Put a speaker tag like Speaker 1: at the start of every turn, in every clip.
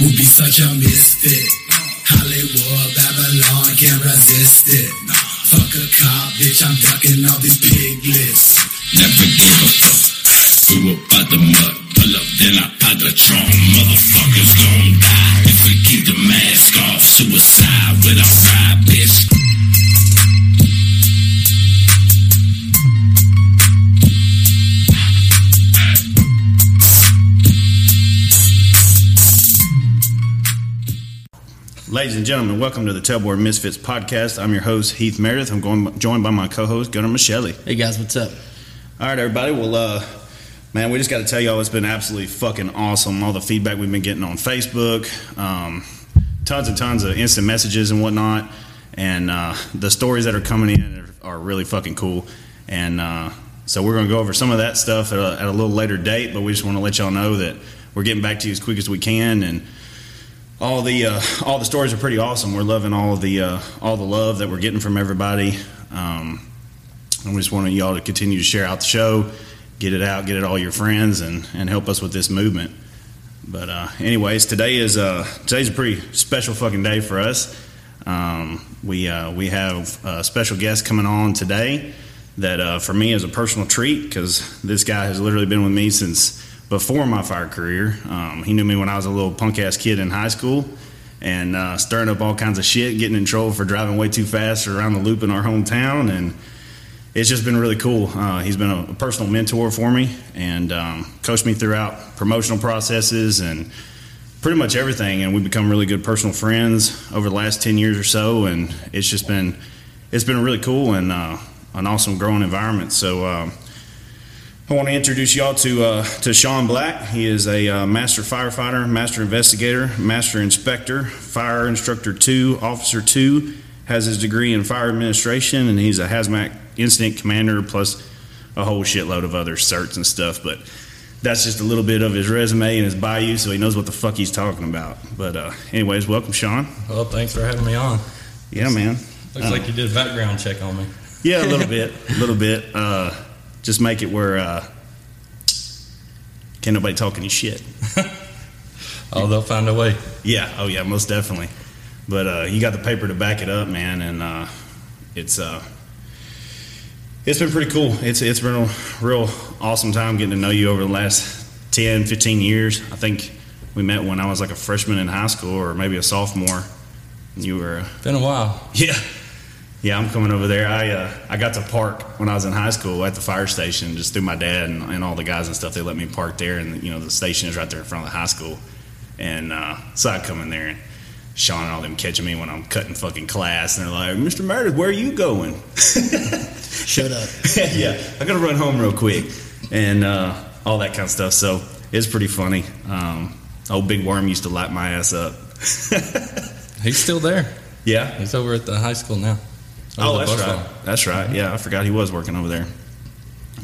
Speaker 1: would be such a misfit. Hollywood, Babylon, can't resist it. Fuck a cop, bitch, I'm ducking all these piglets.
Speaker 2: Welcome to the Tailboard Misfits podcast. I'm your host, Heath Meredith. I'm going, joined by my co host, Gunnar Michele.
Speaker 3: Hey guys, what's up?
Speaker 2: All right, everybody. Well, uh, man, we just got to tell y'all it's been absolutely fucking awesome. All the feedback we've been getting on Facebook, um, tons and tons of instant messages and whatnot, and uh, the stories that are coming in are, are really fucking cool. And uh, so we're going to go over some of that stuff at a, at a little later date, but we just want to let y'all know that we're getting back to you as quick as we can and all the uh, all the stories are pretty awesome. We're loving all the uh, all the love that we're getting from everybody. Um, and we just want y'all to continue to share out the show, get it out, get it all your friends, and and help us with this movement. But uh, anyways, today is uh, today's a pretty special fucking day for us. Um, we uh, we have a special guest coming on today that uh, for me is a personal treat because this guy has literally been with me since before my fire career. Um, he knew me when I was a little punk ass kid in high school and uh, stirring up all kinds of shit, getting in trouble for driving way too fast around the loop in our hometown. And it's just been really cool. Uh, he's been a, personal mentor for me and um, coached me throughout promotional processes and pretty much everything. And we've become really good personal friends over the last 10 years or so. And it's just been, it's been really cool and uh, an awesome growing environment. So, um, I want to introduce y'all to uh, to Sean Black. He is a uh, master firefighter, master investigator, master inspector, fire instructor two, officer two. Has his degree in fire administration, and he's a hazmat incident commander plus a whole shitload of other certs and stuff. But that's just a little bit of his resume and his bio, so he knows what the fuck he's talking about. But uh, anyways, welcome, Sean.
Speaker 4: Well, thanks for having me on.
Speaker 2: Yeah, man.
Speaker 4: Looks like you did a background check on me.
Speaker 2: Yeah, a little bit, a little bit. Just make it where uh, can't nobody talk any shit.
Speaker 4: oh, they'll find a way.
Speaker 2: Yeah. Oh, yeah. Most definitely. But uh, you got the paper to back it up, man, and uh, it's uh, it's been pretty cool. It's it's been a real awesome time getting to know you over the last 10, 15 years. I think we met when I was like a freshman in high school, or maybe a sophomore. You were uh,
Speaker 4: been a while.
Speaker 2: Yeah. Yeah, I'm coming over there. I uh, I got to park when I was in high school at the fire station, just through my dad and, and, all the guys and stuff. They let me park there, and you know the station is right there in front of the high school. And uh, so I come in there, and Sean and all them catching me when I'm cutting fucking class, and they're like, "Mr. Meredith, where are you going?"
Speaker 3: Shut up.
Speaker 2: yeah, I gotta run home real quick, and uh, all that kind of stuff. So it's pretty funny. Um, old Big Worm used to light my ass up.
Speaker 4: He's still there.
Speaker 2: Yeah,
Speaker 4: he's over at the high school now.
Speaker 2: Oh, that's right. Line. That's right. Yeah, I forgot he was working over there.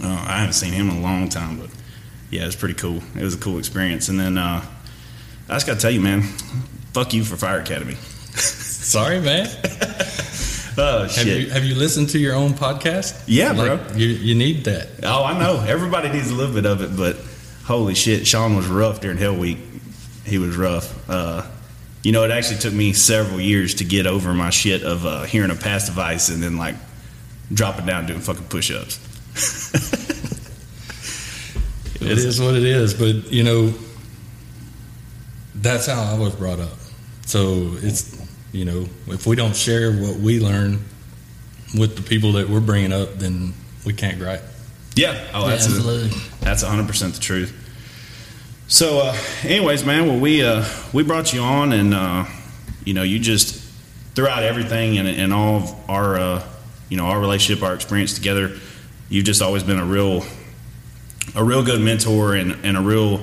Speaker 2: Uh, I haven't seen him in a long time, but yeah, it was pretty cool. It was a cool experience. And then uh, I just got to tell you, man, fuck you for Fire Academy.
Speaker 4: Sorry, man.
Speaker 2: oh shit!
Speaker 4: Have you, have you, listened to your own podcast?
Speaker 2: Yeah,
Speaker 4: like,
Speaker 2: bro.
Speaker 4: You, you need that.
Speaker 2: Oh, I know. Everybody needs a little bit of it, but holy shit, Sean was rough during Hell Week. He was rough. Uh, you know, it actually took me several years to get over my shit of uh, hearing a pass device and then like dropping down doing fucking push ups.
Speaker 4: it is what it is, but you know, that's how I was brought up. So it's, you know, if we don't share what we learn with the people that we're bringing up, then we can't gripe.
Speaker 2: Yeah. Oh,
Speaker 3: yeah, absolutely.
Speaker 2: A, that's 100% the truth. So, uh, anyways, man, well, we uh, we brought you on, and uh, you know, you just throughout everything and, and all of our uh, you know our relationship, our experience together, you've just always been a real a real good mentor and, and a real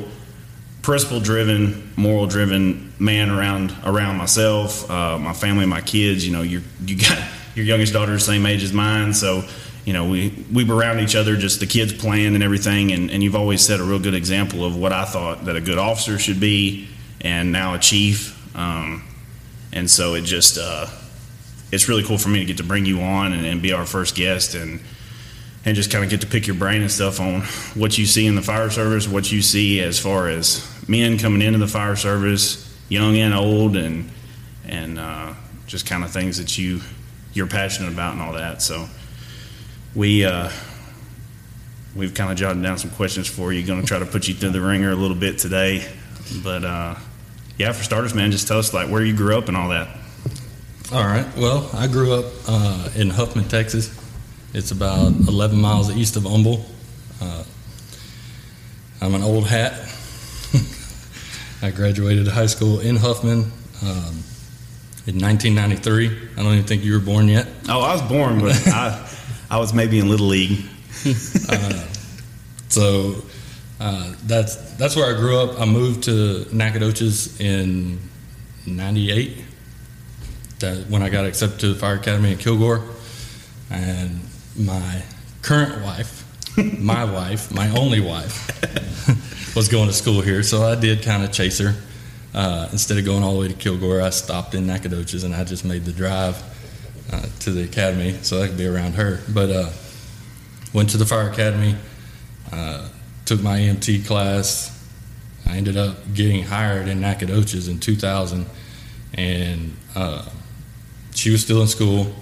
Speaker 2: principle driven, moral driven man around around myself, uh, my family, my kids. You know, you you got your youngest daughter the same age as mine, so you know, we we were around each other, just the kids playing and everything. And, and you've always set a real good example of what I thought that a good officer should be, and now a chief. Um, and so it just uh, it's really cool for me to get to bring you on and, and be our first guest and and just kind of get to pick your brain and stuff on what you see in the fire service, what you see as far as men coming into the fire service, young and old, and and uh, just kind of things that you you're passionate about and all that. So we uh, we've kind of jotted down some questions for you. Going to try to put you through the ringer a little bit today, but uh, yeah, for starters, man, just tell us like where you grew up and all that.
Speaker 4: All right. Well, I grew up uh, in Huffman, Texas. It's about 11 miles east of Humble. Uh, I'm an old hat. I graduated high school in Huffman um, in 1993. I don't even think you were born yet.
Speaker 2: Oh, I was born, but I I was maybe in little league.
Speaker 4: So uh, that's that's where I grew up. I moved to Nacogdoches in '98. That when I got accepted to the fire academy in Kilgore, and my current wife, my wife, my only wife, was going to school here. So I did kind of chase her. Uh, instead of going all the way to Kilgore, I stopped in Nacogdoches and I just made the drive uh, to the academy so I could be around her. But uh, went to the fire academy uh, took my EMT class. I ended up getting hired in Nacogdoches in 2000, and uh, she was still in school.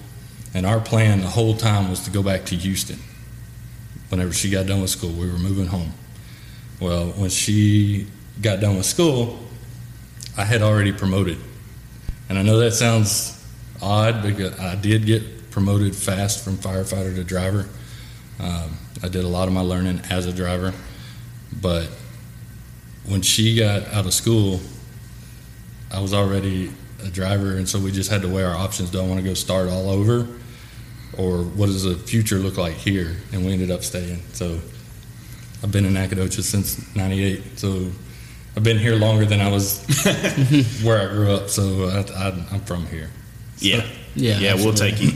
Speaker 4: And our plan the whole time was to go back to Houston. Whenever she got done with school, we were moving home. Well, when she got done with school, I had already promoted. And I know that sounds odd because I did get promoted fast from firefighter to driver. Um, I did a lot of my learning as a driver, but when she got out of school, I was already a driver, and so we just had to weigh our options. Do I want to go start all over, or what does the future look like here? And we ended up staying. So I've been in Nacogdoches since '98. So I've been here longer than I was where I grew up. So I, I, I'm from here.
Speaker 2: Yeah,
Speaker 3: Yeah,
Speaker 2: yeah. We'll take you.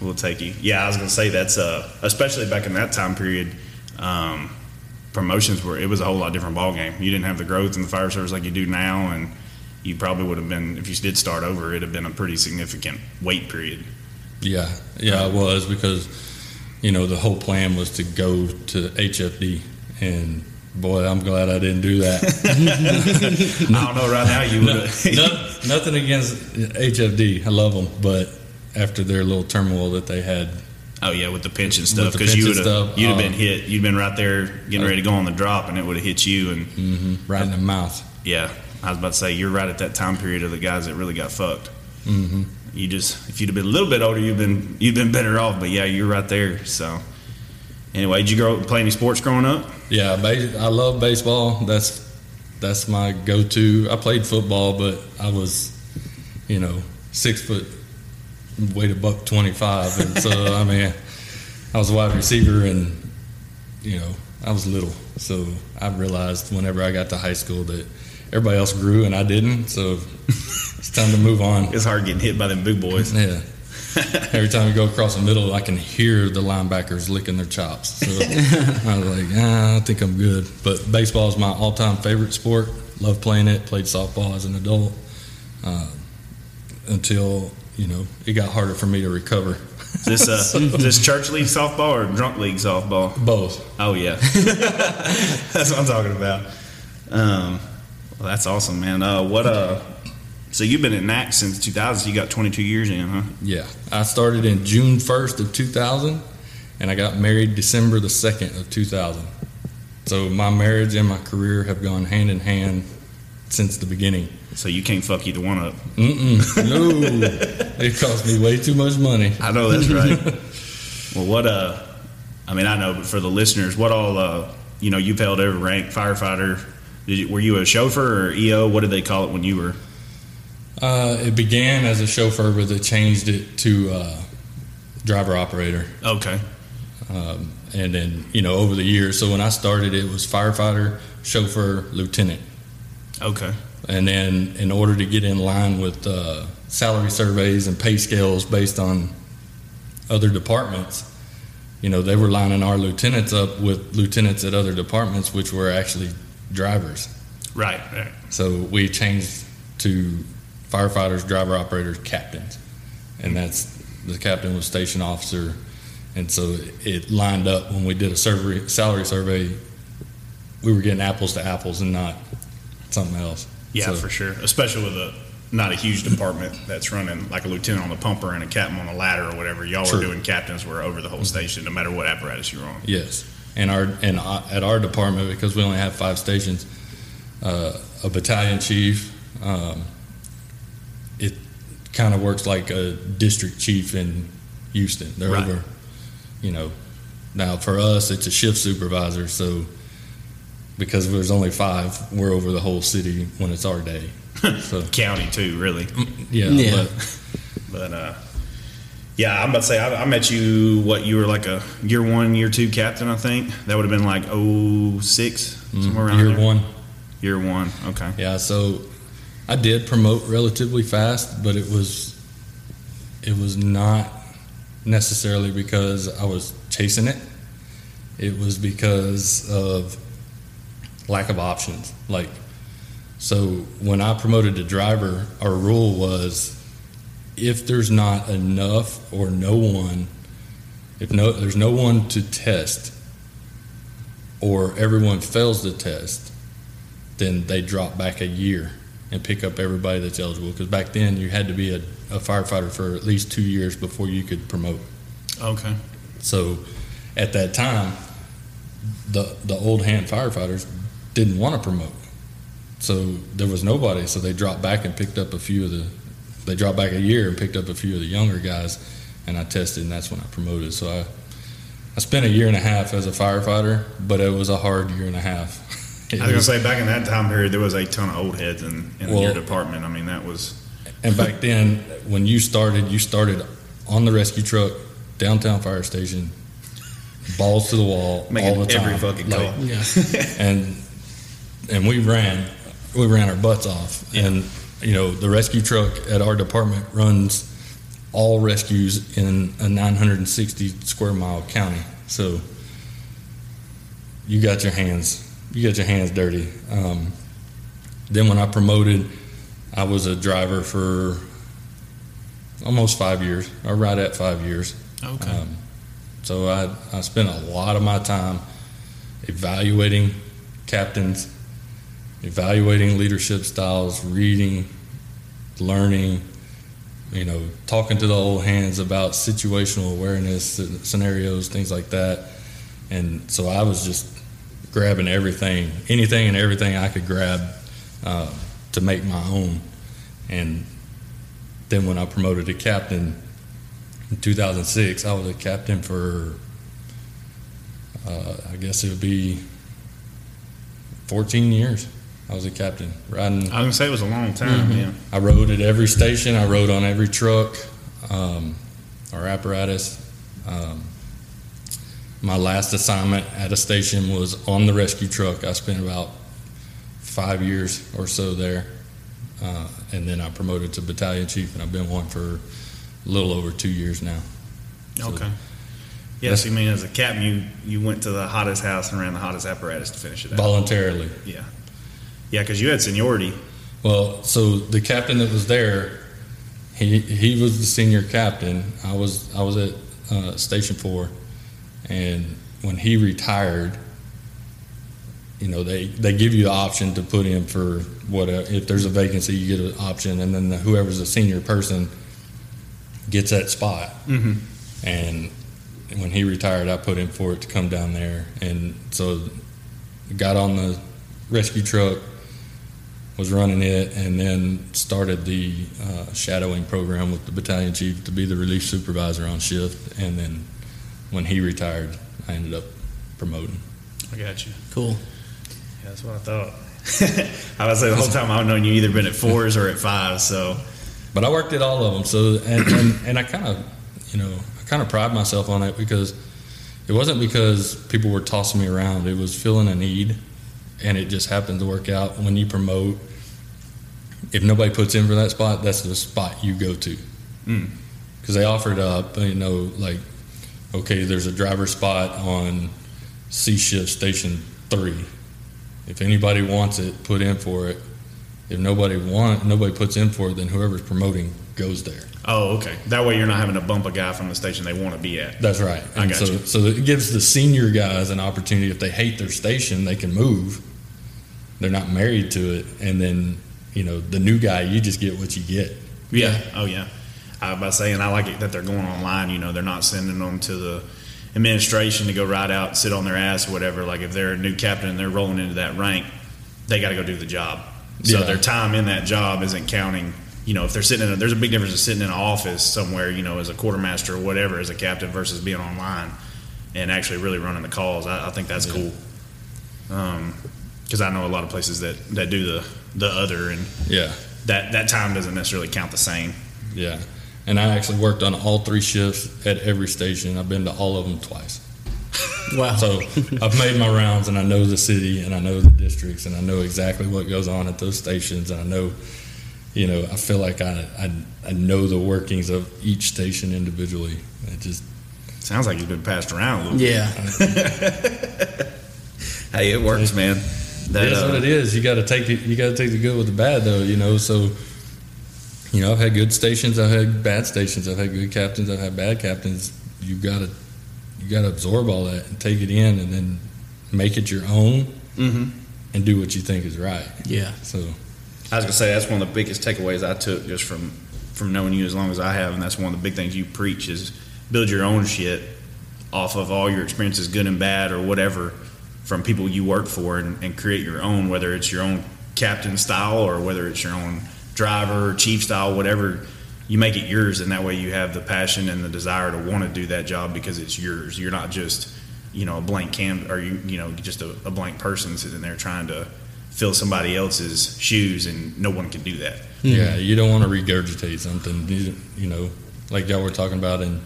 Speaker 2: We'll take you. Yeah, I was gonna say that's uh, especially back in that time period. Um, promotions were it was a whole lot different ball game. You didn't have the growth in the fire service like you do now, and you probably would have been if you did start over. It'd have been a pretty significant wait period.
Speaker 4: Yeah, yeah, it was because you know the whole plan was to go to HFD, and boy, I'm glad I didn't do that.
Speaker 2: I don't know. Right now, you would have.
Speaker 4: no, nothing against HFD, I love them, but after their little turmoil that they had,
Speaker 2: Oh yeah, with the pension stuff because you would have you'd have
Speaker 4: uh,
Speaker 2: been hit. You'd been right there getting ready to go on the drop, and it would have hit you. And
Speaker 4: hmm right in the mouth.
Speaker 2: yeah, I was about to say you're right at that time period of the guys that really got fucked.
Speaker 4: hmm
Speaker 2: You just if you'd have been a little bit older, you've been you've been better off. But yeah, you're right there. So anyway, did you grow play any sports growing up?
Speaker 4: Yeah, I love baseball. That's that's my go-to. I played football, but I was, you know, six foot, weighed a buck twenty-five, and so I mean, I was a wide receiver, and you know, I was little. So I realized whenever I got to high school that everybody else grew and I didn't. So it's time to move on.
Speaker 2: It's hard getting hit by them big boys.
Speaker 4: Yeah. Every time we go across the middle, I can hear the linebackers licking their chops. So I was like, ah, I think I'm good. But baseball is my all-time favorite sport. Love playing it. Played softball as an adult uh, until you know it got harder for me to recover.
Speaker 2: Is this uh, is this church league softball or drunk league softball?
Speaker 4: Both.
Speaker 2: Oh yeah, that's what I'm talking about. Um, well, that's awesome, man. Uh, what uh, so you've been at NAC since 2000? So you got 22 years in, huh?
Speaker 4: Yeah, I started in June 1st of 2000, and I got married December the 2nd of 2000. So my marriage and my career have gone hand in hand since the beginning.
Speaker 2: So you can't fuck either one up.
Speaker 4: Mm-mm, no, it cost me way too much money.
Speaker 2: I know that's right. well, what uh, I mean, I know, but for the listeners, what all uh, you know, you've held every rank, firefighter. Did you, were you a chauffeur or EO? What did they call it when you were?
Speaker 4: Uh, it began as a chauffeur, but they changed it to uh, driver operator.
Speaker 2: Okay,
Speaker 4: Um, and then, you know, over the years, so when I started, it was firefighter, chauffeur, lieutenant.
Speaker 2: okay,
Speaker 4: And then, in order to get in line with uh, salary surveys and pay scales based on other departments, you know, they were lining our lieutenants up with lieutenants at other departments, which were actually drivers.
Speaker 2: right, right.
Speaker 4: So we changed to firefighters, driver operators, captains, and that's the captain was station officer, and so it lined up when we did a survey, salary survey. We were getting apples to apples and not something else.
Speaker 2: Yeah,
Speaker 4: So-
Speaker 2: for sure. Especially with a not a huge department that's running like a lieutenant on the pumper and a captain on the ladder or whatever. Y'all
Speaker 4: True.
Speaker 2: are doing captains were over the whole station, no matter what apparatus you're on.
Speaker 4: Yes, and our and at our department because we only have five stations, uh, a battalion chief. Um, it kind of works like a district chief in Houston. They're
Speaker 2: Right.
Speaker 4: over, you know. Now for us, it's a shift supervisor. So because there's only five, we're over the whole city when it's our day. So
Speaker 2: County too, really.
Speaker 4: yeah,
Speaker 3: Yeah.
Speaker 4: but
Speaker 2: But uh, yeah, I'm about to say I, I met you. What you were like a year one, year two captain, I think. That would have been like 06, somewhere around
Speaker 4: year
Speaker 2: there.
Speaker 4: one.
Speaker 2: Year one. Okay.
Speaker 4: Yeah, so I did promote relatively fast, but it was it was not necessarily because I was chasing it. It was because of lack of options. Like so when I promoted to driver, our rule was if there's not enough or no one if no there's no one to test or everyone fails the test, then they drop back a year and pick up everybody that's eligible. Because back then you had to be a, a firefighter for at least two years before you could promote.
Speaker 2: Okay.
Speaker 4: So at that time, the the old hand firefighters didn't want to promote. So there was nobody. So they dropped back and picked up a few of the. They dropped back a year and picked up a few of the younger guys, and I tested, and that's when I promoted. So I. I spent a year and a half as a firefighter, but it was a hard year and a half. It
Speaker 2: I was gonna say back in that time period, there was a ton of old heads in, in
Speaker 4: Well-
Speaker 2: your department. I mean, that was
Speaker 4: And back then, when you started, you started on the rescue truck, downtown fire station, balls to the wall,
Speaker 2: making
Speaker 4: all the time.
Speaker 2: every fucking
Speaker 4: Like,
Speaker 2: call.
Speaker 3: Yeah.
Speaker 4: and and we ran, we ran our butts off. And you know, the rescue truck at our department runs all rescues in a 960 square mile county. So you got your hands, you got your hands dirty. Um, then when I promoted, I was a driver for almost five years, or right at five years.
Speaker 2: Okay.
Speaker 4: Um, so I, I spent a lot of my time evaluating captains, evaluating leadership styles, reading, learning, you know, talking to the old hands about situational awareness scenarios, things like that. And so I was just grabbing everything, anything and everything I could grab uh, to make my own. And then when I promoted to captain in 2006, I was a captain for, uh, I guess it would be 14 years. I was a captain riding.
Speaker 2: I was gonna say it was a long time.
Speaker 4: Mhm.
Speaker 2: Yeah.
Speaker 4: I rode at every station. I rode on every truck, um, or apparatus. Um, my last assignment at a station was on the rescue truck. I spent about five years or so there, uh, and then I promoted to battalion chief, and I've been one for a little over two years now. So-
Speaker 2: Okay. Yes, you mean as a captain, you you went to the hottest house and ran the hottest apparatus to finish it out.
Speaker 4: Voluntarily.
Speaker 2: Yeah. Yeah, because you had seniority.
Speaker 4: Well, so the captain that was there, he he was the senior captain. I was I was at uh, Station Four, and when he retired, you know they they give you the option to put in for what if there's a vacancy, you get an option, and then the, whoever's a senior person gets that spot.
Speaker 2: Mm-hmm.
Speaker 4: And when he retired, I put in for it to come down there, and so got on the rescue truck was running it and then started the uh, shadowing program with the battalion chief to be the relief supervisor on shift. And then when he retired, I ended up promoting.
Speaker 2: I got you.
Speaker 3: Cool.
Speaker 2: Yeah, that's what I thought. I was say the whole time I've known you either been at fours or at fives. So
Speaker 4: But I worked at all of them. So and and, and I kind of, you know, I kind of pride myself on it because it wasn't because people were tossing me around. It was filling a need, and it just happened to work out. When you promote, if nobody puts in for that spot, that's the spot you go to.
Speaker 2: Mm.
Speaker 4: Because they offered up, you know, like, okay, there's a driver spot on C shift station three. If anybody wants it, put in for it. If nobody want, nobody puts in for it, then whoever's promoting goes there.
Speaker 2: oh, okay. That way you're not having to bump a guy from the station they want to be at.
Speaker 4: That's right.
Speaker 2: I
Speaker 4: And
Speaker 2: got
Speaker 4: so,
Speaker 2: you.
Speaker 4: so it gives the senior guys an opportunity. If they hate their station, they can move. They're not married to it, and then you know, the new guy, you just get what you get.
Speaker 2: Yeah. Oh yeah. I was about to say, and I like it that they're going online. You know, they're not sending them to the administration to go right out, sit on their ass, or whatever. Like if they're a new captain and they're rolling into that rank, they got to go do the job. So
Speaker 4: Yeah.
Speaker 2: their time in that job isn't counting. You know, if they're sitting in, a, there's a big difference in sitting in an office somewhere. You know, as a quartermaster or whatever, as a captain versus being online and actually really running the calls. I, I think that's
Speaker 4: Yeah.
Speaker 2: cool. Um, because I know a lot of places that that do the the other, and
Speaker 4: Yeah.
Speaker 2: that that time doesn't necessarily count the same.
Speaker 4: Yeah. And I actually worked on all three shifts at every station. I've been to all of them twice.
Speaker 3: Wow.
Speaker 4: So I've made my rounds and I know the city and I know the districts and I know exactly what goes on at those stations and I know, you know, I feel like I, I, I know the workings of each station individually. It just,
Speaker 2: Sounds like you've been passed around a little.
Speaker 3: yeah.
Speaker 2: Hey, it works, man. That,
Speaker 4: that's
Speaker 2: uh,
Speaker 4: what it is. You got to take it. You got to take the good with the bad, though. You know, so you know, I've had good stations. I've had bad stations. I've had good captains. I've had bad captains. You got to you got to absorb all that and take it in, and then make it your own,
Speaker 2: Mhm.
Speaker 4: and do what you think is right.
Speaker 3: Yeah.
Speaker 4: So
Speaker 2: I was gonna say that's one of the biggest takeaways I took just from from knowing you as long as I have, and that's one of the big things you preach is build your own shit off of all your experiences, good and bad, or whatever, from people you work for, and, and create your own, whether it's your own captain style or whether it's your own driver, chief style, whatever. You make it yours, and that way you have the passion and the desire to want to do that job because it's yours. You're not just, you know, a blank cam or you, you know, just a, a blank person sitting there trying to fill somebody else's shoes, and no one can do that.
Speaker 4: yeah, you don't want to regurgitate something. You, you know, like y'all were talking about, in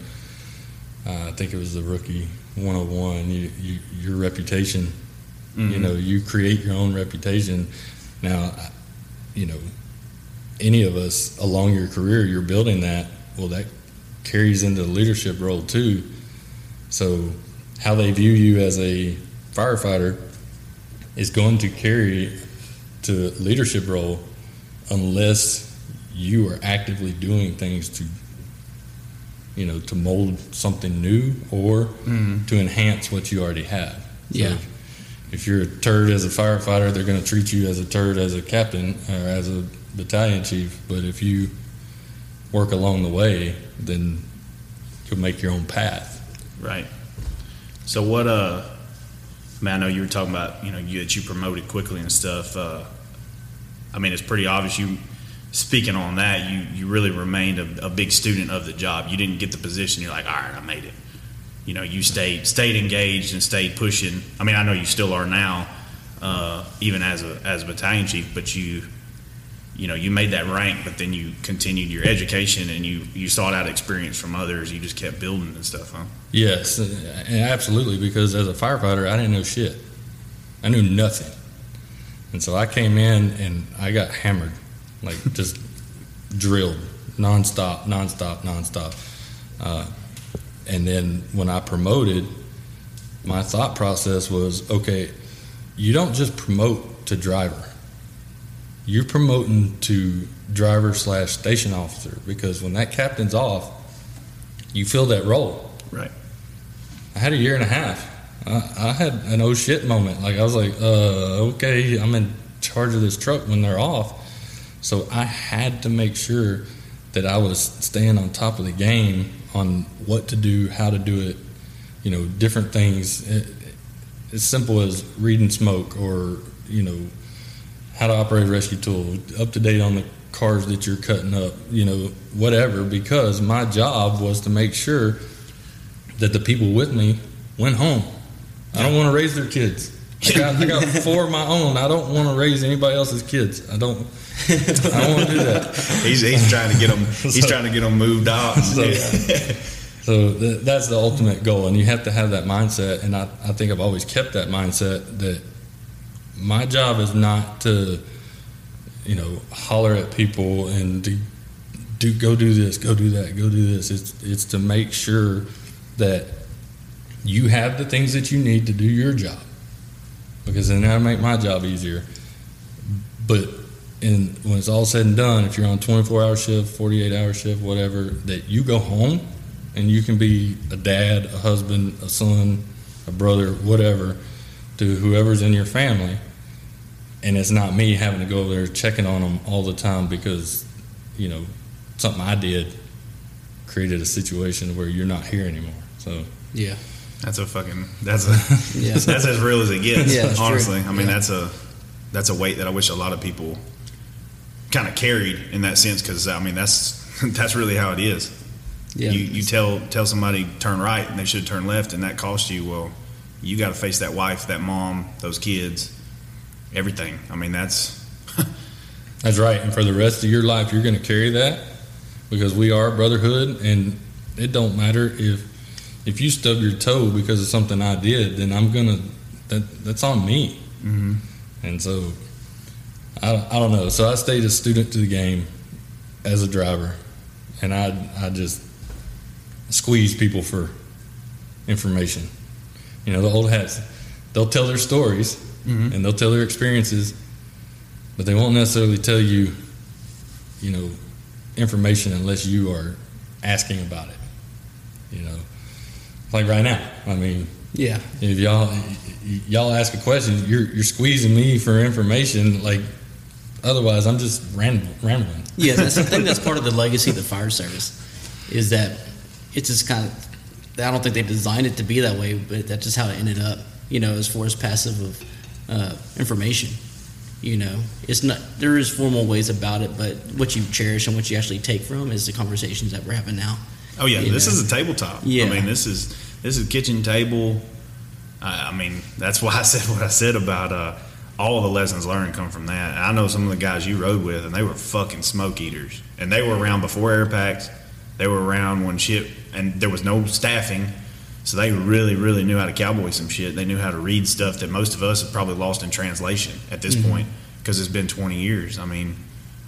Speaker 4: uh, I think it was the rookie 101. You, you your reputation. You know, you create your own reputation. Now, you know, any of us along your career, you're building that. Well, that carries into the leadership role too. So, how they view you as a firefighter is going to carry to leadership role unless you are actively doing things to you know to mold something new or mm-hmm. to enhance what you already have So
Speaker 3: Yeah.
Speaker 4: if, if you're a turd as a firefighter they're going to treat you as a turd as a captain or as a battalion chief but if you work along the way then you'll make your own path
Speaker 2: Right. So what? Uh, I I know you were talking about you know you that you promoted quickly and stuff. Uh, I mean, it's pretty obvious you. Speaking on that, you you really remained a, a big student of the job. You didn't get the position. You're like, all right, I made it. You know, you stayed stayed engaged and stayed pushing. I mean, I know you still are now, uh, even as a as a battalion chief. But you, you know, you made that rank. But then you continued your education and you you sought out experience from others. You just kept building and stuff, huh?
Speaker 4: Yes, absolutely. Because as a firefighter, I didn't know shit. I knew nothing, and so I came in and I got hammered, like just drilled nonstop, nonstop, nonstop. Uh, and then when I promoted, my thought process was, okay, you don't just promote to driver. You're promoting to driver slash station officer because when that captain's off, you fill that role.
Speaker 2: Right.
Speaker 4: I had a year and a half. I, I had an oh shit moment. Like I was like, uh, okay, I'm in charge of this truck when they're off. So I had to make sure that I was staying on top of the game on what to do, how to do it, you know, different things. It, as simple as reading smoke or, you know, how to operate a rescue tool, up to date on the cars that you're cutting up, you know, whatever, because my job was to make sure that the people with me went home. I don't want to raise their kids. I got, I got four of my own. I don't want to raise anybody else's kids. I don't. I don't want to do that.
Speaker 2: He's, he's trying to get them. He's trying to get them moved out.
Speaker 4: So, so th- that's the ultimate goal, and you have to have that mindset. And I, I think I've always kept that mindset that my job is not to, you know, holler at people and to do go do this, go do that, go do this. It's it's to make sure that you have the things that you need to do your job, because then that'll make my job easier. But in when it's all said and done, if you're on 24 hour shift, 48 hour shift, whatever, that you go home and you can be a dad, a husband, a son, a brother, whatever, to whoever's in your family, and it's not me having to go over there checking on them all the time because you know something I did created a situation where you're not here anymore. So
Speaker 3: Yeah.
Speaker 2: That's a fucking. That's a.
Speaker 3: Yeah.
Speaker 2: that's as real as it gets.
Speaker 3: Yeah, that's true.
Speaker 2: honestly, I mean
Speaker 3: Yeah.
Speaker 2: that's a that's a weight that I wish a lot of people kind of carried in that sense because I mean that's that's really how it is.
Speaker 3: Yeah.
Speaker 2: You you tell tell somebody turn right and they should turn left and that costs you. Well, you got to face that wife, that mom, those kids, everything. I mean that's
Speaker 4: That's right. And for the rest of your life, you're going to carry that because we are brotherhood, and it don't matter if if you stub your toe because of something I did, then I'm gonna that that's on me.
Speaker 2: Mhm.
Speaker 4: And so I, I don't know. So I stayed a student to the game as a driver, and I I just squeeze people for information. You know, the old hats. They'll tell their stories
Speaker 2: Mhm.
Speaker 4: and they'll tell their experiences, but they won't necessarily tell you, you know, information unless you are asking about it. You know, like right now. I mean,
Speaker 3: Yeah.
Speaker 4: if y'all y'all ask a question, you're you're squeezing me for information. Like, otherwise, I'm just rambling. rambling.
Speaker 3: Yeah, that's, I think that's part of the legacy of the fire service, is that it's just kind of. I don't think they designed it to be that way, but that's just how it ended up. You know, as far as passive of uh, information. You know, it's not. There is formal ways about it, but what you cherish and what you actually take from is the conversations that we're having now.
Speaker 2: Oh yeah,
Speaker 3: You
Speaker 2: this
Speaker 3: know?
Speaker 2: is a tabletop.
Speaker 3: Yeah.
Speaker 2: I mean this is this is kitchen table. I, I mean that's why I said what I said about uh, all the lessons learned come from that. I know some of the guys you rode with, and they were fucking smoke eaters, and they were around before air packs. They were around when shit, and there was no staffing, so they really, really knew how to cowboy some shit. They knew how to read stuff that most of us have probably lost in translation at this
Speaker 3: Mm-hmm.
Speaker 2: point because it's been 20 years. I mean,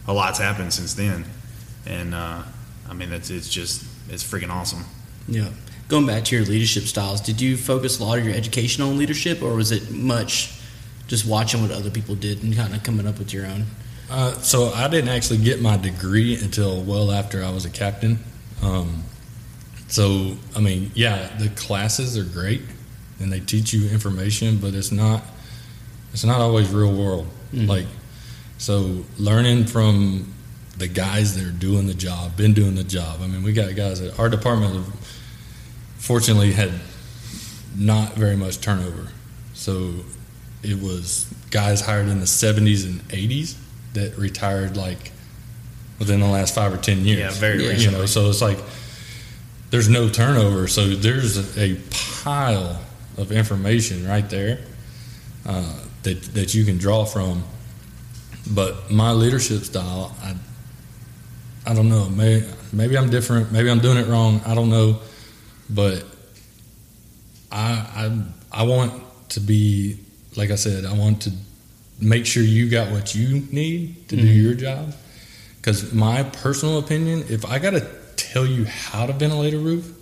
Speaker 2: a lot's happened since then, and uh, I mean it's it's just it's freaking awesome.
Speaker 3: Yeah. Going back to your leadership styles, did you focus a lot of your education on leadership, or was it much just watching what other people did and kind of coming up with your own?
Speaker 4: Uh, so I didn't actually get my degree until well after I was a captain. Um, so I mean, yeah, the classes are great and they teach you information, but it's not it's not always real world.
Speaker 3: Mhm.
Speaker 4: Like so, learning from the guys that are doing the job, been doing the job. I mean, we got guys at our department. Have, fortunately, had not very much turnover, so it was guys hired in the 70s and 80s that retired like within the last five or ten years.
Speaker 2: Yeah, very
Speaker 3: Yeah.
Speaker 4: You know, so it's like there's no turnover. So there's a, a pile of information right there uh, that that you can draw from. But my leadership style, I I don't know. Maybe maybe I'm different. Maybe I'm doing it wrong. I don't know. But I I I want to be like I said. I want to make sure you got what you need to do
Speaker 3: Mhm.
Speaker 4: your job. Because my personal opinion, if I got to tell you how to ventilate a roof,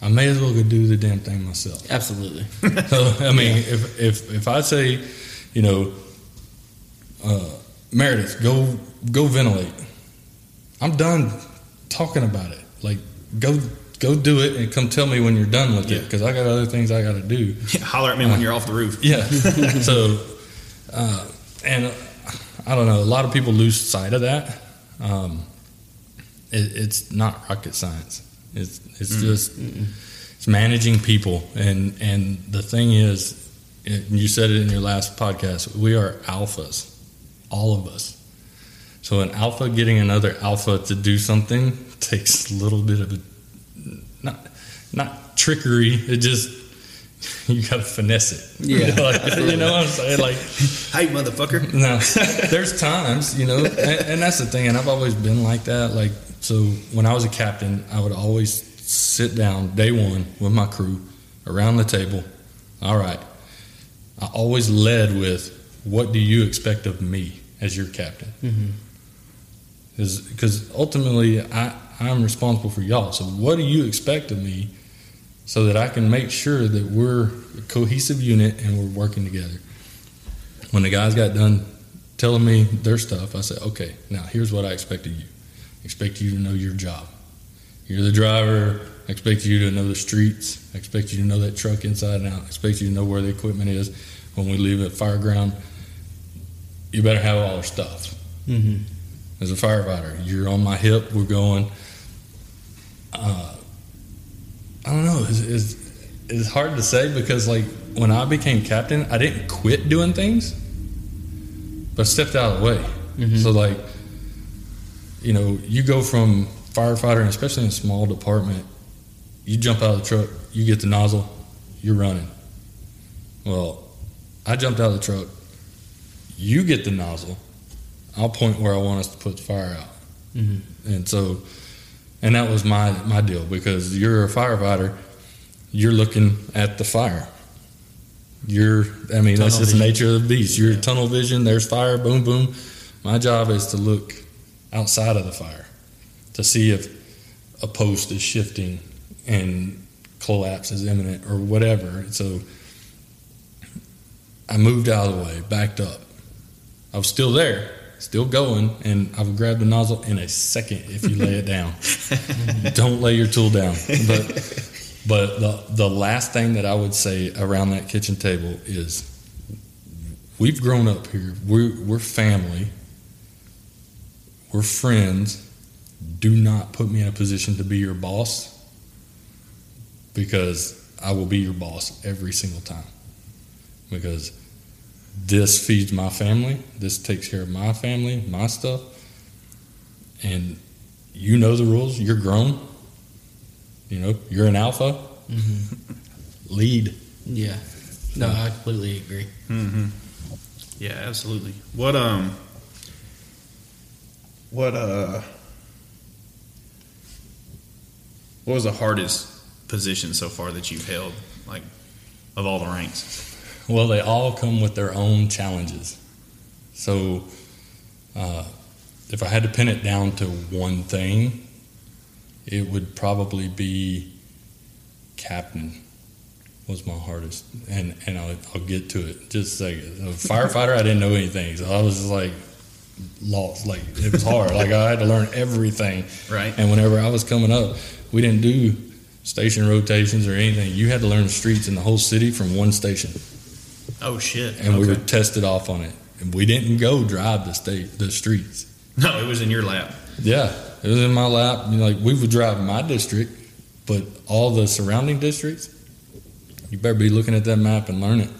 Speaker 4: I may as well go do the damn thing myself.
Speaker 3: Absolutely.
Speaker 4: So I mean, if if if I say, you know, uh, Meredith, go go ventilate. I'm done talking about it. Like go go do it and come tell me when you're done with it because I got other things I got to do.
Speaker 2: Holler at me when you're off the roof.
Speaker 4: Yeah. so, uh, and I don't know. A lot of people lose sight of that. Um, it, it's not rocket science. It's it's just it's managing people, and and the thing is, you said it in your last podcast. We are alphas, all of us. So an alpha getting another alpha to do something takes a little bit of a not not trickery. It just you got to finesse it.
Speaker 3: Yeah,
Speaker 4: Like, you know what I'm saying? Like
Speaker 2: Hey, motherfucker.
Speaker 4: no, there's times, you know, and, and that's the thing. And I've always been like that. Like, so when I was a captain, I would always sit down day one with my crew around the table. All right. I always led with, what do you expect of me as your captain?
Speaker 3: Mm-hmm.
Speaker 4: Because ultimately, I, I'm responsible for y'all. So, what do you expect of me so that I can make sure that we're a cohesive unit and we're working together? When the guys got done telling me their stuff, I said, okay, now here's what I expect of you. Expect you to know your job. You're the driver. I expect you to know the streets. I expect you to know that truck inside and out. I expect you to know where the equipment is when we leave at fire ground. you better have all our stuff.
Speaker 3: Mm-hmm.
Speaker 4: As a firefighter, you're on my hip. We're going. Uh, I don't know. It's, it's, it's hard to say because like when I became captain, I didn't quit doing things, but I stepped out of the way.
Speaker 3: Mhm.
Speaker 4: So like, you know, you go from firefighter, and especially in a small department, you jump out of the truck, you get the nozzle, you're running. Well, I jumped out of the truck. You get the nozzle. I'll point where I want us to put the fire out.
Speaker 3: Mm-hmm.
Speaker 4: And so, and that was my my deal because you're a firefighter. You're looking at the fire. You're, I mean, that's
Speaker 3: Tunnel
Speaker 4: just the nature of the beast. You're
Speaker 3: Yeah.
Speaker 4: tunnel vision. There's fire. Boom, boom. My job is to look outside of the fire to see if a post is shifting and collapse is imminent or whatever. So I moved out of the way, backed up. I was still there, still going, and I would grab the nozzle in a second if you lay it down. Don't lay your tool down. But but the the last thing that I would say around that kitchen table is we've grown up here. We're we're family. We're friends. Do not put me in a position to be your boss because I will be your boss every single time. Because this feeds my family, this takes care of my family, my stuff. And you know the rules, you're grown. You know, you're an alpha. Lead.
Speaker 3: Yeah. No, I completely agree.
Speaker 2: Mm-hmm. Yeah, absolutely. What um, what uh, what was the hardest position so far that you've held, like of all the ranks?
Speaker 4: Well, they all come with their own challenges. So, uh, if I had to pin it down to one thing, it would probably be captain was my hardest, and and I'll, I'll get to it just a second. A firefighter, I didn't know anything, so I was just like lost. Like it was hard. like I had to learn everything.
Speaker 2: Right.
Speaker 4: And whenever I was coming up, we didn't do station rotations or anything. You had to learn the streets in the whole city from one station
Speaker 2: Oh shit!
Speaker 4: and we were tested off on it. And we didn't go drive the state the streets.
Speaker 2: no, it was in your lap.
Speaker 4: Yeah, it was in my lap. You know, like we would drive my district, but all the surrounding districts, you better be looking at that map and learn it,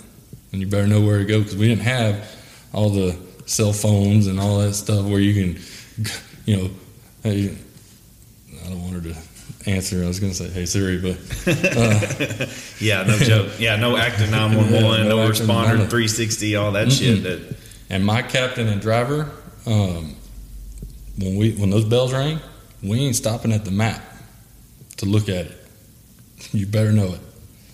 Speaker 4: and you better know where to go because we didn't have all the cell phones and all that stuff where you can, you know, hey, I don't want her to answer. I was going to say, "Hey Siri," but uh,
Speaker 2: Yeah, no joke. Yeah, no active nine one
Speaker 4: Yeah, no
Speaker 2: no responder three sixty, all that shit. That
Speaker 4: And my captain and driver, um, when we when those bells rang, we ain't stopping at the map to look at it. You better know it.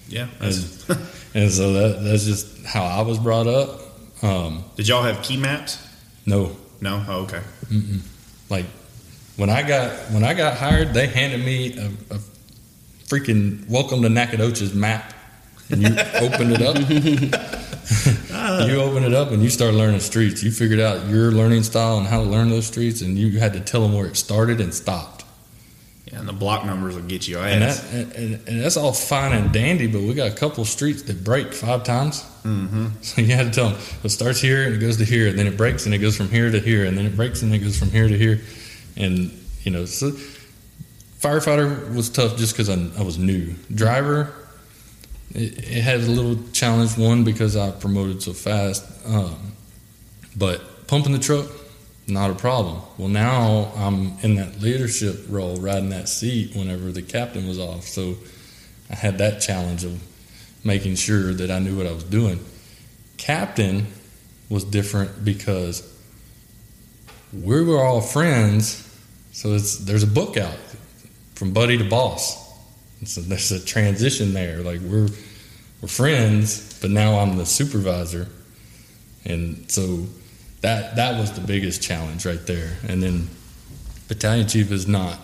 Speaker 2: yeah. That's,
Speaker 4: And so that that's just how I was brought up. Um,
Speaker 2: did y'all have key maps?
Speaker 4: no,
Speaker 2: No. Oh, okay.
Speaker 4: mm-mm. like when I got when I got hired, they handed me a, a freaking welcome to Nacogdoches map, and you opened it up. you open it up and you start learning streets. You figured out your learning style and how to learn those streets, and you had to tell them where it started and stopped.
Speaker 2: And the block numbers will get you ass.
Speaker 4: And that and, and, and that's all fine and dandy, but we got a couple streets that break five times.
Speaker 2: mm-hmm.
Speaker 4: So you had to tell them it starts here and it goes to here, and then it breaks and it goes from here to here, and then it breaks and it goes from here to here, and you know, so firefighter was tough just because I, I was new. Driver, it, it had a little challenge. One because I promoted so fast, um, but pumping the truck, not a problem. Well, now I'm in that leadership role, riding that seat whenever the captain was off. So I had that challenge of making sure that I knew what I was doing. Captain was different because we were all friends. So it's there's a book out from buddy to boss. And so there's a transition there. Like we're we're friends, but now I'm the supervisor, and so that that was the biggest challenge right there. And then battalion chief is not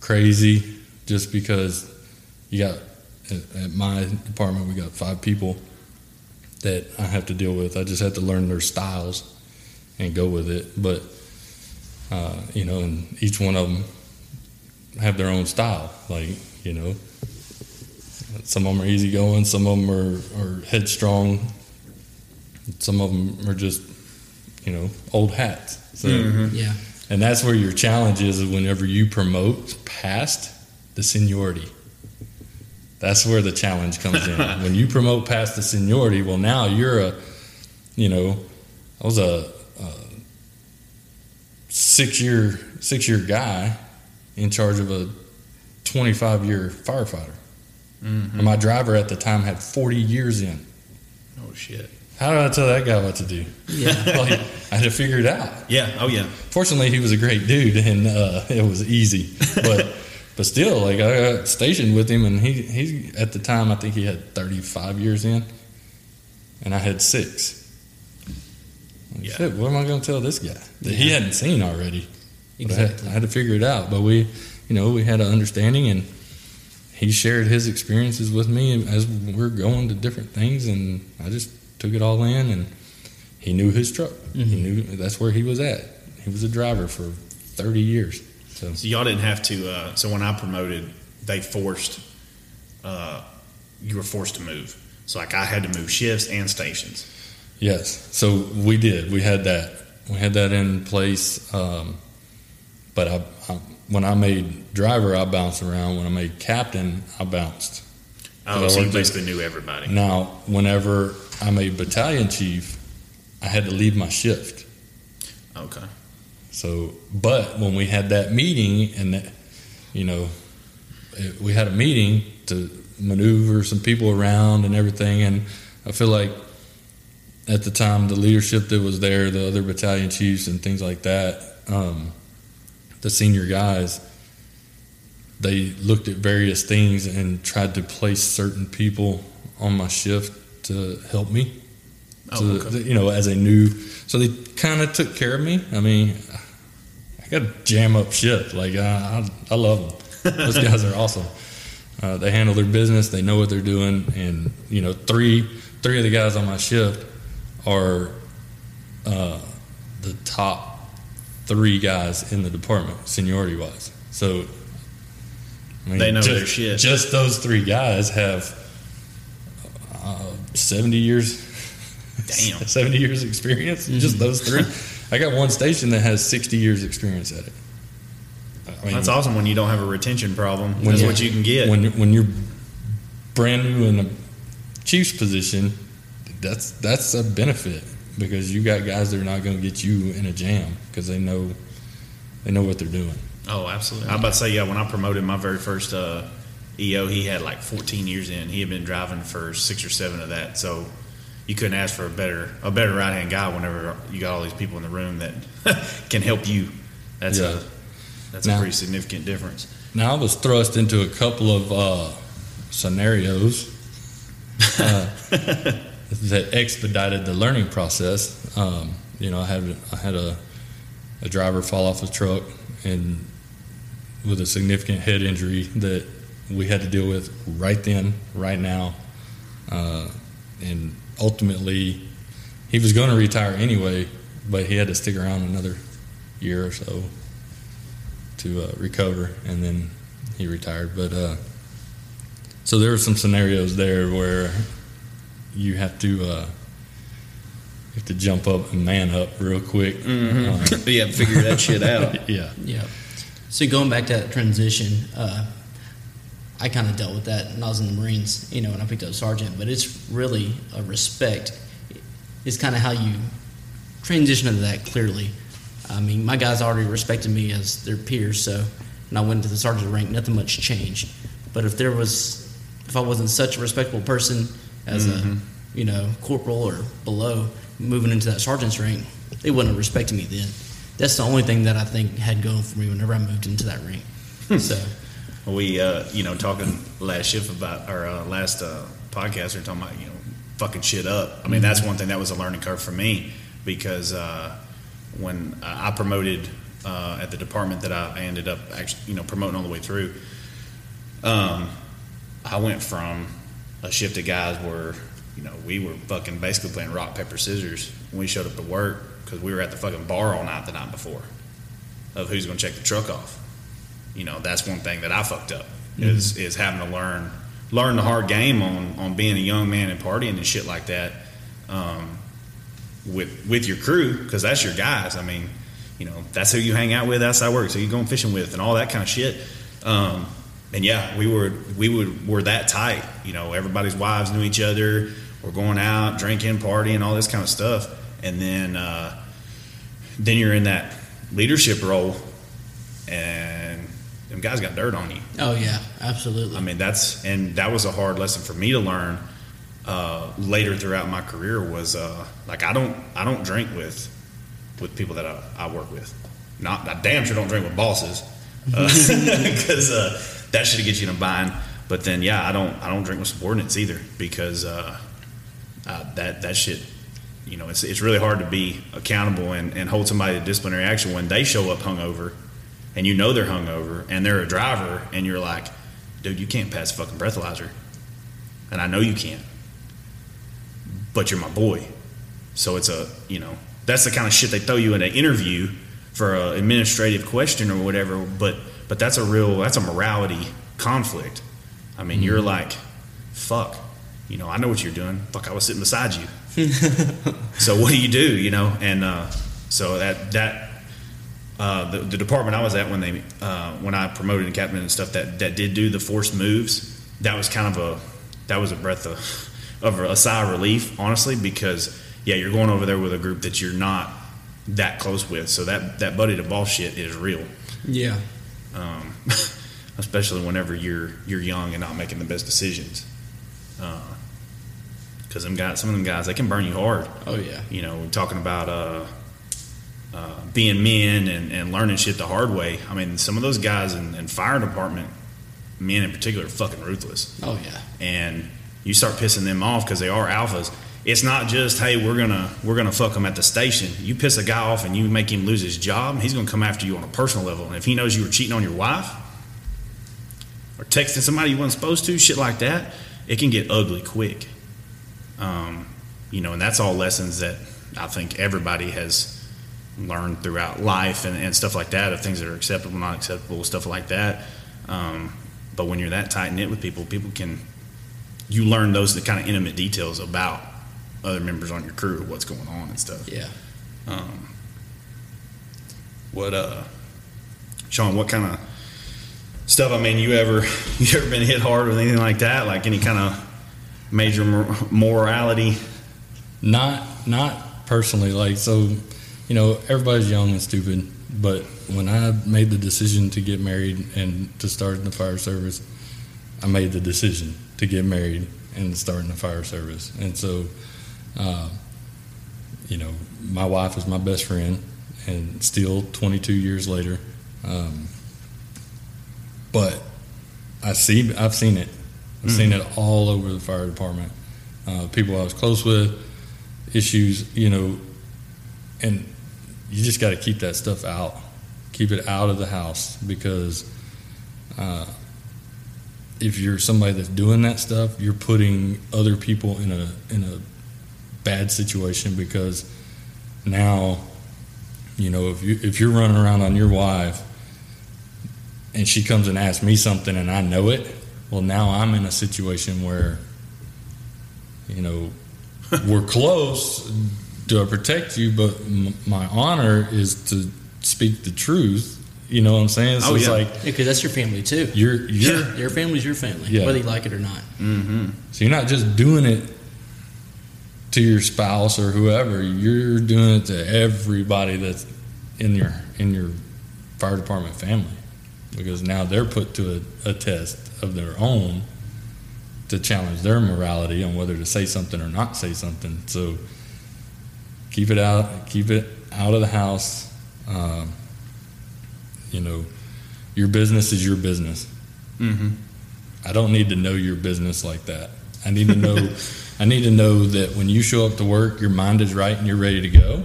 Speaker 4: crazy just because you got at, at my department we got five people that I have to deal with. I just have to learn their styles and go with it. But uh, you know, and each one of them have their own style. Like you know, some of them are easygoing, some of them are, are headstrong, some of them are just you know, old hats. So, mm-hmm.
Speaker 3: Yeah.
Speaker 4: and that's where your challenge is whenever you promote past the seniority. That's where the challenge comes in. when you promote past the seniority, well, now you're a, you know, I was a, a six year six year guy in charge of a 25 year firefighter. Mm-hmm. And my driver at the time had 40 years in.
Speaker 2: Oh shit.
Speaker 4: How did I tell that guy what to do?
Speaker 3: Yeah.
Speaker 4: Like, I had to figure it out.
Speaker 2: Yeah. Oh yeah.
Speaker 4: Fortunately, he was a great dude, and uh, it was easy. But but still, like I got stationed with him, and he he at the time I think he had 35 years in, and I had six. Like,
Speaker 2: Yeah.
Speaker 4: Shit, what am I going to tell this guy that he hadn't seen already? But I had,
Speaker 3: Exactly.
Speaker 4: I had to figure it out. But we, you know, we had an understanding, and he shared his experiences with me as we're going to different things, and I just took it all in. And he knew his truck. He
Speaker 3: Mhm.
Speaker 4: knew that's where he was at. He was a driver for 30 years. So
Speaker 2: So y'all didn't have to. Uh, so when I promoted, they forced. Uh, you were forced to move. So like I had to move shifts and stations.
Speaker 4: yes, so we did. We had that. We had that in place. Um, but I, I, when I made driver, I bounced around. When I made captain, I bounced.
Speaker 2: Oh, so you basically knew everybody.
Speaker 4: Now, whenever I'm a battalion chief, I had to leave my shift.
Speaker 2: Okay.
Speaker 4: So, but when we had that meeting, and that, you know, it, we had a meeting to maneuver some people around and everything, and I feel like at the time the leadership that was there, the other battalion chiefs and things like that, um, the senior guys, they looked at various things and tried to place certain people on my shift to help me.
Speaker 2: Oh,
Speaker 4: So,
Speaker 2: okay.
Speaker 4: you know, as a new, so they kind of took care of me. I mean, I got a jam up shit. Like I, I, I love them. Those guys are awesome. Uh, they handle their business. They know what they're doing, and you know, three three of the guys on my shift are uh, the top three guys in the department, seniority wise. So. I mean,
Speaker 2: They know
Speaker 4: just,
Speaker 2: their shit.
Speaker 4: Just those three guys have uh, seventy years
Speaker 2: Damn.
Speaker 4: 70 years experience just those three i got one station that has 60 years experience at it I mean,
Speaker 2: That's awesome when you don't have a retention problem.
Speaker 4: When
Speaker 2: That's what you can get.
Speaker 4: when, when you're brand new in a chief's position that's that's a benefit because you got guys that are not going to get you in a jam because they know they know what they're doing
Speaker 2: oh, absolutely. I was about to say, yeah, when I promoted my very first uh, EO, he had like 14 years in. He had been driving for six or seven of that. So you couldn't ask for a better a better right hand guy whenever you got all these people in the room that can help you. That's
Speaker 4: Yeah.
Speaker 2: a that's a pretty significant difference.
Speaker 4: Now I was thrust into a couple of uh, scenarios uh, that expedited the learning process. Um, you know, I had I had a, a driver fall off a truck and with a significant head injury that we had to deal with right then, right now, uh, and ultimately he was going to retire anyway, but he had to stick around another year or so to uh, recover, and then he retired. But uh, so there were some scenarios there where you have to uh, you have to jump up and man up real quick. Um,
Speaker 2: yeah, figure that shit out.
Speaker 4: yeah,
Speaker 3: Yeah. So going back to that transition, uh, I kind of dealt with that when I was in the Marines, you know, when I picked up sergeant. But it's really a respect. Is kind of how you transition into that clearly. I mean, my guys already respected me as their peers, so when I went to the sergeant rank, nothing much changed. But if there was, if I wasn't such a respectable person as a, you know, corporal or below, moving into that sergeant's rank, they wouldn't have respected me then. That's the only thing that I think had going for me whenever I moved into that ring. so,
Speaker 2: we uh, you know talking last shift about our uh, last uh, podcast we are talking about you know fucking shit up. I mean that's one thing that was a learning curve for me because uh, when i promoted uh, at the department that i ended up actually you know promoting all the way through um, i went from a shift of guys where you know we were fucking basically playing rock paper scissors. When we showed up to work because we were at the fucking bar all night the night before of who's going to check the truck off you know that's one thing that I fucked up is is having to learn learn the hard game on on being a young man and partying and shit like that. Um, with with your crew because that's your guys. I mean, you know, that's who you hang out with that's outside work, so you going fishing with and all that kind of shit. Um, and yeah, we were we would were that tight. You know, everybody's wives knew each other. We're going out, drinking, partying, all this kind of stuff. And then uh, then you're in that leadership role, and them guys got dirt on you.
Speaker 3: Oh yeah, absolutely.
Speaker 2: I mean, that's and that was a hard lesson for me to learn uh, later throughout my career. Was uh, like I don't I don't drink with with people that I, I work with. Not I damn sure don't drink with bosses because uh, that should get you in a bind. But then yeah, I don't I don't drink with subordinates either because uh, uh, that that shit. You know, it's, it's really hard to be accountable and, and hold somebody to disciplinary action when they show up hungover and you know they're hungover and they're a driver and you're like, dude, you can't pass a fucking breathalyzer. And I know you can't. But you're my boy. So it's a, you know, that's the kind of shit they throw you in an interview for an administrative question or whatever. But but that's a real that's a morality conflict. I mean, you're mm-hmm. like, fuck, you know, I know what you're doing. Fuck, I was sitting beside you. so what do you do? You know, and uh, so that that uh, the, the department I was at when they uh, when I promoted and captain and stuff that that did do the forced moves. That was kind of a that was a breath of of a sigh of relief, honestly, because yeah, you're going over there with a group that you're not that close with. So that that buddy to boss shit is real,
Speaker 3: yeah.
Speaker 2: um, especially whenever you're you're young and not making the best decisions. Because them guys, some of them guys, they can burn you hard.
Speaker 3: Oh yeah.
Speaker 2: You know, we're talking about uh, uh, being men and, and learning shit the hard way. I mean, some of those guys in, in fire department, men in particular, are fucking ruthless.
Speaker 3: Oh yeah.
Speaker 2: And you start pissing them off because they are alphas. It's not just hey, we're gonna we're gonna fuck them at the station. You piss a guy off and you make him lose his job, he's gonna come after you on a personal level. And if he knows you were cheating on your wife or texting somebody you weren't supposed to, shit like that, it can get ugly quick. Um, you know, and that's all lessons that I think everybody has learned throughout life and, and stuff like that of things that are acceptable, not acceptable, stuff like that. Um, but when you're that tight knit with people, people can you learn those the kind of intimate details about other members on your crew, what's going on and stuff.
Speaker 3: Yeah.
Speaker 2: Um, what uh, Sean? What kind of stuff? I mean, you ever you ever been hit hard with anything like that? Like any kind of major mor- morality?
Speaker 4: Not not personally. Like so, you know, everybody's young and stupid. But when I made the decision to get married and to start in the fire service, I made the decision to get married and start in the fire service. And so, uh, you know, my wife is my best friend, and still 22 years later. Um, but I see, I've seen it. I've seen it all over the fire department. Uh, people I was close with, issues, you know, and you just got to keep that stuff out. Keep it out of the house because uh, if you're somebody that's doing that stuff, you're putting other people in a in a bad situation because now, you know, if you if you're running around on your wife and she comes and asks me something and I know it, well, now I'm in a situation where, you know, we're close to protect you, but m- my honor is to speak the truth. You know what I'm saying? So
Speaker 2: Oh,
Speaker 4: it's
Speaker 2: yeah.
Speaker 4: like
Speaker 3: Because that's your family too.
Speaker 4: you're you're
Speaker 2: Yeah.
Speaker 3: Your family's your family,
Speaker 4: Yeah.
Speaker 3: whether you like it or not.
Speaker 2: Mm-hmm.
Speaker 4: so you're not just doing it to your spouse or whoever. You're doing it to everybody that's in your in your fire department family because now they're put to a, a test of their own to challenge their morality on whether to say something or not say something. So keep it out, keep it out of the house. Um, you know, your business is your business.
Speaker 2: Mm-hmm.
Speaker 4: I don't need to know your business like that. I need to know. I need to know that when you show up to work, your mind is right and you're ready to go.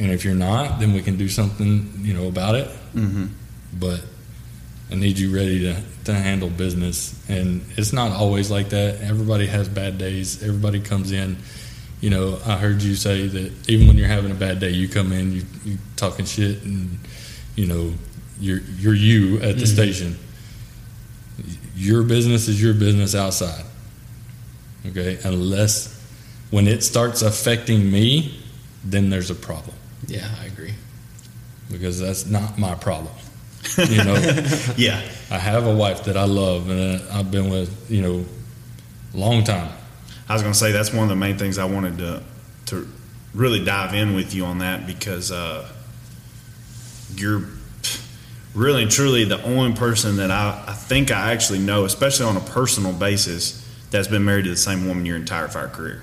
Speaker 4: And if you're not, then we can do something, you know, about it.
Speaker 2: Mm-hmm.
Speaker 4: But I need you ready to, to handle business. And it's not always like that. Everybody has bad days. Everybody comes in. You know, I heard you say that even when you're having a bad day, you come in, you you talking shit, and you know, you're you're you at the station. Your business is your business outside. Okay, unless when it starts affecting me, then there's a problem
Speaker 3: Yeah, I agree.
Speaker 4: because that's not my problem. You know,
Speaker 2: Yeah.
Speaker 4: I have a wife that I love and uh, I've been with, you know, a long time.
Speaker 2: I was going to say that's one of the main things I wanted to to really dive in with you on that because uh, you're really and truly the only person that I, I think I actually know, especially on a personal basis, that's been married to the same woman your entire fire career.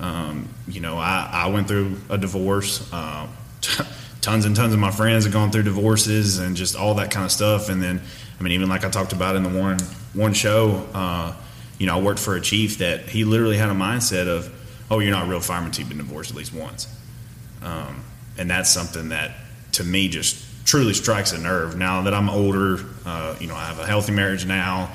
Speaker 2: Um, you know, I, I went through a divorce. Uh, tons and tons of my friends have gone through divorces and just all that kind of stuff. And then, I mean, even like I talked about in the one one show, uh, you know, I worked for a chief that he literally had a mindset of, "Oh, you're not a real fireman until you've been divorced at least once," um, and that's something that to me just truly strikes a nerve. Now that I'm older, uh, you know, I have a healthy marriage now.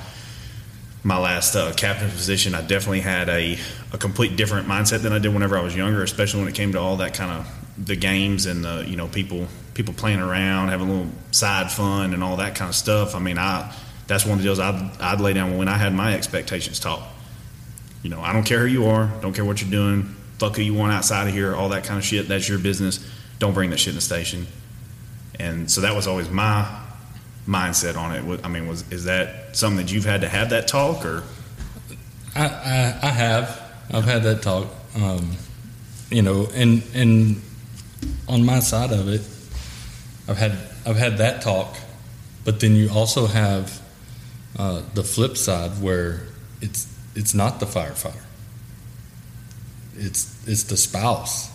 Speaker 2: My last uh, captain position, I definitely had a, a complete different mindset than I did whenever I was younger, especially when it came to all that kind of the games and the you know people people playing around, having a little side fun and all that kind of stuff. I mean, I that's one of the deals I'd, I'd lay down when I had my expectations taught. You know, I don't care who you are, don't care what you're doing, fuck who you want outside of here, all that kind of shit. That's your business. Don't bring that shit in the station. And so that was always my mindset on it. I mean, was is that something that you've had to have that talk or?
Speaker 4: I, I, I have. I've had that talk. Um, you know, and and on my side of it, I've had I've had that talk, but then you also have uh, the flip side where it's it's not the firefighter. It's it's the spouse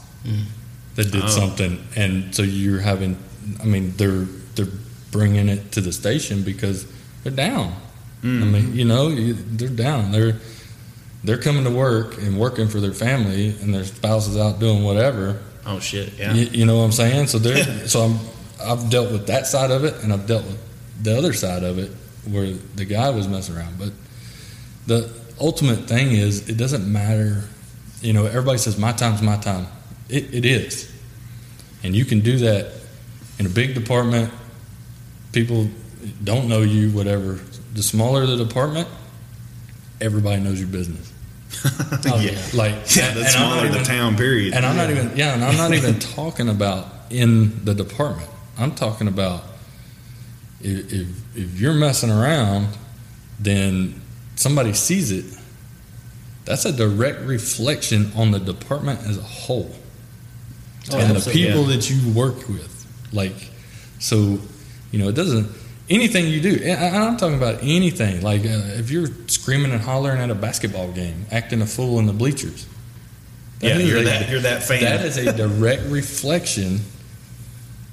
Speaker 4: that did
Speaker 2: Oh.
Speaker 4: something, and so you're having. I mean, they're they're bringing it to the station because they're down. I mean, mm-hmm. you know, they're down. They're they're coming to work and working for their family, and their spouse is out doing whatever.
Speaker 2: Oh shit! Yeah.
Speaker 4: You, you know what I'm saying? So they're so I'm I've dealt with that side of it, and I've dealt with the other side of it where the guy was messing around. But the ultimate thing is, it doesn't matter. You know, everybody says my time's my time. It, it is, and you can do that in a big department. People don't know you, whatever. The smaller the department, everybody knows your business.
Speaker 3: Oh,
Speaker 2: yeah.
Speaker 3: yeah.
Speaker 4: Like,
Speaker 2: Yeah,
Speaker 4: and-
Speaker 2: the
Speaker 4: and
Speaker 2: smaller
Speaker 4: not
Speaker 2: the town. Period.
Speaker 4: and I'm not even yeah, and I'm not even talking about in the department. I'm talking about if, if if you're messing around, then somebody sees it. That's a direct reflection on the department as a whole
Speaker 3: Oh,
Speaker 4: and the
Speaker 3: absolutely.
Speaker 4: people that you work with. Like, so you know, it doesn't anything you do. And I- I'm talking about anything. Like, uh, if you're screaming and hollering at a basketball game, acting a fool in the bleachers.
Speaker 2: yeah, you're
Speaker 4: a-
Speaker 2: that. You're that fan.
Speaker 4: that is a direct reflection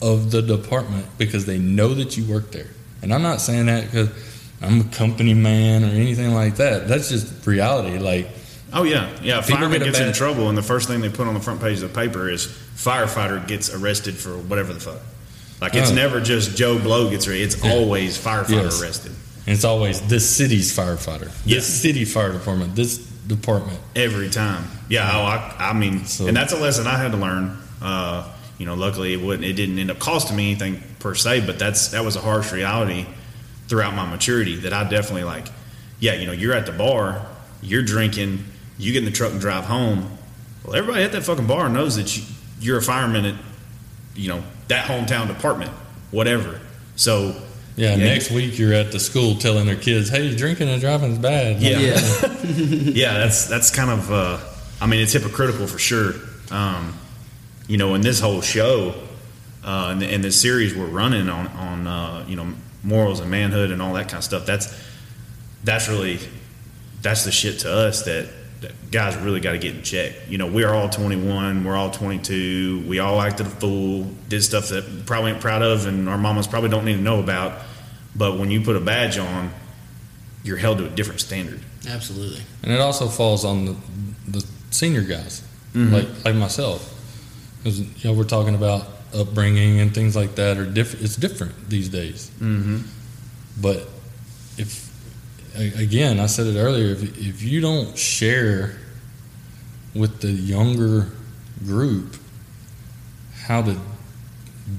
Speaker 4: of the department because they know that you work there. And I'm not saying that because I'm a company man or anything like that. That's just reality. Like,
Speaker 2: Oh yeah, yeah. Fireman gets in trouble, and the first thing they put on the front page of the paper is firefighter gets arrested for whatever the fuck. Like it's
Speaker 4: Oh.
Speaker 2: never just Joe Blow gets arrested. It's
Speaker 4: Yeah.
Speaker 2: always firefighter
Speaker 4: Yes.
Speaker 2: arrested
Speaker 4: and it's always this city's firefighter,
Speaker 2: Yeah.
Speaker 4: this city fire department, this department.
Speaker 2: every time. Yeah, oh, I, I mean,
Speaker 4: So-
Speaker 2: and that's a lesson I had to learn. Uh, you know, luckily it wouldn't. It didn't end up costing me anything per se, but that's that was a harsh reality throughout my maturity that I definitely like. Yeah, you know, you're at the bar, you're drinking, you get in the truck and drive home. Well, everybody at that fucking bar knows that you, you're a fireman at, you know, that hometown department, whatever. So
Speaker 4: Yeah,
Speaker 2: Yeah,
Speaker 4: next week you're at the school telling their kids, "Hey, drinking and driving is bad."
Speaker 2: Yeah.
Speaker 3: Yeah.
Speaker 2: yeah, that's that's kind of. Uh, I mean, it's hypocritical for sure. Um, you know, in this whole show, uh, and, and this series we're running on on uh, you know morals and manhood and all that kind of stuff. That's that's really that's the shit to us that, that guys really got to get in check. You know, we're all 21, we're all 22, we all acted a fool, did stuff that probably ain't proud of, and our mamas probably don't need to know about. But when you put a badge on, you're held to a different standard.
Speaker 3: Absolutely.
Speaker 4: And it also falls on the, the senior guys,
Speaker 2: Mhm.
Speaker 4: like like myself, because you know we're talking about upbringing and things like that are different. It's different these days.
Speaker 2: Mm-hmm.
Speaker 4: But if a- again, I said it earlier, if if you don't share with the younger group how to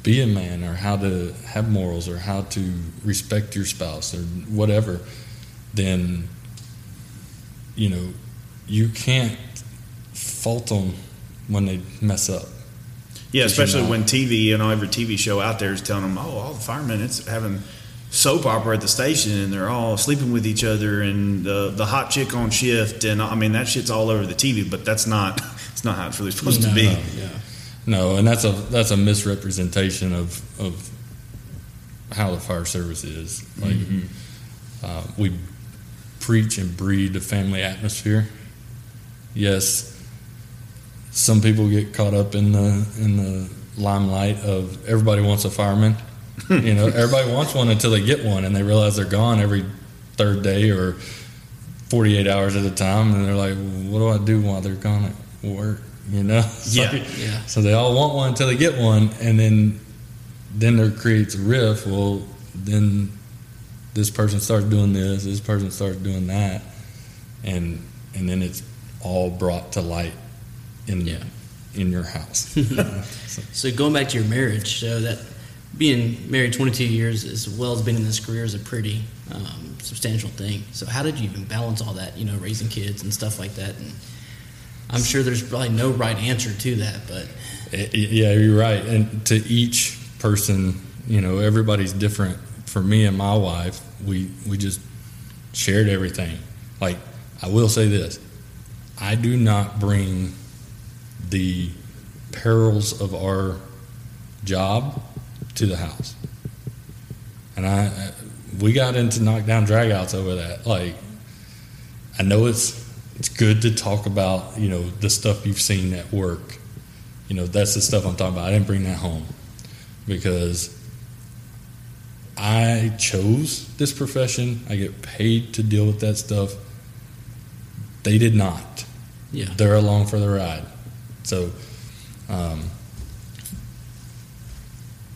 Speaker 4: be a man or how to have morals or how to respect your spouse or whatever, then you know you can't fault them when they mess up.
Speaker 2: Yeah,
Speaker 4: you
Speaker 2: especially
Speaker 4: know?
Speaker 2: when TV, know, every TV show out there is telling them, oh, all the firemen, it's having soap opera at the station and they're all sleeping with each other and the the hot chick on shift and I mean that shit's all over the TV, but that's not it's not how it's really supposed to be.
Speaker 3: no, yeah.
Speaker 4: No, and that's a that's a misrepresentation of of how the fire service is. Like uh, we preach and breed a family atmosphere. Yes, some people get caught up in the in the limelight of everybody wants a fireman. you know, everybody wants one until they get one, and they realize they're gone every third day or forty eight hours at a time, and they're like, "What do I do while they're gone at work?" You know, It's
Speaker 2: Yeah.
Speaker 3: Yeah.
Speaker 4: so they all want one until they get one, and then then there creates a rift. Well, then this person starts doing this, this person starts doing that, and and then it's all brought to light in
Speaker 3: Yeah.
Speaker 4: in your house.
Speaker 3: So going back to your marriage, so that being married 22 years as well as being in this career is a pretty um, substantial thing. So how did you even balance all that? You know, raising kids and stuff like that. And I'm sure there's probably no right answer to that, but
Speaker 4: Yeah, you're right. And to each person, you know, everybody's different. For me and my wife, we we just shared everything. Like I will say this, I do not bring the perils of our job to the house. And I we got into knockdown dragouts over that. Like I know it's it's good to talk about, you know, the stuff you've seen at work you know that's the stuff i'm talking about i didn't bring that home because i chose this profession i get paid to deal with that stuff they did not
Speaker 3: yeah.
Speaker 4: they're along for the ride so um,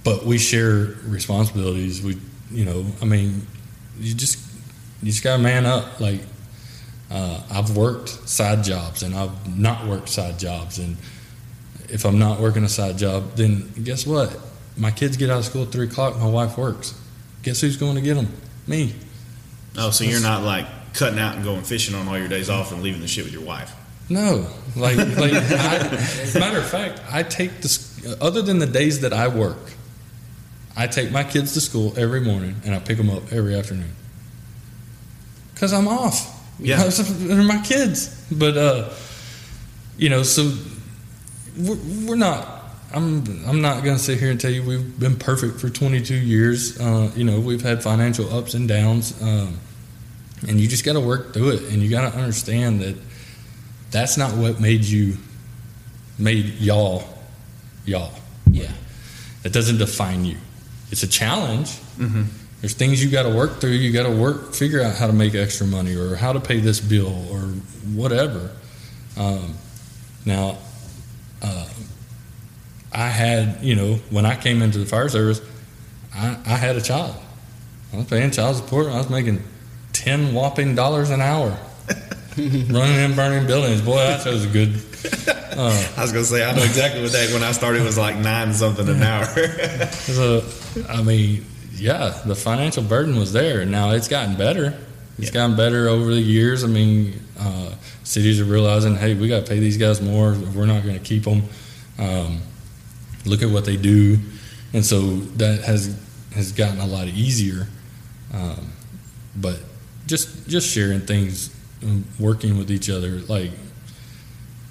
Speaker 4: but we share responsibilities. We you know i mean you just you just gotta man up. Like uh, i've worked side jobs and i've not worked side jobs. And if i'm not working a side job then guess what? My kids get out of school at 3 o'clock. My wife works. Guess who's going to get them me.
Speaker 2: Oh, so you're not like cutting out and going fishing on all your days off and leaving the shit with your wife.
Speaker 4: No, like like I, matter of fact, I take this. Other than the days that I work, I take my kids to school every morning and I pick them up every afternoon because I'm off.
Speaker 2: Yeah.
Speaker 4: They're my kids. But uh, you know, so we're, we're not. I'm I'm not gonna sit here and tell you we've been perfect for 22 years. Uh, you know, we've had financial ups and downs, um, and you just got to work through it, and you got to understand that that's not what made you made y'all y'all.
Speaker 3: Yeah.
Speaker 4: It doesn't define you. It's a challenge.
Speaker 2: Mm-hmm.
Speaker 4: There's things you got to work through. You got to work, figure out how to make extra money or how to pay this bill or whatever. Um, now, uh, I had, you know, when I came into the fire service, I, I had a child. I was paying child support. I was making ten whopping dollars an hour, running and burning buildings. Boy, that was a good. Uh,
Speaker 2: I was gonna say I know exactly what that when I started was like nine something an hour.
Speaker 4: So, I mean, yeah, the financial burden was there. Now it's gotten better. It's
Speaker 2: Yeah.
Speaker 4: gotten better over the years. I mean, uh, cities are realizing, hey, we got to pay these guys more. We're not going to keep them. Um, look at what they do, and so that has has gotten a lot easier. Um, but just just sharing things, and working with each other, like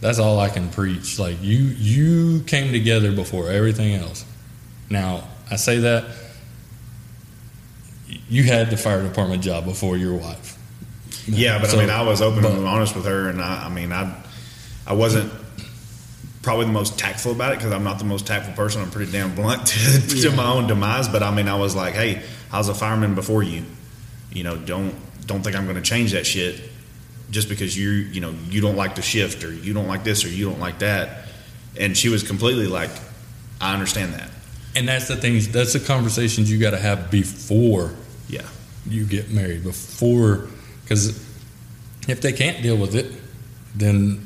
Speaker 4: that's all I can preach. Like you you came together before everything else. Now, I say that you had the fire department job before your wife.
Speaker 2: yeah, but
Speaker 4: So-
Speaker 2: I mean I was open
Speaker 4: but-
Speaker 2: and honest with her, and I, I mean I I wasn't probably the most tactful about it because I'm not the most tactful person. I'm pretty damn blunt to, to my own demise. But I mean I was like, hey, I was a fireman before you. You know, don't don't think I'm going to change that shit just because you you know you don't like the shift or you don't like this or you don't like that. And she was completely like, I understand that.
Speaker 4: And that's the things. That's the conversations you got to have before
Speaker 2: Yeah.
Speaker 4: you get married. Before, because if they can't deal with it, then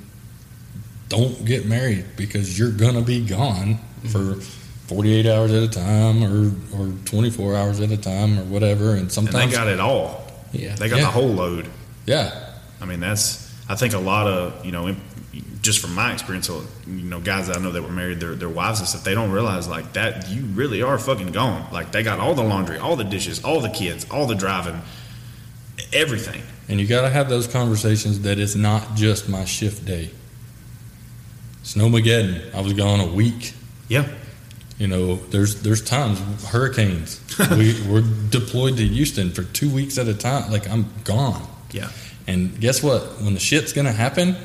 Speaker 4: don't get married because you're gonna be gone mm-hmm. for 48 hours at a time or or 24 hours at a time or whatever. And
Speaker 2: And
Speaker 4: sometimes,
Speaker 2: they got it all.
Speaker 3: Yeah.
Speaker 2: They got
Speaker 4: Yeah.
Speaker 2: the whole load.
Speaker 4: yeah,
Speaker 2: I mean, that's I think a lot of you know just from my experience, you know, guys that I know that were married, their their wives and stuff, they don't realize like that you really are fucking gone. Like they got all the laundry, all the dishes, all the kids, all the driving, everything.
Speaker 4: And you got to have those conversations that it's not just my shift day. Snowmageddon, I was gone a week.
Speaker 2: Yeah.
Speaker 4: You know, there's there's times hurricanes. we we're deployed to Houston for two weeks at a time. Like I'm gone.
Speaker 2: Yeah.
Speaker 4: And guess what? When the shit's gonna happen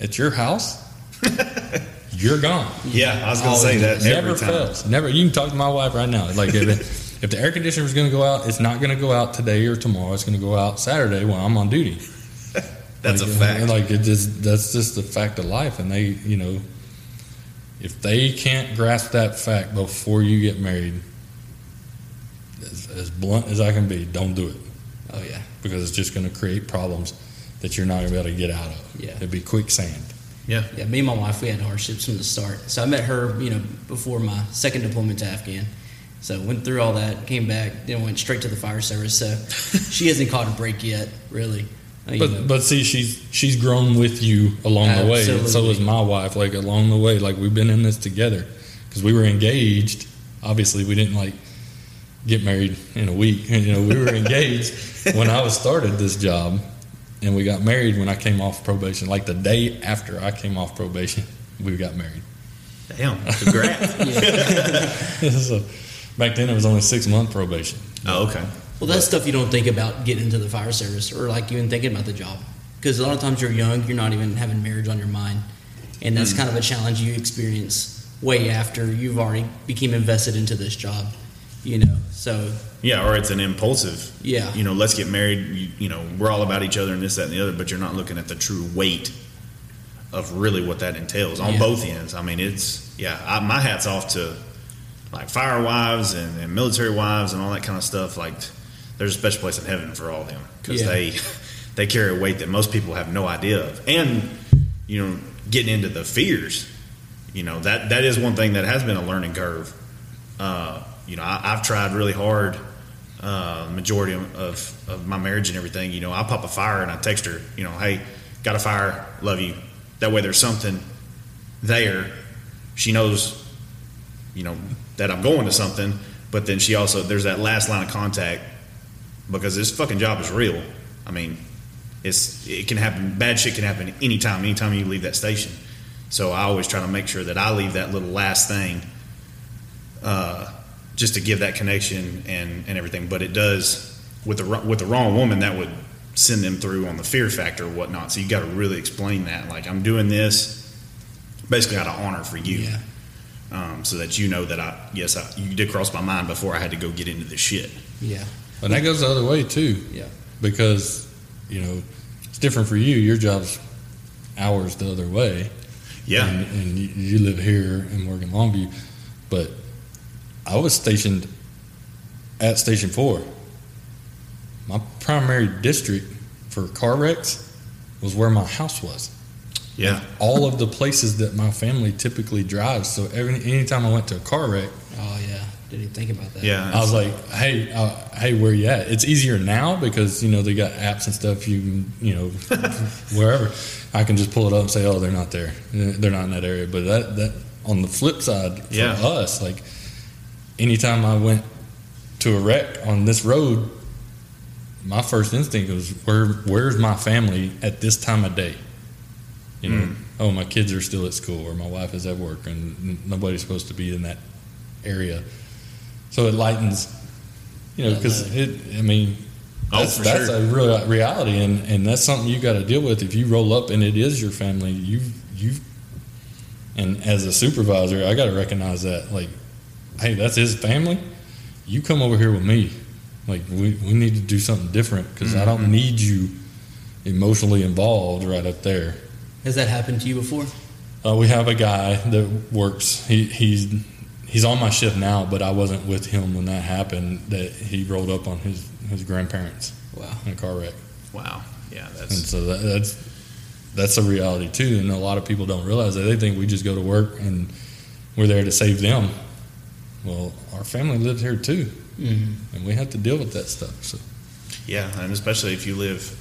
Speaker 4: at your house, you're gone.
Speaker 2: Yeah, I was gonna say that
Speaker 4: never
Speaker 2: every time.
Speaker 4: fails. Never. You can talk to my wife right now. Like if, it, if the air conditioner is going to go out, it's not going to go out today or tomorrow. It's going to go out Saturday while I'm on duty.
Speaker 2: That's
Speaker 4: like,
Speaker 2: a fact.
Speaker 4: Like it just that's just the fact of life, and they you know if they can't grasp that fact before you get married, as, as blunt as I can be, don't do it
Speaker 3: Oh yeah.
Speaker 4: Because it's just going to create problems that you're not going to be able to get out of.
Speaker 3: Yeah.
Speaker 4: It'd be quicksand.
Speaker 2: yeah.
Speaker 3: Yeah, me and my wife, we had hardships from the start. So I met her, you know, before my second deployment to Afghan. So went through all that, came back, then went straight to the fire service. So she hasn't caught a break yet, really. Uh, you know.
Speaker 4: But but see, she's she's grown with you along the way, and so
Speaker 3: Absolutely.
Speaker 4: is my wife. Like along the way, like we've been in this together because we were engaged. Obviously, we didn't like get married in a week. And, You know, we were engaged when I was started this job, and we got married when I came off probation. Like the day after I came off probation, we got married.
Speaker 2: Damn. Congrats.
Speaker 4: so back then, it was only six month probation.
Speaker 2: oh, okay.
Speaker 3: Well, that's stuff you don't think about getting into the fire service or like even thinking about the job. Because a lot of times you're young, you're not even having marriage on your mind. And that's hmm. kind of a challenge you experience way after you've already became invested into this job, you know. So,
Speaker 2: Yeah, or it's an impulsive.
Speaker 3: Yeah.
Speaker 2: You know, let's get married. You, you know, we're all about each other and this, that, and the other, but you're not looking at the true weight of really what that entails on
Speaker 3: Yeah.
Speaker 2: both ends. I mean, it's yeah. I, my hats off to like fire wives and, and military wives and all that kind of stuff. Like, there's a special place in heaven for all of them because
Speaker 3: Yeah.
Speaker 2: they they carry a weight that most people have no idea of, and you know, getting into the fears. You know that that is one thing that has been a learning curve. Uh, you know, I, I've tried really hard. Uh, majority of, of, of my marriage and everything, you know, I pop a fire and I text her, you know, hey, got a fire, love you. That way, there's something there. She knows, you know, that I'm going to something, but then she also there's that last line of contact because this fucking job is real. I mean, it's it can happen. Bad shit can happen anytime. Anytime you leave that station. So I always try to make sure that I leave that little last thing, uh, just to give that connection and and everything. But it does with the with the wrong woman that would send them through on the fear factor or whatnot. So you got to really explain that. Like I'm doing this basically out of honor for you.
Speaker 3: yeah.
Speaker 2: Um, so that you know that I yes I, you did cross my mind before I had to go get into this shit.
Speaker 3: Yeah.
Speaker 4: And that goes the other way too.
Speaker 3: Yeah.
Speaker 4: because you know it's different for you. Your job's hours the other way.
Speaker 2: Yeah,
Speaker 4: and, and you, you live here and work in Longview, but I was stationed at Station Four. My primary district for car wrecks was where my house was.
Speaker 2: yeah,
Speaker 4: All of the places that my family typically drives. So every anytime I went to a car wreck,
Speaker 3: Oh, yeah. Didn't even think about that.
Speaker 2: yeah.
Speaker 4: I was like, "Hey, uh, hey, where you at?" It's easier now because you know they got apps and stuff. You can, you know, wherever I can just pull it up and say, "Oh, they're not there. They're not in that area." But that that on the flip side for
Speaker 2: Yeah.
Speaker 4: us, like anytime I went to a wreck on this road, my first instinct was, "Where where's my family at this time of day?" You know,
Speaker 2: Mm.
Speaker 4: oh, my kids are still at school, or my wife is at work, and nobody's supposed to be in that area. So it lightens, you know, because it. I mean,
Speaker 2: Oh,
Speaker 4: that's,
Speaker 2: for
Speaker 4: that's
Speaker 2: sure.
Speaker 4: a real reality, and, and that's something you got to deal with. If you roll up and it is your family, you you, and as a supervisor, I got to recognize that. Like, hey, that's his family. You come over here with me. Like, we, we need to do something different because I
Speaker 2: Mm-hmm.
Speaker 4: don't need you emotionally involved right up there.
Speaker 3: Has that happened to you before?
Speaker 4: Uh, we have a guy that works. He, he's he's on my shift now, but I wasn't with him when that happened. That he rolled up on his his grandparents
Speaker 3: Wow.
Speaker 4: in a car wreck,
Speaker 2: wow, yeah, That's...
Speaker 4: and so that, that's that's a reality too. And a lot of people don't realize that. They think we just go to work and we're there to save them. Well, our family lived here too,
Speaker 3: Mm-hmm.
Speaker 4: and we have to deal with that stuff. So
Speaker 2: yeah, and especially if you live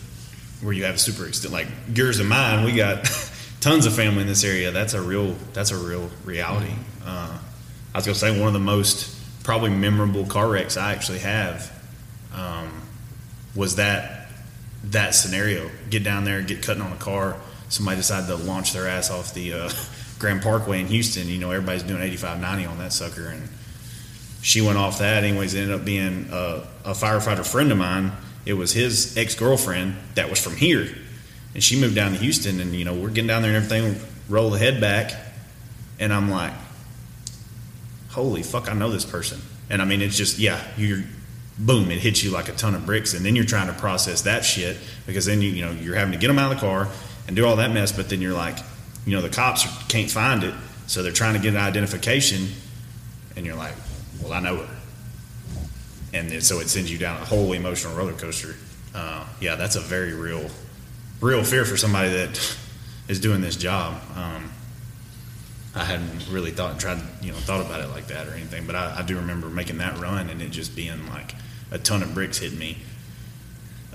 Speaker 2: where you have a super extent like yours and mine, we got tons of family in this area. That's a real that's a real reality. Uh, I was gonna say one of the most probably memorable car wrecks I actually have um, was that that scenario. Get down there, get cutting on a car. Somebody decided to launch their ass off the uh, Grand Parkway in Houston. You know, everybody's doing 85, 90 on that sucker, and she went off that. Anyways, ended up being a, a firefighter friend of mine. It was his ex girlfriend that was from here, and she moved down to Houston. And you know, we're getting down there and everything. Roll the head back, and I'm like, "Holy fuck! I know this person." And I mean, it's just yeah, you're boom, it hits you like a ton of bricks, and then you're trying to process that shit because then you you know you're having to get them out of the car and do all that mess, but then you're like, you know, the cops can't find it, so they're trying to get an identification, and you're like, well, I know her, and then, so it sends you down a whole emotional roller coaster. Uh, yeah, that's a very real, real fear for somebody that is doing this job. Um, I hadn't really thought tried you know thought about it like that or anything, but I, I do remember making that run and it just being like a ton of bricks hitting me.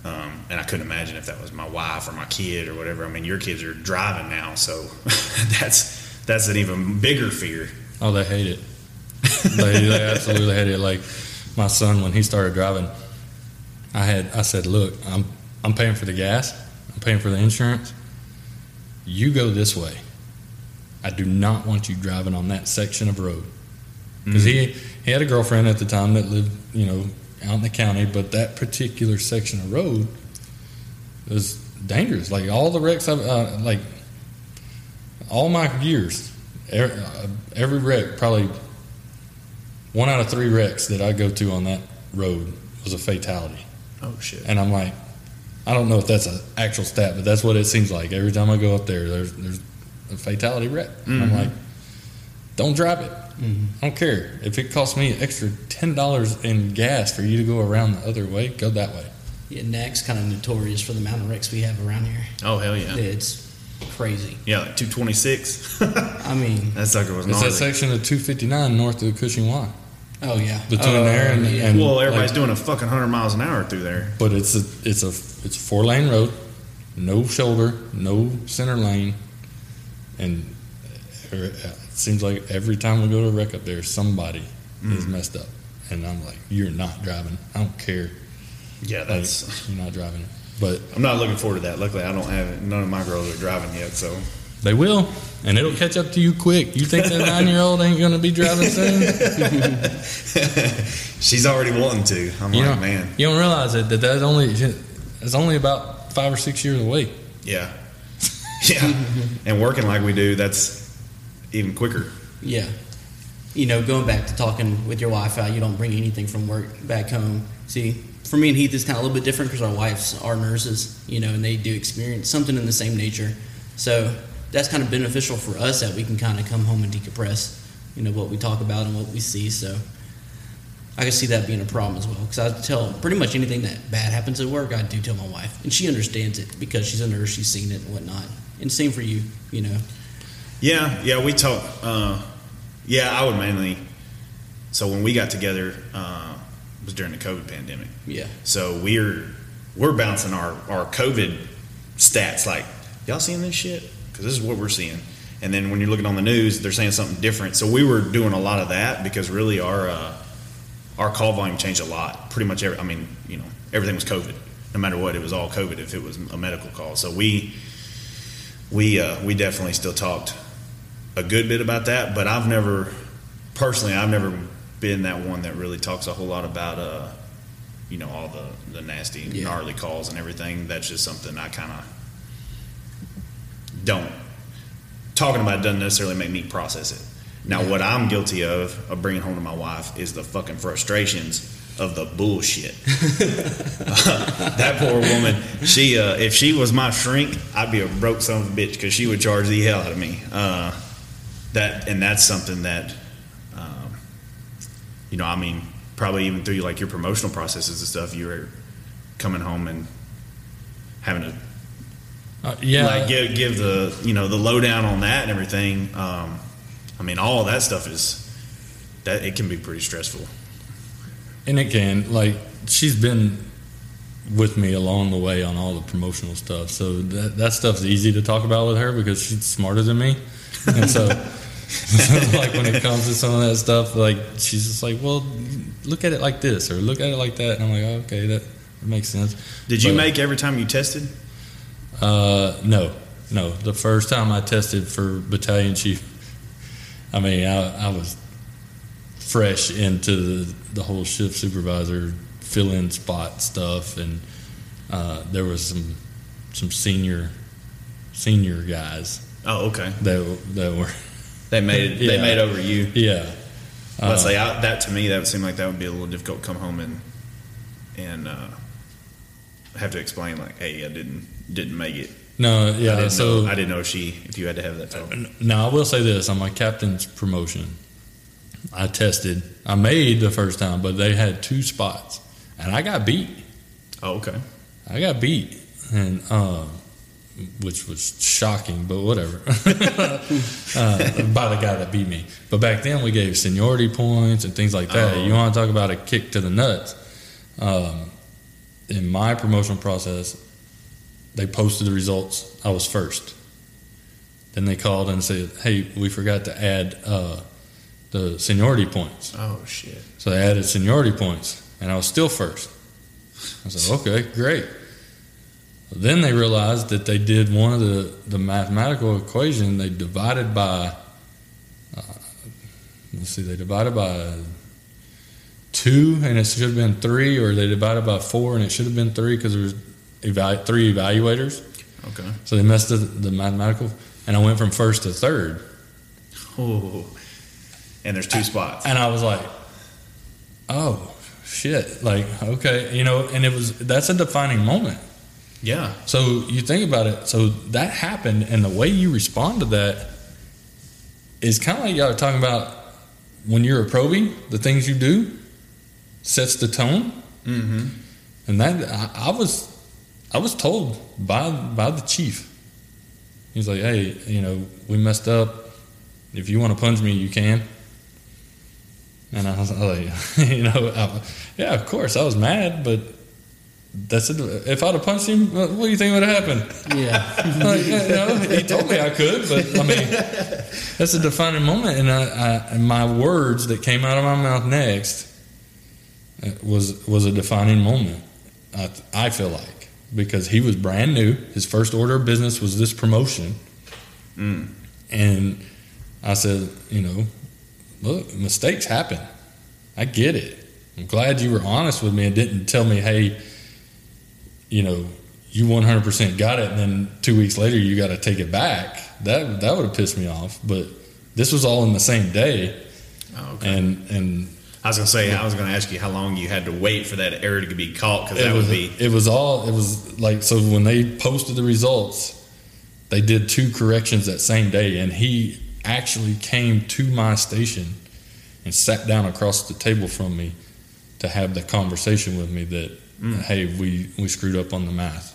Speaker 2: Um, and I couldn't imagine if that was my wife or my kid or whatever. I mean, your kids are driving now, so that's that's an even bigger fear.
Speaker 4: Oh, they hate it. they, they absolutely had it. Like my son, when he started driving, I had I said, "Look, I'm I'm paying for the gas. I'm paying for the insurance. You go this way. I do not want you driving on that section of road because he he had a girlfriend at the time that lived, you know, out in the county, but that particular section of road was dangerous. Like all the wrecks, I've uh, like all my years, every, uh, every wreck, probably one out of three wrecks that I go to on that road was a fatality.
Speaker 2: Oh shit!
Speaker 4: And I'm like, I don't know if that's an actual stat, but that's what it seems like. Every time I go up there, there's there's a fatality wreck. And I'm
Speaker 2: mm-hmm.
Speaker 4: like, don't drive it. Mm-hmm. I don't care if it costs me an extra ten dollars in gas for you to go around the other way. Go that way.
Speaker 3: Yeah, Nack's kind of notorious for the amount of wrecks we have around here.
Speaker 2: Oh hell yeah!
Speaker 3: It's crazy.
Speaker 2: Yeah, like two twenty six.
Speaker 3: I mean,
Speaker 2: that sucker was
Speaker 4: It's
Speaker 2: gnarly.
Speaker 4: that section of 259 north of the Cushing Y.
Speaker 3: oh yeah,
Speaker 4: Between
Speaker 3: Oh,
Speaker 4: there and-
Speaker 3: yeah.
Speaker 4: and-
Speaker 2: well, everybody's
Speaker 4: like-
Speaker 2: doing a fucking hundred miles an hour through there.
Speaker 4: But it's a it's a it's a four lane road, no shoulder, no center lane, and er, uh, it seems like every time we go to a wreck up there, somebody is mm. messed up, and I'm like, you're not driving. I don't care.
Speaker 2: Yeah,
Speaker 4: Like,
Speaker 2: that's.
Speaker 4: you're not driving it. But
Speaker 2: I'm not looking forward to that. Luckily, I don't have it. None of my girls are driving yet, so
Speaker 4: they will, and it'll catch up to you quick. You think that nine year old ain't going to be driving soon?
Speaker 2: she's already wanting to. I'm
Speaker 4: You
Speaker 2: like, man,
Speaker 4: you don't realize it that that's only it's only about five or six years away.
Speaker 2: yeah, yeah. and working like we do, that's even quicker.
Speaker 3: Yeah. You know, going back to talking with your wife, how you don't bring anything from work back home. See, for me and Heath, it's kind of a little bit different because our wives are nurses, you know, and they do experience something in the same nature. So that's kind of beneficial for us that we can kind of come home and decompress, you know, what we talk about and what we see. So I can see that being a problem as well because I tell pretty much anything that bad happens at work, I do tell my wife, and she understands it because she's a nurse, she's seen it and whatnot. And same for you, you know.
Speaker 2: Yeah, yeah, we talk. Uh, yeah, I would mainly. So when we got together, uh, it was during the COVID pandemic.
Speaker 3: Yeah.
Speaker 2: So we're we're bouncing our our COVID stats like y'all seeing this shit because this is what we're seeing. And then when you're looking on the news, they're saying something different. So we were doing a lot of that because really our uh, our call volume changed a lot. Pretty much every. I mean, you know, everything was COVID. No matter what, it was all COVID. If it was a medical call, so we we uh, we definitely still talked a good bit about that. But I've never personally, I've never been that one that really talks a whole lot about uh, you know all the the nasty
Speaker 3: Yeah.
Speaker 2: gnarly calls and everything. That's just something I kind of don't talking about it doesn't necessarily make me process it. Now,
Speaker 3: Yeah.
Speaker 2: what I'm guilty of of bringing home to my wife is the fucking frustrations of the bullshit. that poor woman. She, uh, if she was my shrink, I'd be a broke son of a bitch because she would charge the hell out of me. Uh, that and that's something that, um, you know, I mean, probably even through like your promotional processes and stuff, you were coming home and having to
Speaker 4: Uh, yeah,
Speaker 2: like give give the you know the lowdown on that and everything. Um, I mean, all that stuff is that it can be pretty stressful.
Speaker 4: and it can like she's been with me along the way on all the promotional stuff. So that that stuff's easy to talk about with her because she's smarter than me, and so. like when it comes to some of that stuff, like she's just like, "Well, look at it like this, or look at it like that," and I'm like, oh, "Okay, that, that makes sense."
Speaker 2: Did you
Speaker 4: But-
Speaker 2: make every time you tested?
Speaker 4: Uh, no, no. The first time I tested for battalion chief, I mean, I, I was fresh into the, the whole shift supervisor fill-in spot stuff, and uh, there was some some senior senior guys
Speaker 2: Oh, okay.
Speaker 4: that that were
Speaker 2: They made it. They made over you.
Speaker 4: yeah.
Speaker 2: Let's
Speaker 4: Uh,
Speaker 2: say I, that to me, that would seem like that would be a little difficult. to Come home and and uh, have to explain like, hey, I didn't didn't make it.
Speaker 4: no,
Speaker 2: I
Speaker 4: yeah.
Speaker 2: didn't
Speaker 4: So
Speaker 2: know, I didn't know if she if you had to have that talk.
Speaker 4: Now I will say this: on my captain's promotion, I tested. I made the first time, but they had two spots, and I got beat.
Speaker 2: Oh, okay.
Speaker 4: I got beat, and um, which was shocking, but whatever. uh, by the guy that beat me. But back then we gave seniority points and things like that.
Speaker 2: Oh.
Speaker 4: You want to talk about a kick to the nuts? Um, in my promotional process, they posted the results. I was first. Then they called and said, "Hey, we forgot to add uh, the seniority points."
Speaker 2: Oh shit.
Speaker 4: So they added seniority points, and I was still first. I said, okay, great. Then they realized that they did one of the, the mathematical equation. They divided by, uh, let's see, they divided by two, and it should have been three, or they divided by four, and it should have been three because there was evalu- three evaluators.
Speaker 2: Okay.
Speaker 4: So they messed up the mathematical, and I went from first to third.
Speaker 2: Oh. And there's two spots.
Speaker 4: and I was like, "Oh shit!" Like, okay, you know, and it was that's a defining moment.
Speaker 2: Yeah.
Speaker 4: So you think about it. So that happened, and the way you respond to that is kind of like y'all are talking about when you're a. The things you do sets the tone,
Speaker 2: Mm-hmm.
Speaker 4: and that I, I was I was told by by the chief. He's like, "Hey, you know, we messed up. If you want to punch me, you can." And I was like, you know, I, yeah, of course, I was mad, but that's it. If I'd have punched him, what do you think would have happened?
Speaker 3: Yeah.
Speaker 4: Like, you know, he told me I could, but I mean, that's a defining moment. And I, I and my words that came out of my mouth next uh, was was a defining moment. I, I feel like because he was brand new. His first order of business was this promotion,
Speaker 2: Mm.
Speaker 4: and I said, you know, look, mistakes happen. I get it. I'm glad you were honest with me and didn't tell me, hey, you know, you 100% got it, and then two weeks later you got to take it back. That that would have pissed me off. But this was all in the same day,
Speaker 2: Oh, okay.
Speaker 4: and and
Speaker 2: I was gonna say I was gonna ask you how long you had to wait for that error to be caught because that
Speaker 4: was
Speaker 2: would be
Speaker 4: it was all it was like so when they posted the results, they did two corrections that same day, and he actually came to my station and sat down across the table from me to have the conversation with me that mm. hey we we screwed up on the math.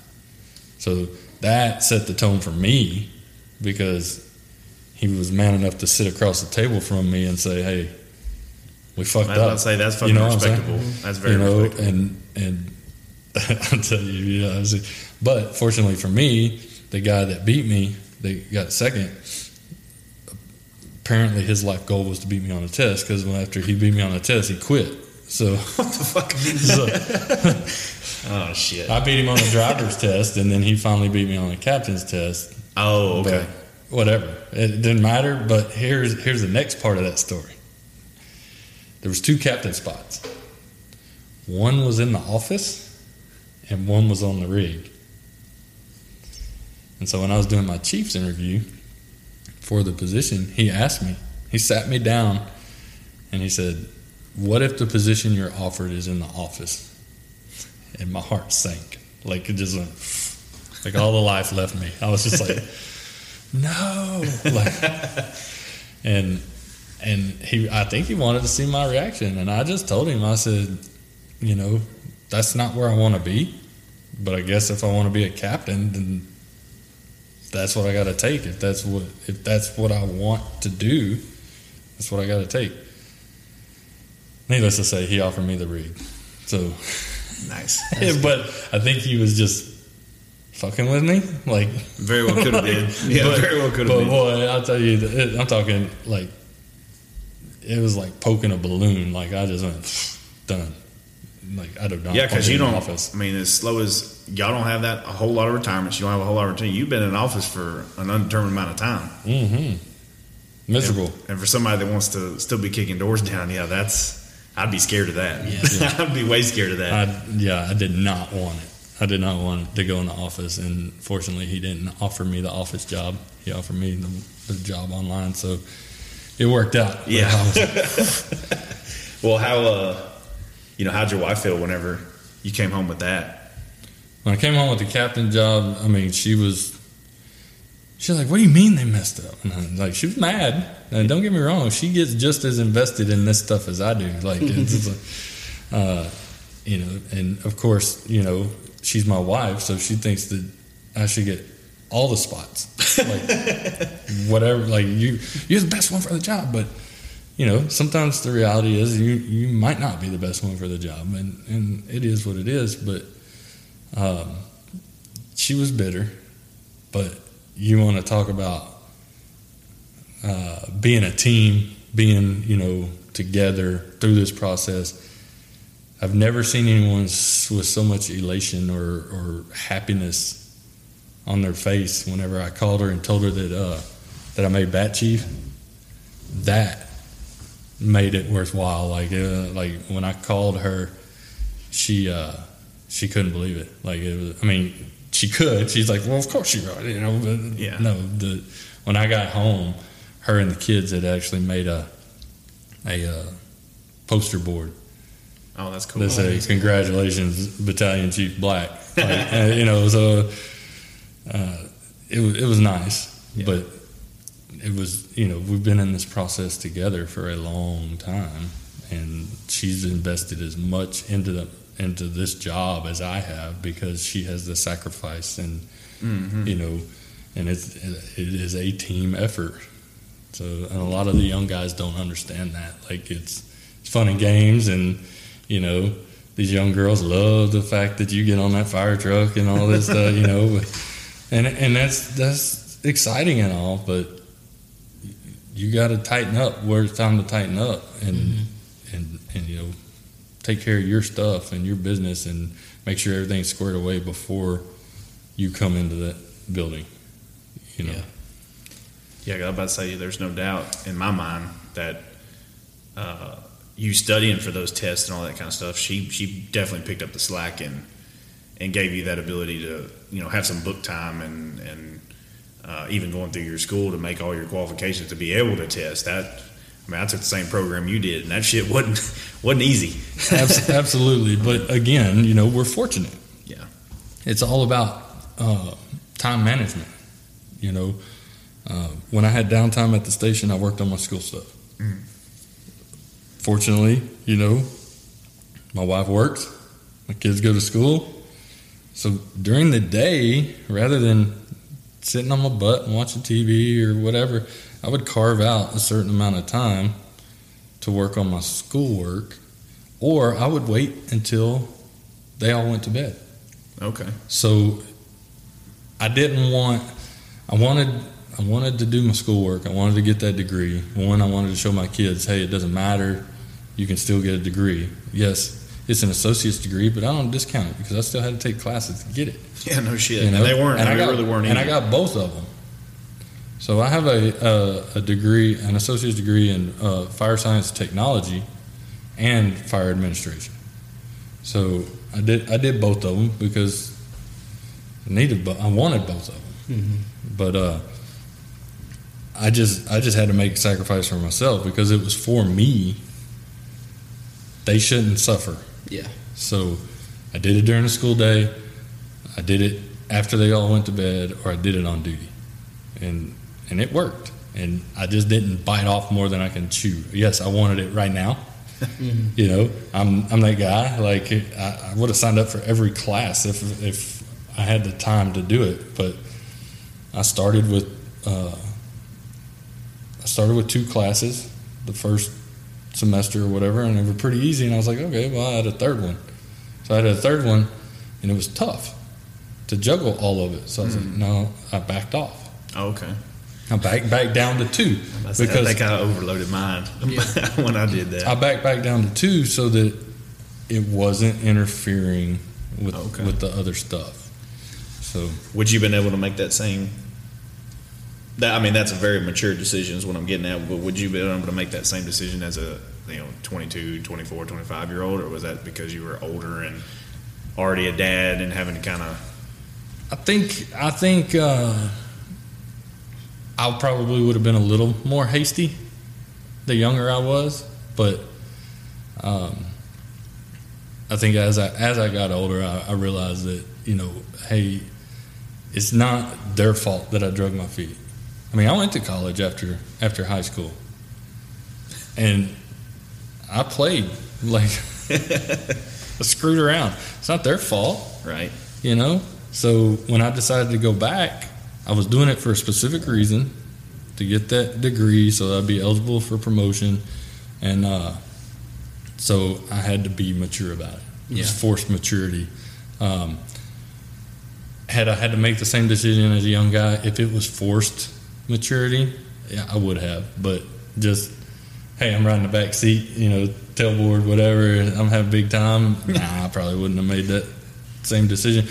Speaker 4: So that set the tone for me because he was man enough to sit across the table from me and say, "Hey, we fucked
Speaker 2: I
Speaker 4: up."
Speaker 2: to say that's fucking
Speaker 4: You know what I'm saying?
Speaker 2: respectable. That's very
Speaker 4: you know,
Speaker 2: respectable.
Speaker 4: and and I'll tell you, you know, I was- but fortunately for me, the guy that beat me, they got second. Apparently, his life goal was to beat me on a test because after he beat me on a test, he quit. So,
Speaker 2: what the fuck?
Speaker 4: so
Speaker 2: oh shit.
Speaker 4: I beat him on the driver's test, and then he finally beat me on the captain's test.
Speaker 2: Oh okay.
Speaker 4: But whatever, it didn't matter. But here's here's the next part of that story. There was two captain spots. One was in the office, and one was on the rig. And so when I was doing my chief's interview for the position, he asked me. He sat me down, and he said, "What if the position you're offered is in the office?" And my heart sank, like it just went, like all the life left me. I was just like, "No!" Like, and and he, I think he wanted to see my reaction, and I just told him, I said, "You know, that's not where I want to be, but I guess if I want to be a captain, then." That's what I got to take. If that's what if that's what I want to do, that's what I got to take. Needless to say, he offered me the rig. So
Speaker 2: Nice.
Speaker 4: but I think he was just fucking with me. Like,
Speaker 2: Very well could have been. Yeah,
Speaker 4: but,
Speaker 2: very well could have been.
Speaker 4: But boy, I'll tell you, I'm talking like it was like poking a balloon. Like I just went done. Like I don't done.
Speaker 2: Yeah, because you don't.
Speaker 4: Office.
Speaker 2: I mean, as slow as y'all don't have that a whole lot of retirements. You don't have a whole lot of retirement. You've been in office for an undetermined amount of time.
Speaker 4: Mm-hmm. Miserable.
Speaker 2: And for somebody that wants to still be kicking doors down, yeah, that's. I'd be scared of that.
Speaker 3: Yeah.
Speaker 2: I'd be way scared of that.
Speaker 4: I yeah, I did not want it. I did not want to go in the office, and fortunately, he didn't offer me the office job. He offered me the, the job online, so it worked out.
Speaker 2: Yeah. Well, how uh, you know, how'd your wife feel whenever you came home with that?
Speaker 4: when I came home with the captain job, I mean, she was. She's like, "What do you mean they messed up?" And I'm like, she was mad. And don't get me wrong, she gets just as invested in this stuff as I do. Like, like, uh, you know, and of course, you know, she's my wife, so she thinks that I should get all the spots, like whatever. Like you, you're the best one for the job, but you know, sometimes the reality is you you might not be the best one for the job, and and it is what it is. But um, she was bitter, but you want to talk about uh, being a team, being you know together through this process. I've never seen anyone with so much elation or, or happiness on their face whenever I called her and told her that uh, that I made bat chief. That made it worthwhile. Like uh, like when I called her, she uh, she couldn't believe it. Like it was, I mean, she could. She's like, well, of course you are. You know, but
Speaker 2: Yeah.
Speaker 4: no. The when I got home, her and the kids had actually made a a uh, poster board
Speaker 2: Oh, that's cool.
Speaker 4: that said, "Congratulations, Battalion Chief Black." Like, uh, you know, so uh, it was it was nice,
Speaker 2: Yeah.
Speaker 4: but it was you know we've been in this process together for a long time, and she's invested as much into the into this job as I have because she has the sacrifice and
Speaker 2: Mhm.
Speaker 4: you know, and it's it is a team effort. So and a lot of the young guys don't understand that. Like it's it's fun and games, and you know these young girls love the fact that you get on that fire truck and all this stuff. You know, but, and and that's that's exciting and all, but you got to tighten up where it's time to tighten up, and and and you know take care of your stuff and your business and make sure everything's squared away before you come into that building. You know.
Speaker 3: Yeah.
Speaker 2: Yeah, I was about to say, there's no doubt in my mind that uh, you studying for those tests and all that kind of stuff, she she definitely picked up the slack and and gave you that ability to you know have some book time and and uh, even going through your school to make all your qualifications to be able to test that. I mean, I took the same program you did, and that shit wasn't wasn't easy.
Speaker 4: Absolutely, but again, you know, we're fortunate.
Speaker 2: Yeah.
Speaker 4: It's all about uh, time management. You know, uh, when I had downtime at the station, I worked on my school stuff.
Speaker 2: Mhm.
Speaker 4: Fortunately, you know, my wife works, my kids go to school. So during the day, rather than sitting on my butt and watching TV or whatever, I would carve out a certain amount of time to work on my schoolwork, or I would wait until they all went to bed.
Speaker 2: Okay.
Speaker 4: So I didn't want. I wanted. I wanted to do my schoolwork. I wanted to get that degree. One, I wanted to show my kids, hey, it doesn't matter. You can still get a degree. Yes, it's an associate's degree, but I don't discount it because I still had to take classes to get it.
Speaker 2: Yeah, no shit.
Speaker 4: You know?
Speaker 2: And they weren't.
Speaker 4: And
Speaker 2: they
Speaker 4: I got,
Speaker 2: really weren't.
Speaker 4: And I got both of them. So I have a a, a degree, an associate's degree in uh, fire science technology, and fire administration. So I did I did both of them because I needed bo- I wanted both of them. But uh, I just I just had to make a sacrifice for myself because it was for me. They shouldn't suffer.
Speaker 3: Yeah.
Speaker 4: So I did it during the school day. I did it after they all went to bed, or I did it on duty, and and it worked. And I just didn't bite off more than I can chew. Yes, I wanted it right now. You know, I'm I'm that guy. Like I, I would have signed up for every class if if I had the time to do it. But I started with uh, I started with two classes the first semester or whatever, and they were pretty easy. And I was like, okay, well, I had a third one. So So I had a third one, and it was tough to juggle all of it. So I was like, hmm. no, I backed off.
Speaker 5: Oh, okay.
Speaker 4: I backed back down to two
Speaker 5: I, said, I
Speaker 4: because
Speaker 5: think I overloaded mine when I did that.
Speaker 4: I backed back down to two so that it wasn't interfering with
Speaker 2: Okay.
Speaker 4: with the other stuff. So
Speaker 2: Would you been able to make that same? That I mean, that's a very mature decision is what I'm getting at. But would you been able to make that same decision as a you know 22, 24, 25 year old, or was that because you were older and already a dad and having to kind of?
Speaker 4: I think I think uh, I probably would have been a little more hasty the younger I was, but um, I think as I as I got older, I, I realized that you know, hey, it's not their fault that I drug my feet. I mean, I went to college after after high school, and I played like I screwed around. It's not their fault.
Speaker 2: Right.
Speaker 4: you know? So when i decided to go back i was doing it for a specific reason to get that degree so i'd be eligible for promotion. And uh, so i had to be mature about it. It was forced maturity. Um, had i had to make the same decision as a young guy if it was forced maturity yeah i would have. But just hey i'm riding the back seat you know tailboard whatever i'm having a big time nah i probably wouldn't have made that same decision.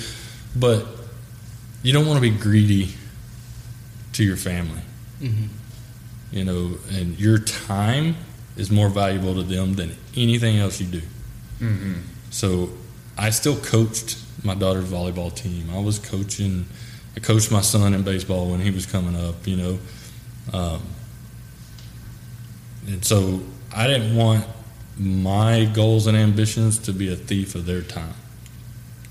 Speaker 4: But you don't want to be greedy to your family.
Speaker 3: Mhm.
Speaker 4: You know, and your time is more valuable to them than anything else you do.
Speaker 2: Mm-hmm.
Speaker 4: So I still coached my daughter's volleyball team. I was coaching, I coached my son in baseball when he was coming up, you know. Um, and so I didn't want my goals and ambitions to be a thief of their time.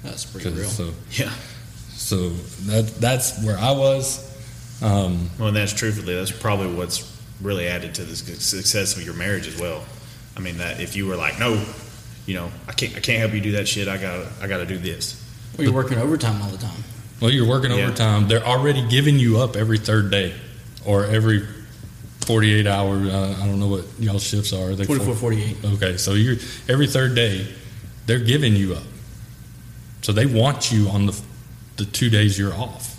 Speaker 3: That's pretty
Speaker 4: 'Cause
Speaker 3: real.
Speaker 4: So,
Speaker 2: Yeah.
Speaker 4: so that that's where I was. Um,
Speaker 2: Well, and that's truthfully, that's probably what's really added to the success of your marriage as well. I mean, that if you were like, no, you know, I can't, I can't help you do that shit. I gotta, I gotta do this.
Speaker 3: Well, you're working overtime all the time.
Speaker 4: well, you're working
Speaker 2: Yeah.
Speaker 4: overtime. They're already giving you up every third day, or every forty-eight hours. Uh, I don't know what y'all shifts are. They
Speaker 3: 24, 48.
Speaker 4: Okay, so you're every third day, they're giving you up. So they want you on the the two days you're off.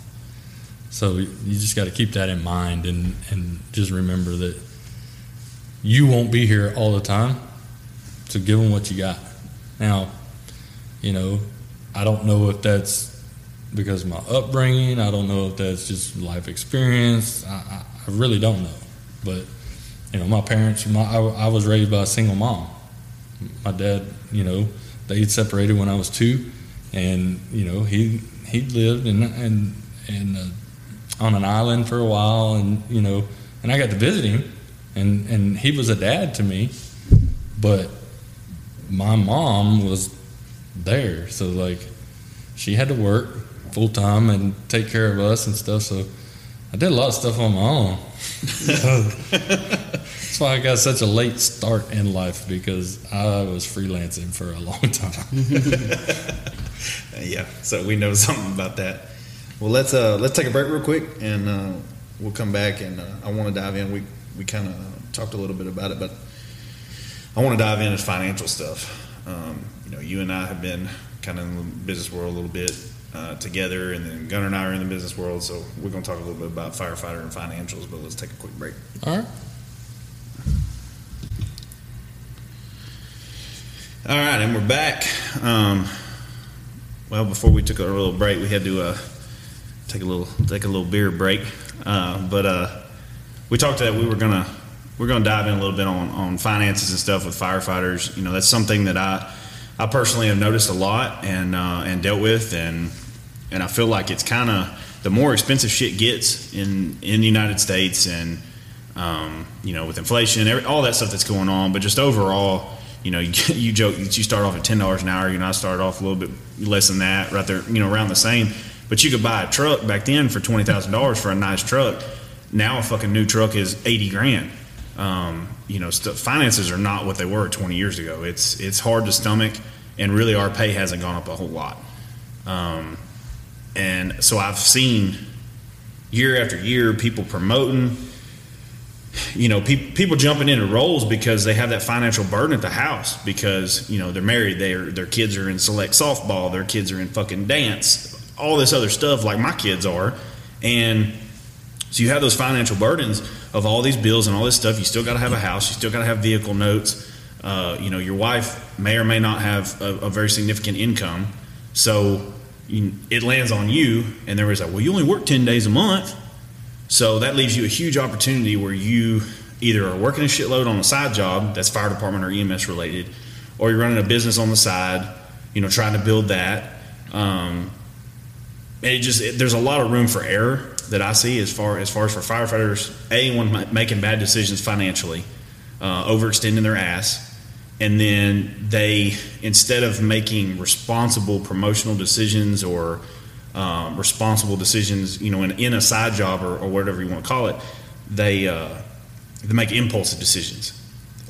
Speaker 4: So you just got to keep that in mind and and just remember that you won't be here all the time. So give them what you got. Now, you know, I don't know if that's because of my upbringing. I don't know if that's just life experience. I, I, I really don't know. But you know, my parents, my, I, I was raised by a single mom. My dad, you know, they separated when I was two, and you know, he he lived in and and uh, on an island for a while, and you know, and I got to visit him, and and he was a dad to me, but my mom was there, so like, she had to work full time and take care of us and stuff, so. I did a lot of stuff on my own. That's why I got such a late start in life because I was freelancing for a long time.
Speaker 2: Yeah. So we know something about that. Well, let's uh, let's take a break real quick, and uh, we'll come back. And uh, I want to dive in. We we kind of talked a little bit about it, but I want to dive into financial stuff. Um, you know, you and I have been kind of in the business world a little bit uh, together, and then Gunnar and I are in the business world. So we're going to talk a little bit about firefighter and financials. But let's take a quick break.
Speaker 4: All right.
Speaker 2: All right, and we're back. Um, well, before we took a little break, we had to uh, take a little take a little beer break. Uh, but uh, we talked that we were gonna we're gonna dive in a little bit on, on finances and stuff with firefighters. You know, that's something that I I personally have noticed a lot and uh, and dealt with, and and I feel like it's kind of the more expensive shit gets in in the United States, and um, you know, with inflation, every, all that stuff that's going on, but just overall you know, you, you joke that you start off at ten dollars an hour. You know, I started off a little bit less than that, right there, you know, around the same. But you could buy a truck back then for twenty thousand dollars for a nice truck. Now a fucking new truck is eighty grand. Um, you know, st- finances are not what they were twenty years ago. It's it's hard to stomach, and really our pay hasn't gone up a whole lot. Um, and so I've seen year after year people promoting you know, pe- people jumping into roles because they have that financial burden at the house because you know they're married, their their kids are in select softball, their kids are in fucking dance, all this other stuff like my kids are, and so you have those financial burdens of all these bills and all this stuff. You still got to have a house, you still got to have vehicle notes. Uh, you know, your wife may or may not have a, a very significant income, so you, it lands on you. And there was like, well, you only work ten days a month. So that leaves you a huge opportunity where you either are working a shitload on a side job that's fire department or EMS related, or you're running a business on the side, you know, trying to build that. Um, it just it, there's a lot of room for error that I see as far as far as for firefighters. A one making bad decisions financially, uh, overextending their ass, and then they instead of making responsible promotional decisions or um, responsible decisions, you know, in, in a side job or, or whatever you want to call it, they uh, they make impulsive decisions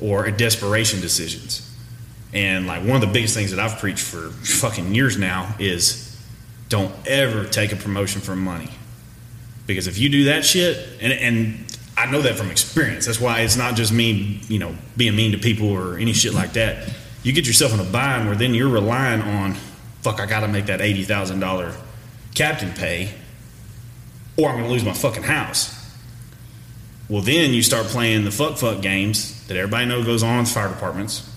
Speaker 2: or desperation decisions. And like one of the biggest things that I've preached for fucking years now is don't ever take a promotion for money. Because if you do that shit, and, and I know that from experience, that's why it's not just me, you know, being mean to people or any shit like that. You get yourself in a bind where then you're relying on, fuck, I got to make that eighty thousand dollar captain pay, or I'm going to lose my fucking house. Well, then you start playing the fuck fuck games that everybody knows goes on in fire departments.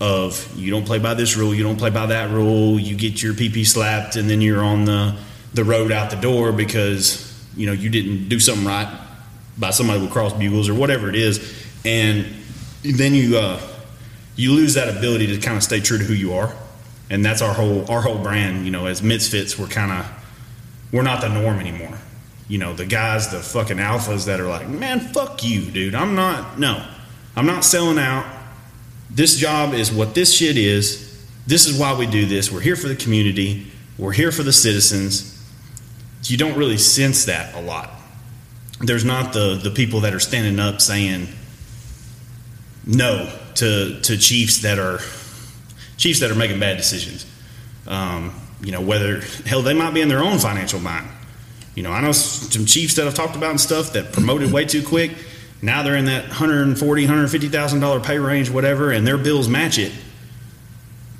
Speaker 2: Of you don't play by this rule, you don't play by that rule, you get your PP slapped, and then you're on the the road out the door because you know you didn't do something right by somebody with cross bugles or whatever it is, and then you uh, you lose that ability to kind of stay true to who you are, and that's our whole our whole brand. You know, as misfits, we're kind of we're not the norm anymore. You know, the guys, the fucking alphas that are like, man, fuck you, dude. I'm not, no, I'm not selling out. This job is what this shit is. This is why we do this. We're here for the community. We're here for the citizens. You don't really sense that a lot. There's not the, the people that are standing up saying no to, to chiefs that are chiefs that are making bad decisions. Um, you know, whether hell they might be in their own financial bind. You know, I know some chiefs that I've talked about and stuff that promoted way too quick. Now they're in that 140, 150,000 dollar pay range, whatever, and their bills match it.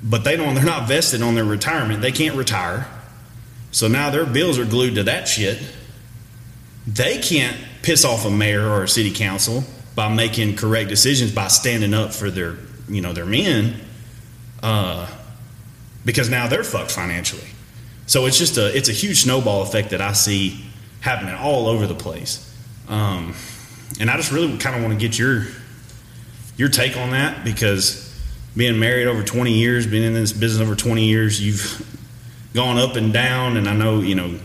Speaker 2: But they don't. They're not vested on their retirement. They can't retire. So now their bills are glued to that shit. They can't piss off a mayor or a city council by making correct decisions by standing up for their, you know, their men, uh, because now they're fucked financially. So it's just a it's a huge snowball effect that I see happening all over the place. Um, and I just really kind of want to get your your take on that because being married over 20 years, being in this business over 20 years, you've gone up and down, and I know you know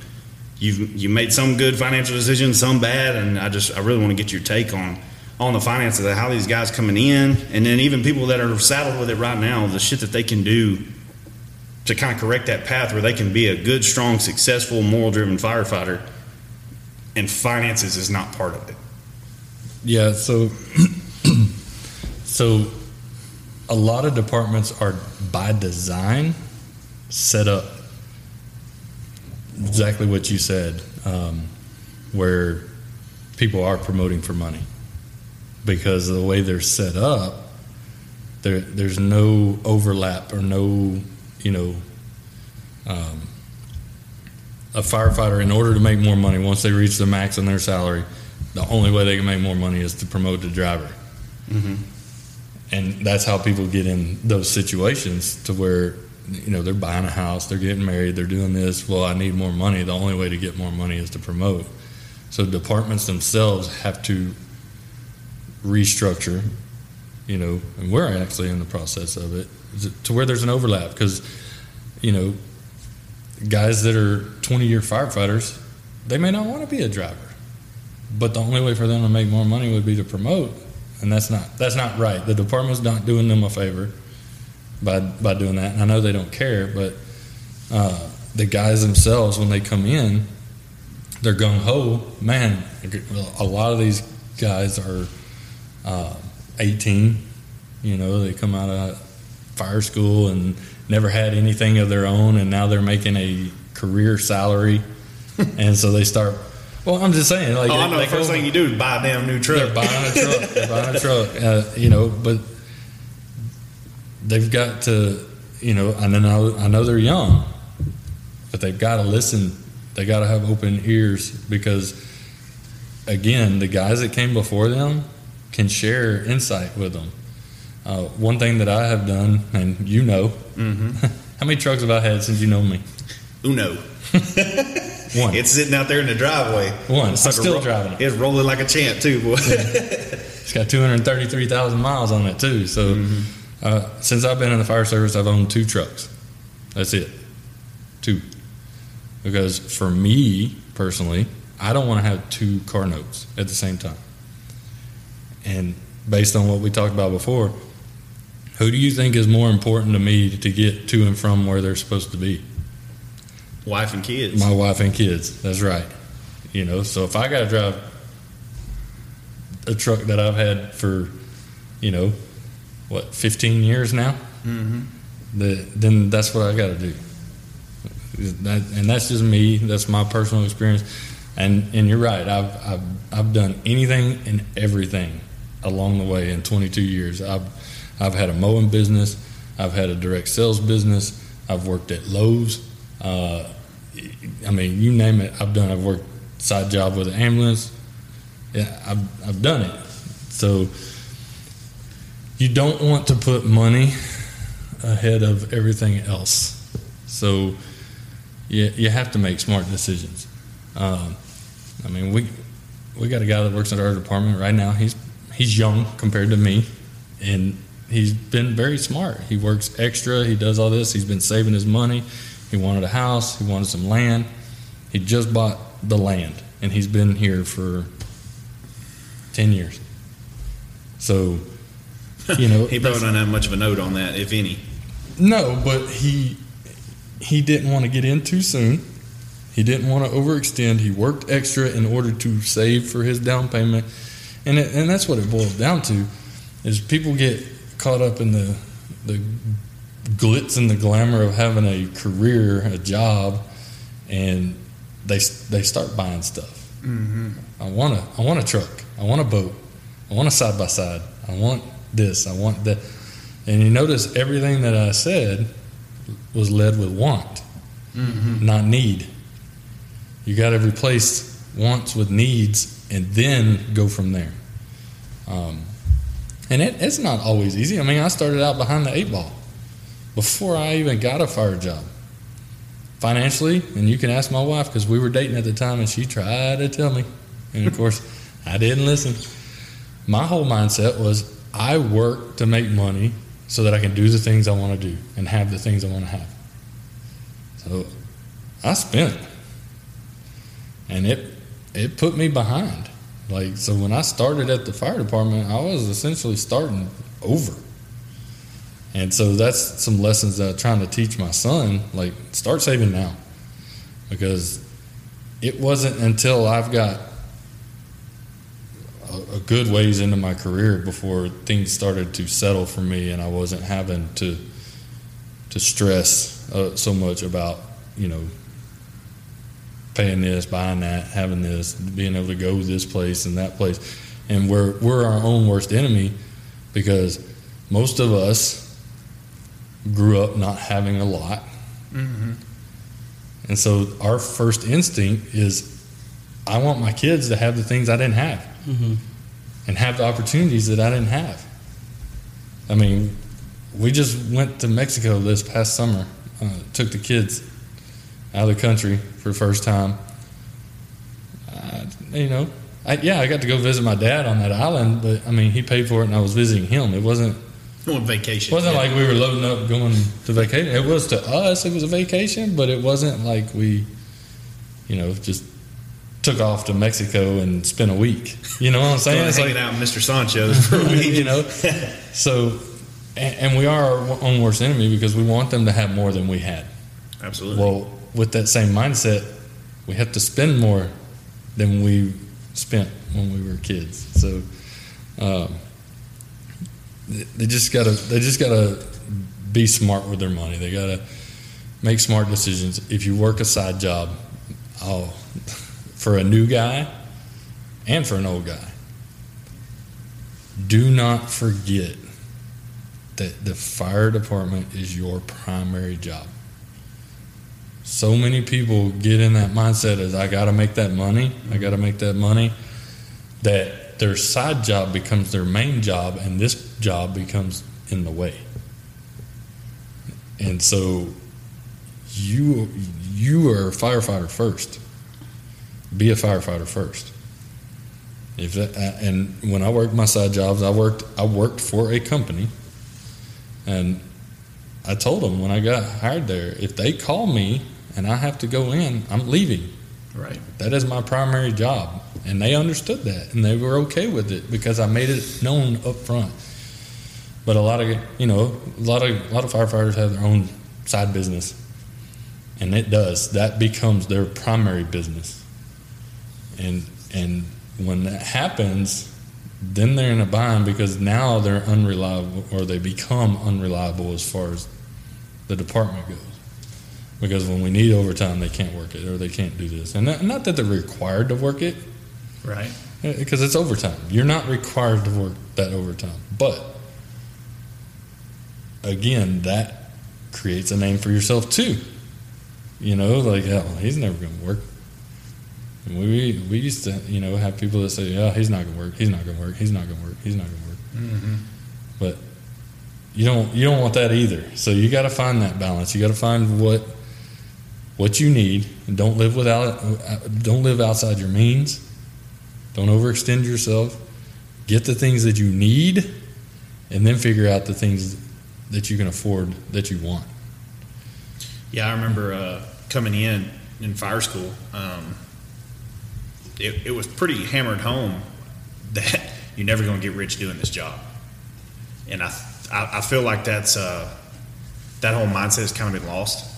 Speaker 2: you've you made some good financial decisions, some bad, and I just I really want to get your take on on the finances of how these guys coming in, and then even people that are saddled with it right now, the shit that they can do to kind of correct that path where they can be a good, strong, successful, moral driven firefighter, and finances is not part of it.
Speaker 4: Yeah, so so a lot of departments are by design set up exactly what you said, um, where people are promoting for money because of the way they're set up. There, there's no overlap or no, you know, um, a firefighter in order to make more money once they reach the max on their salary the only way they can make more money is to promote the driver.
Speaker 2: Mm-hmm.
Speaker 4: And that's how people get in those situations to where, you know, they're buying a house, they're getting married, they're doing this. Well, I need more money. The only way to get more money is to promote. So departments themselves have to restructure, you know, and we're actually in the process of it to where there's an overlap because, you know, guys that are 20 year firefighters, they may not want to be a driver but the only way for them to make more money would be to promote, and that's not that's not right. The department's not doing them a favor by by doing that. And I know they don't care, but uh, the guys themselves, when they come in, they're gung ho. Man, a lot of these guys are uh, 18. You know, they come out of fire school and never had anything of their own, and now they're making a career salary, and so they start Well, I'm just saying, like,
Speaker 6: Oh, I know. The first
Speaker 4: go-
Speaker 6: thing you do is buy a damn new truck.
Speaker 4: they're buying a truck. They're buying a truck. Uh, you know, but they've got to, you know, I know, I know they're young, but they've got to listen. They got to have open ears because, again, the guys that came before them can share insight with them. Uh, one thing that I have done, and you know, how many trucks have I had since you know me?
Speaker 6: Uno.
Speaker 4: One.
Speaker 6: It's sitting out there in the driveway.
Speaker 4: One. I'm still
Speaker 6: ro-
Speaker 4: driving it.
Speaker 6: It's rolling like a champ too, boy.
Speaker 4: It's got 233,000 miles on it too. So uh, since I've been in the fire service, I've owned two trucks. That's it, two. Because for me personally, I don't want to have two car notes at the same time. And based on what we talked about before, who do you think is more important to me to get to and from where they're supposed to be?
Speaker 6: Wife and kids.
Speaker 4: My wife and kids. That's right. You know, so if I got to drive a truck that I've had for, you know, what, 15 years now,
Speaker 6: mm-hmm.
Speaker 4: the, then that's what I got to do. That, and that's just me. That's my personal experience. And and you're right. I've I've I've done anything and everything along the way in 22 years. I've I've had a mowing business. I've had a direct sales business. I've worked at Lowe's. Uh, I mean, you name it. I've done. I've worked side job with an ambulance. Yeah, I've I've done it. So you don't want to put money ahead of everything else. So you, you have to make smart decisions. Um, I mean, we we got a guy that works at our department right now. He's he's young compared to me, and he's been very smart. He works extra. He does all this. He's been saving his money. He wanted a house. He wanted some land. He just bought the land, and he's been here for ten years. So, you know,
Speaker 6: He probably don't have much of a note on that, if any.
Speaker 4: no, but he he didn't want to get in too soon. He didn't want to overextend. He worked extra in order to save for his down payment, and it, and that's what it boils down to. Is people get caught up in the the glitz and the glamour of having a career, a job, and they they start buying stuff. Mm-hmm. I want a I want a truck. I want a boat. I want a side by side. I want this. I want that. And you notice everything that I said was led with want, not need. You got to replace wants with needs and then go from there. Um, and it, it's not always easy. I mean, I started out behind the eight ball before I even got a fire job. Financially, and you can ask my wife because we were dating at the time and she tried to tell me. And of course, I didn't listen. My whole mindset was I work to make money so that I can do the things I want to do and have the things I want to have. So I spent, and it it put me behind. Like so, when I started at the fire department, I was essentially starting over. And so that's some lessons that I'm trying to teach my son. Like, start saving now, because it wasn't until I've got a, a good ways into my career before things started to settle for me, and I wasn't having to to stress uh, so much about you know paying this, buying that, having this, being able to go this place and that place, and we're we're our own worst enemy because most of us grew up not having a lot, and so our first instinct is, I want my kids to have the things I didn't have
Speaker 3: Mm-hmm.
Speaker 4: and have the opportunities that I didn't have. I mean, we just went to Mexico this past summer. Uh, took the kids out of the country for the first time. Uh, you know, I, yeah, I got to go visit my dad on that island, but I mean, he paid for it, and I was visiting him. It wasn't
Speaker 6: On vacation.
Speaker 4: wasn't like we were loading up going to vacation. It was to us, it was a vacation, but it wasn't like we, you know, just took off to Mexico and spent a week. You know what I'm saying? It's
Speaker 6: hanging
Speaker 4: like
Speaker 6: out Mr. Sancho's for a week.
Speaker 4: you know. So, and, and we are our own worst enemy because we want them to have more than we had.
Speaker 6: Absolutely.
Speaker 4: Well, with that same mindset, we have to spend more than we spent when we were kids. So, um, they they just gotta they just gotta be smart with their money. They gotta make smart decisions. If you work a side job, oh, for a new guy and for an old guy. Do not forget that the fire department is your primary job. So many people get in that mindset as I got to make that money, I got to make that money, that their side job becomes their main job and this job becomes in the way. And so you you are a firefighter first. Be a firefighter first. If that, uh, and when I worked my side jobs, I worked I worked for a company, and I told them when I got hired there, if they call me and I have to go in, I'm leaving.
Speaker 2: Right.
Speaker 4: That is my primary job, and they understood that, and they were okay with it because I made it known up front. But a lot of you know, a lot of a lot of firefighters have their own side business, and it does that becomes their primary business, and and when that happens, then they're in a bind because now they're unreliable or they become unreliable as far as the department goes. Because when we need overtime, they can't work it or they can't do this. And not, not that they're required to work it,
Speaker 2: Right.
Speaker 4: Uh, because it's overtime. You're not required to work that overtime. But again, that creates a name for yourself too. You know, like, oh, he's never going to work. And we we used to, you know, have people that say, "Oh, he's not going to work. He's not going to work. He's not going to work. He's not going to work." But you don't you don't want that either. So you got to find that balance. You got to find what what you need, and don't live without don't live outside your means. Don't overextend yourself. Get the things that you need, and then figure out the things that you can afford that you want.
Speaker 2: Yeah, I remember uh, coming in in fire school. Um, it, it was pretty hammered home that you're never going to get rich doing this job, and I I, I feel like that's uh, that whole mindset has kind of been lost.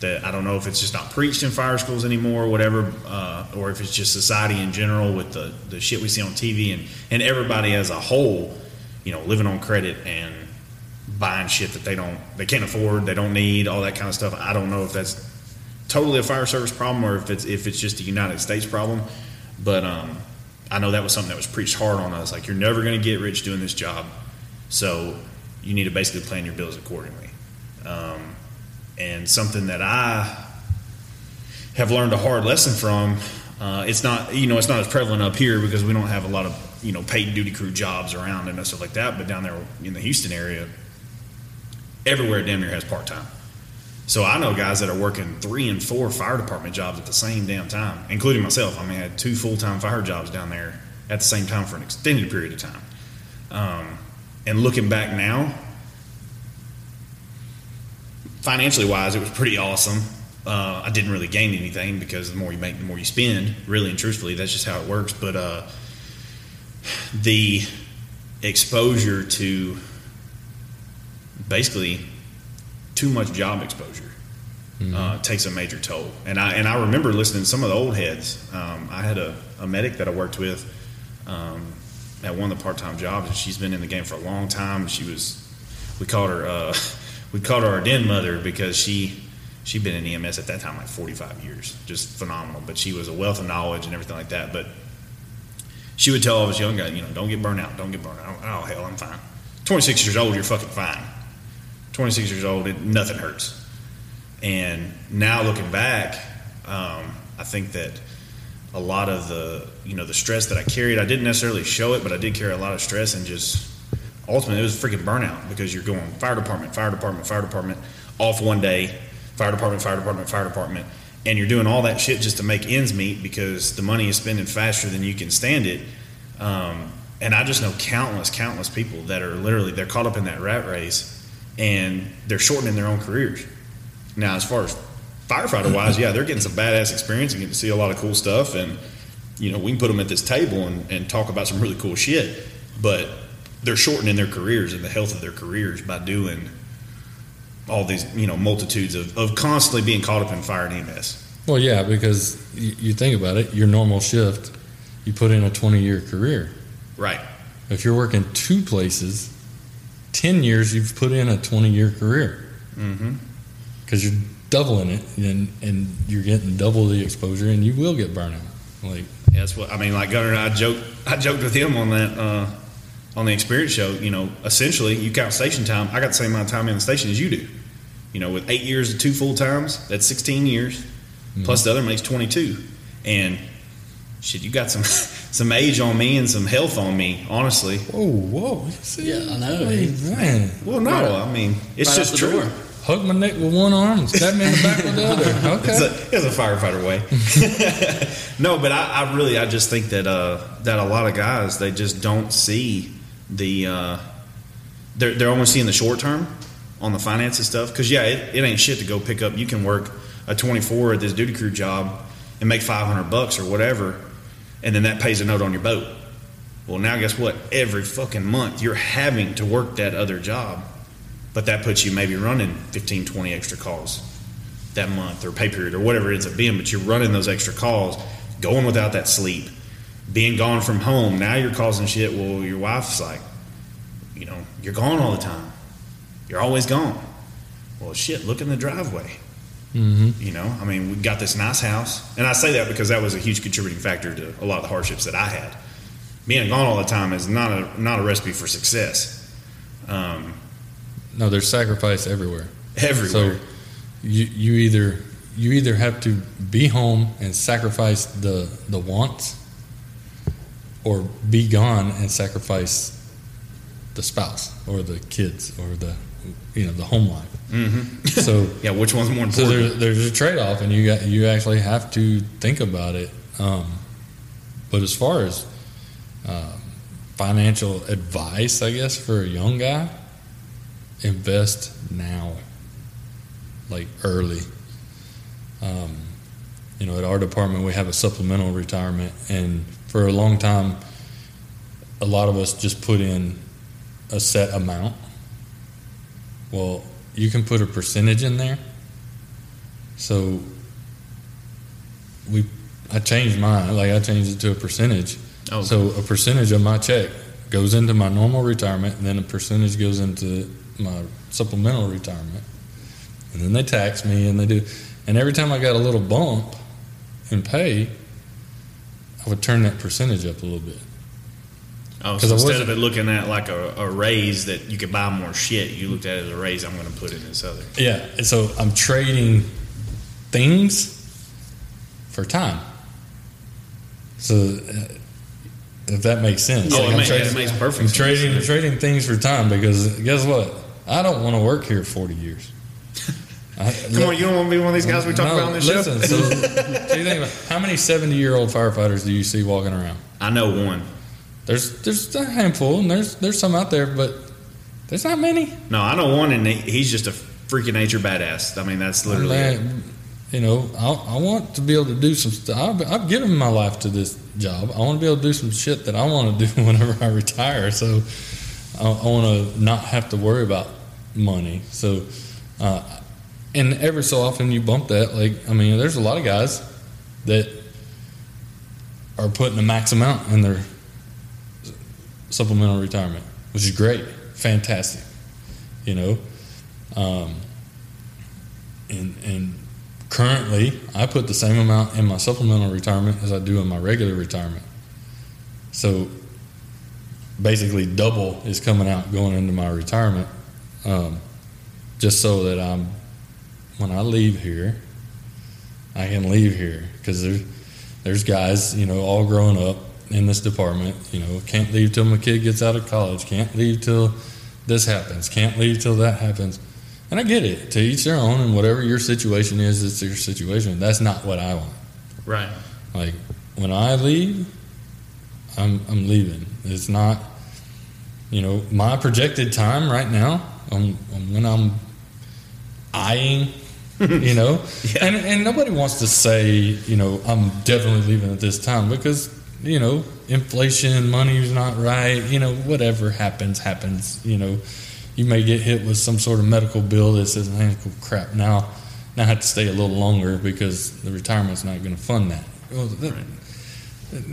Speaker 2: That I don't know if it's just not preached in fire schools anymore, or whatever, uh, or if it's just society in general with the the shit we see on TV and and everybody as a whole, you know, living on credit and buying shit that they don't they can't afford, they don't need, all that kind of stuff. I don't know if that's totally a fire service problem or if it's if it's just a United States problem. But um, I know that was something that was preached hard on us. Like you're never going to get rich doing this job, so you need to basically plan your bills accordingly. Um, and something that I have learned a hard lesson from. Uh, it's not you know it's not as prevalent up here because we don't have a lot of you know paid duty crew jobs around and stuff like that. But down there in the Houston area, everywhere damn near has part time. So I know guys that are working three and four fire department jobs at the same damn time, including myself. I mean, I had two full time fire jobs down there at the same time for an extended period of time. Um, and looking back now, financially wise, it was pretty awesome. Uh, I didn't really gain anything because the more you make, the more you spend. Really and truthfully, that's just how it works. But uh, the exposure to basically too much job exposure uh, takes a major toll. And I and I remember listening to some of the old heads. Um, I had a, a medic that I worked with um, at one of the part time jobs, and she's been in the game for a long time. She was we called her uh, we called her our den mother because she she'd been in EMS at that time like 45 years, just phenomenal. But she was a wealth of knowledge and everything like that. But she would tell all of us young guys, you know, don't get burned out, don't get burned out. Oh hell, I'm fine. 26 years old, you're fucking fine. 26 years old, it, nothing hurts. And now looking back, um, I think that a lot of the you know the stress that I carried, I didn't necessarily show it, but I did carry a lot of stress and just ultimately it was freaking burnout because you're going fire department, fire department, fire department, off one day, fire department, fire department, fire department, and you're doing all that shit just to make ends meet because the money is spending faster than you can stand it. Um, and I just know countless, countless people that are literally they're caught up in that rat race and they're shortening their own careers. Now, as far as firefighter wise, yeah, they're getting some badass experience and getting to see a lot of cool stuff. And, you know, we can put them at this table and, and talk about some really cool shit. But they're shortening their careers and the health of their careers by doing all these, you know, multitudes of, of constantly being caught up in fire and EMS.
Speaker 4: Well, yeah, because you, you think about it, your normal shift, you put in a 20 year career.
Speaker 2: Right.
Speaker 4: If you're working two places, 10 years you've put in a 20 year career
Speaker 2: Mm-hmm.
Speaker 4: because you're doubling it and, and you're getting double the exposure and you will get burnout. Like,
Speaker 2: Yeah, that's what I mean. Like Gunner and I joked. I joked with him on that uh, on the experience show. You know, essentially, you count station time. I got the same amount of time in the station as you do. You know, with eight years of two full times, that's sixteen years. Plus the other makes twenty two. And shit, you got some some age on me and some health on me. Honestly.
Speaker 4: whoa, whoa. See?
Speaker 3: Yeah, I know.
Speaker 4: Hey, man.
Speaker 2: Well, no, I mean it's
Speaker 3: Right
Speaker 2: just true.
Speaker 3: door.
Speaker 4: Hug my neck with one arm and stab me in the back with the other.
Speaker 2: It's
Speaker 4: Okay.
Speaker 2: a, it's a firefighter way. no, but I, I really, I just think that uh, that a lot of guys they just don't see the uh, they're they're only seeing the short term on the finances stuff. Because yeah, it, it ain't shit to go pick up. You can work a twenty four at this duty crew job and make five hundred bucks or whatever, and then that pays a note on your boat. Well, now guess what? Every fucking month you're having to work that other job, but that puts you maybe running 15, 20 extra calls that month or pay period or whatever it ends up being, but you're running those extra calls, going without that sleep, being gone from home. Now you're causing shit. Well, your wife's like, you know, you're gone all the time. You're always gone. Well, shit, look in the driveway.
Speaker 4: Mm-hmm.
Speaker 2: You know, I mean, we got this nice house. And I say that because that was a huge contributing factor to a lot of the hardships that I had. Being gone all the time is not a, not a recipe for success. Um,
Speaker 4: No, there's sacrifice everywhere.
Speaker 2: everywhere.
Speaker 4: So you you either you either have to be home and sacrifice the the wants, or be gone and sacrifice the spouse or the kids or the you know the home life.
Speaker 2: Hmm
Speaker 4: So
Speaker 2: yeah, which one's more important?
Speaker 4: there, there's a trade off, and you got you actually have to think about it. Um, but as far as um, financial advice, I guess for a young guy, invest now, like early. Um, you know, at our department, we have a supplemental retirement, and for a long time, a lot of us just put in a set amount. Well, you can put a percentage in there. So we, I changed mine. Like I changed it to a percentage.
Speaker 2: Oh,
Speaker 4: So a percentage of my check goes into my normal retirement, and then a percentage goes into my supplemental retirement. And then they tax me, and they do. And every time I got a little bump in pay, I would turn that percentage up a little bit.
Speaker 2: Oh, so instead of it looking at like a, a raise that you could buy more shit, you looked at it as a raise I'm going to put in this other.
Speaker 4: Yeah, and so I'm trading things for time. So uh, if that makes sense,
Speaker 2: Oh,
Speaker 4: Like,
Speaker 2: it,
Speaker 4: I'm
Speaker 2: makes,
Speaker 4: trading,
Speaker 2: it makes perfect
Speaker 4: I'm
Speaker 2: sense.
Speaker 4: trading trading things for time because guess what? I don't want to work here 40 years. I,
Speaker 2: Come on, you don't want to be one of these guys we talk
Speaker 4: no,
Speaker 2: about on this
Speaker 4: listen,
Speaker 2: show?
Speaker 4: So, so you think about how many 70 year old firefighters do you see walking around?
Speaker 2: I know one.
Speaker 4: There's there's a handful, and there's there's some out there, but there's not many.
Speaker 2: No, I know one, and he, he's just a freaking nature badass. I mean, that's literally it.
Speaker 4: You know, I, I want to be able to do some stuff. I've, I've given my life to this job. I want to be able to do some shit that I want to do whenever I retire. So I, I want to not have to worry about money. So, uh, and every so often you bump that. Like, I mean, there's a lot of guys that are putting the max amount in their supplemental retirement, which is great, fantastic. You know, um, and and currently I put the same amount in my supplemental retirement as I do in my regular retirement. So basically, double is coming out going into my retirement, um, just so that I'm when I leave here, I can leave here because there's there's guys you know all growing up in this department. You know, can't leave till my kid gets out of college. Can't leave till this happens. Can't leave till that happens. And I get it. To each their own, and whatever your situation is, it's your situation. That's not what I want.
Speaker 2: Right.
Speaker 4: Like when I leave, I'm I'm leaving. It's not, you know, my projected time right now. Um, when I'm eyeing, you know,
Speaker 2: Yeah.
Speaker 4: and and nobody wants to say, you know, I'm definitely leaving at this time because you know, inflation, money's not right. You know, whatever happens, happens. You know, you may get hit with some sort of medical bill that says, "Man, oh, crap, now." Now I have to stay a little longer because the retirement's not going to fund that. Well, that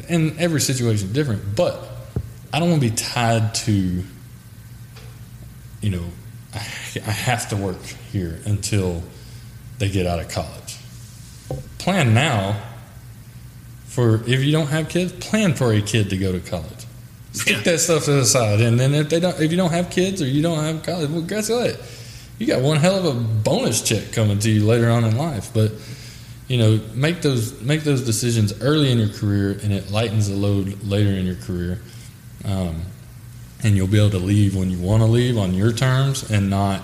Speaker 4: and every situation is different, but I don't want to be tied to, you know, I, I have to work here until they get out of college. Plan now for if you don't have kids, plan for a kid to go to college. Stick
Speaker 2: Yeah.
Speaker 4: that stuff to the side, and then if they don't, if you don't have kids or you don't have college, well, guess what? You got one hell of a bonus check coming to you later on in life. But you know, make those make those decisions early in your career, and it lightens the load later in your career. Um, and you'll be able to leave when you want to leave on your terms, and not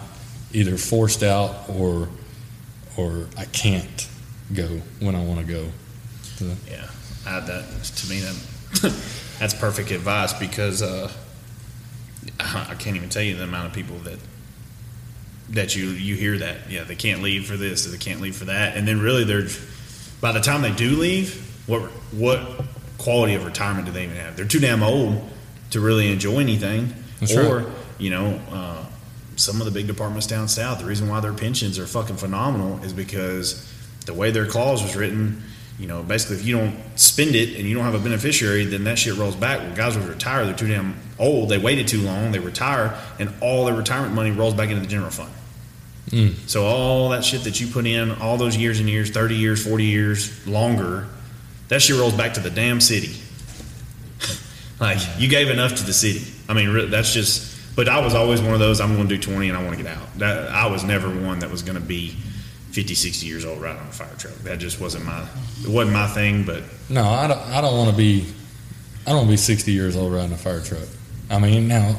Speaker 4: either forced out or or I can't go when I want to go. So,
Speaker 2: Yeah, I, that to me. That that's perfect advice because uh, I can't even tell you the amount of people that that you you hear that yeah they can't leave for this or they can't leave for that. And then really they're by the time they do leave what what quality of retirement do they even have? They're too damn old to really enjoy anything.
Speaker 4: That's
Speaker 2: or
Speaker 4: right.
Speaker 2: you know uh, some of the big departments down south the reason why their pensions are fucking phenomenal is because the way their clause was written you know basically if you don't spend it and you don't have a beneficiary then that shit rolls back. Well guys will retire. They're too damn old. They waited too long. They retire and all their retirement money rolls back into the general fund.
Speaker 4: Mm.
Speaker 2: so all that shit that you put in all those years and years 30 years 40 years longer that shit rolls back to the damn city. Like you gave enough to the city. I mean that's just but i was always one of those i'm going to do 20 and i want to get out. That i was never one that was going to be 50 60 years old riding on a fire truck that just wasn't my it wasn't my thing but
Speaker 4: no, I don't. I don't want to be. I don't want to be sixty years old riding a fire truck. I mean, now,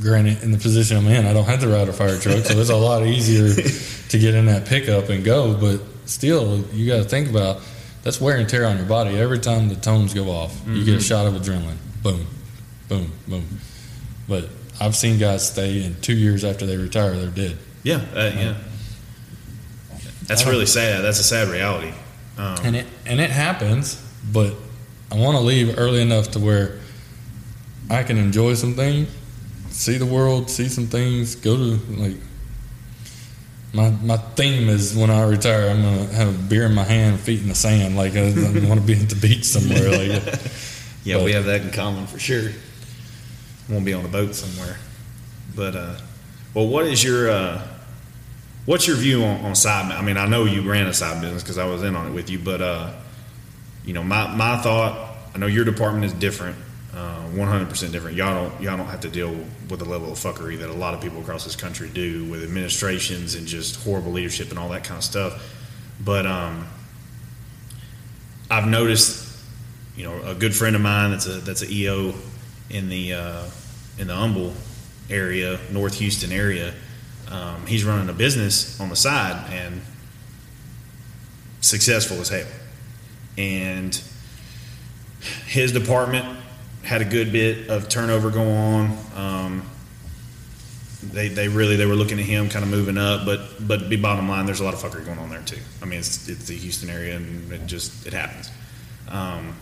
Speaker 4: granted, in the position I'm in, I don't have to ride a fire truck, so it's a lot easier to get in that pickup and go. But still, you got to think about that's wear and tear on your body. Every time the tones go off, you get a shot of adrenaline. Boom, boom, boom. But I've seen guys stay, and two years after they retire, they're dead.
Speaker 2: yeah uh, yeah that's really sad that's a sad reality um,
Speaker 4: and it and it happens, but I want to leave early enough to where I can enjoy some things, see the world, see some things, go to like my my theme is when I retire, I'm gonna have a beer in my hand, feet in the sand, like I, I want to be at the beach somewhere, like
Speaker 2: Yeah,
Speaker 4: But-
Speaker 2: we have that in common for sure. I Won't be on a boat somewhere. But uh, well, what is your uh, what's your view on, on side? I mean, I know you ran a side business because I was in on it with you, but uh, you know, my my thought. I know your department is different, one hundred percent different. Y'all don't y'all don't have to deal with the level of fuckery that a lot of people across this country do with administrations and just horrible leadership and all that kind of stuff. But um, I've noticed you know, a good friend of mine that's a that's a EO in the uh, in the Humble area, North Houston area. Um, he's running a business on the side and successful as hell. And his department had a good bit of turnover go on. Um, they, they really they were looking at him kind of moving up, but but be bottom line, there's a lot of fuckery going on there too. I mean, it's it's the Houston area, and it just it happens. Um,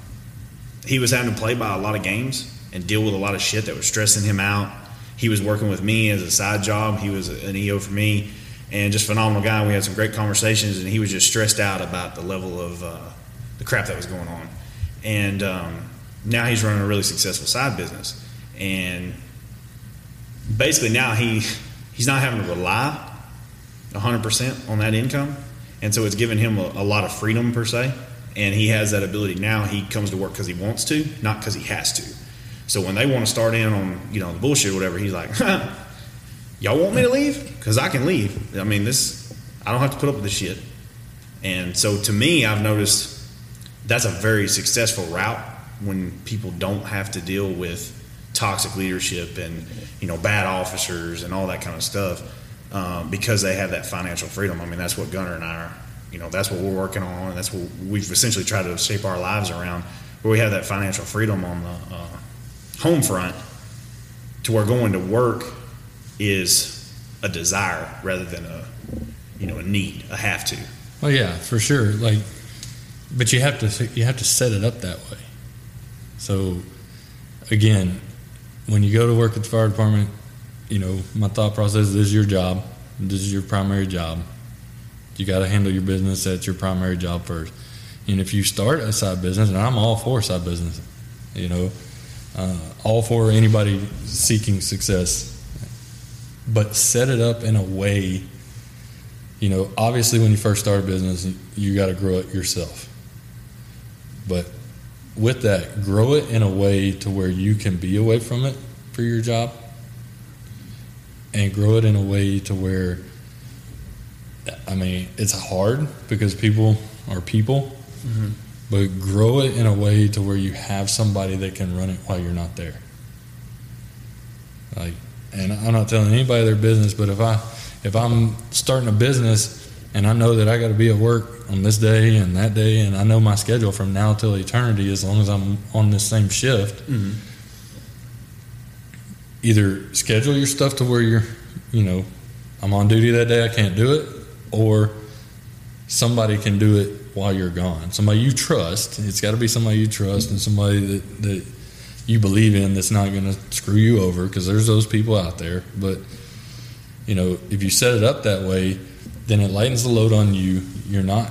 Speaker 2: he was having to play by a lot of games and deal with a lot of shit that was stressing him out. He was working with me as a side job. He was an EO for me, and just phenomenal guy. We had some great conversations, and he was just stressed out about the level of uh, the crap that was going on. And um, now he's running a really successful side business, and basically now he he's not having to rely 100% on that income, and so it's given him a, a lot of freedom per se and he has that ability now. He comes to work because he wants to, not because he has to. So when they want to start in on you know the bullshit or whatever, he's like, "Y'all want me to leave? Because I can leave. I mean, this I don't have to put up with this shit." And so to me, I've noticed that's a very successful route when people don't have to deal with toxic leadership and you know bad officers and all that kind of stuff um, because they have that financial freedom. I mean, that's what Gunner and I are you know that's what we're working on and that's what we've essentially tried to shape our lives around where we have that financial freedom on the uh, home front to where going to work is a desire rather than a you know a need a have to
Speaker 4: Well, yeah, for sure. Like, but you have to you have to set it up that way. So, again, when you go to work at the fire department, you know my thought process: this is your job. This is your primary job. You got to handle your business That's your primary job first. And if you start a side business, and I'm all for side business, you know, uh, all for anybody seeking success, but set it up in a way you know, obviously when you first start a business, you got to grow it yourself. But with that, grow it in a way to where you can be away from it for your job, and grow it in a way to where, I mean, it's hard because people are people, but grow it in a way to where you have somebody that can run it while you're not there. Like, and I'm not telling anybody their business, but if I if I'm starting a business and I know that I got to be at work on this day and that day, and I know my schedule from now till eternity, as long as I'm on this same shift, mm-hmm. either schedule your stuff to where you're, you know, I'm on duty that day, I can't do it, or somebody can do it while you're gone. Somebody you trust. It's got to be somebody you trust and somebody that, that you believe in that's not going to screw you over because there's those people out there. But, you know, if you set it up that way, then it lightens the load on you. You're not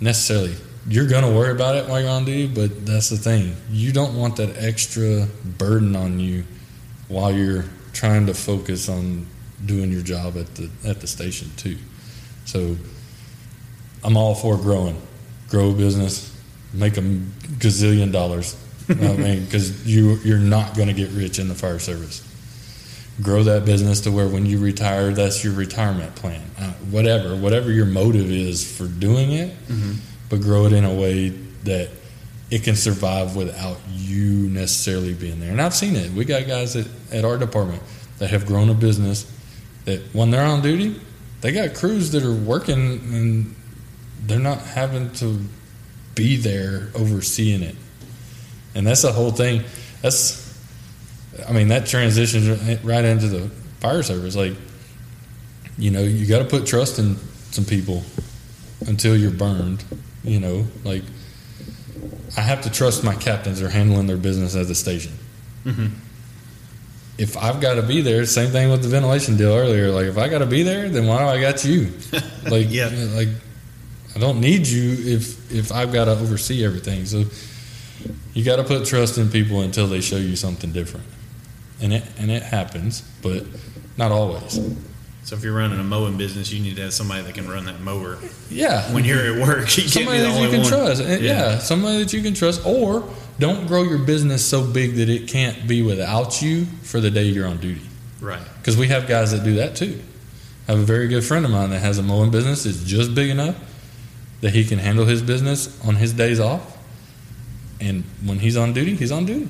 Speaker 4: necessarily, you're going to worry about it while you're on duty, but that's the thing. You don't want that extra burden on you while you're trying to focus on doing your job at the at the station too. So I'm all for growing, grow a business, make a gazillion dollars. I mean, because you you're not going to get rich in the fire service. Grow that business to where when you retire, that's your retirement plan. Uh, whatever, whatever your motive is for doing it, but grow it in a way that it can survive without you necessarily being there. And I've seen it. We got guys at, at our department that have grown a business that when they're on duty, they got crews that are working and they're not having to be there overseeing it. And that's the whole thing. That's, I mean, that transitions right into the fire service. Like, you know, you got to put trust in some people until you're burned. You know, like, I have to trust my captains are handling their business at the station. Mm-hmm. If I've got to be there, same thing with the ventilation deal earlier. Like, if I got to be there, then why do I got you? Like,
Speaker 6: Yeah.
Speaker 4: like I don't need you if if I've got to oversee everything. So you got to put trust in people until they show you something different, and it and it happens, but not always.
Speaker 6: So if you're running a mowing business, you need to have somebody that can run that mower
Speaker 4: Yeah,
Speaker 6: when you're at work. You can't
Speaker 4: somebody that you can
Speaker 6: one.
Speaker 4: trust. And, yeah. somebody that you can trust, or don't grow your business so big that it can't be without you for the day you're on duty.
Speaker 6: Right.
Speaker 4: Because we have guys that do that too. I have a very good friend of mine that has a mowing business that's just big enough that he can handle his business on his days off, and when he's on duty, he's on duty.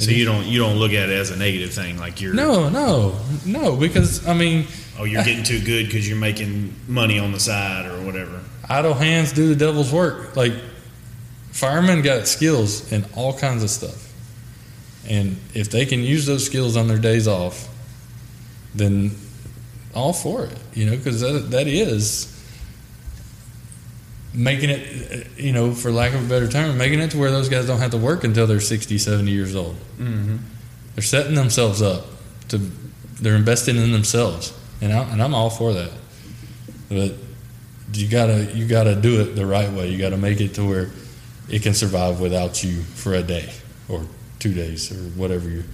Speaker 6: So you don't you don't look at it as a negative thing, like you're
Speaker 4: No, no, no, because I mean,
Speaker 6: oh you're getting too good because you're making money on the side or whatever.
Speaker 4: idle hands do the devil's work. Like firemen got skills in all kinds of stuff, and if they can use those skills on their days off, then all for it. You know, because that that is making it, you know, for lack of a better term, making it to where those guys don't have to work until they're 60, 70 years old.
Speaker 6: Mm-hmm.
Speaker 4: They're setting themselves up to, they're investing in themselves, and I, and I'm all for that. But you gotta you gotta do it the right way. You gotta make it to where it can survive without you for a day or two days or whatever you,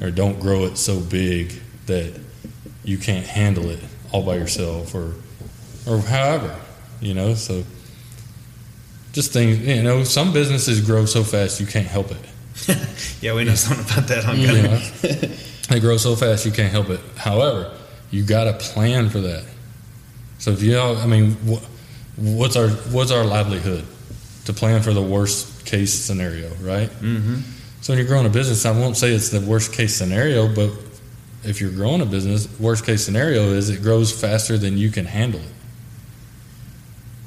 Speaker 4: or don't grow it so big that you can't handle it all by yourself or or however you know. So just things you know. Some businesses grow so fast you can't help it.
Speaker 6: Yeah, we know something about that on
Speaker 4: You know, they grow so fast you can't help it. However, you got to plan for that. So if you know, I mean, wh- what's our what's our livelihood? To plan for the worst case scenario, right?
Speaker 6: Mm-hmm.
Speaker 4: So when you're growing a business, I won't say it's the worst case scenario, but if you're growing a business, worst case scenario is it grows faster than you can handle it.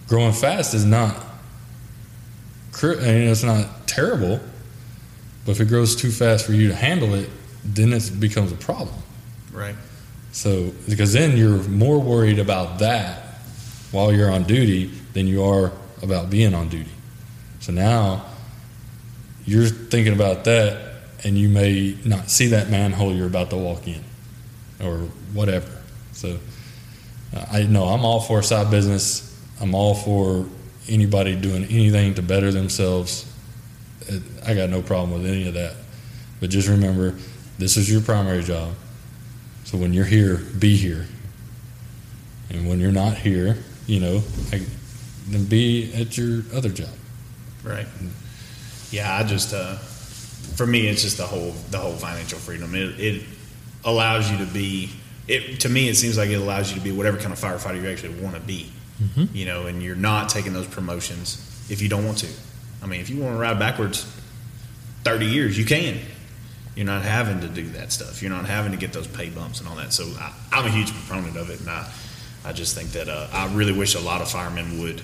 Speaker 4: Growing fast is not, I mean, it's not terrible, but if it grows too fast for you to handle it, then it becomes a problem.
Speaker 6: Right.
Speaker 4: So, because then you're more worried about that while you're on duty than you are about being on duty. So now you're thinking about that, and you may not see that manhole you're about to walk in, or whatever. So, uh, I know I'm all for side business. I'm all for anybody doing anything to better themselves. I got no problem with any of that. But just remember, this is your primary job. So when you're here, be here. And when you're not here, you know, I, then be at your other job.
Speaker 2: Right. Yeah, I just uh, for me, it's just the whole the whole financial freedom. It, it allows you to be. It to me, it seems like it allows you to be whatever kind of firefighter you actually want to be. You know, and you're not taking those promotions if you don't want to. I mean, if you want to ride backwards thirty years, you can. You're not having to do that stuff. You're not having to get those pay bumps and all that. So I, I'm a huge proponent of it, and I, I just think that uh, I really wish a lot of firemen would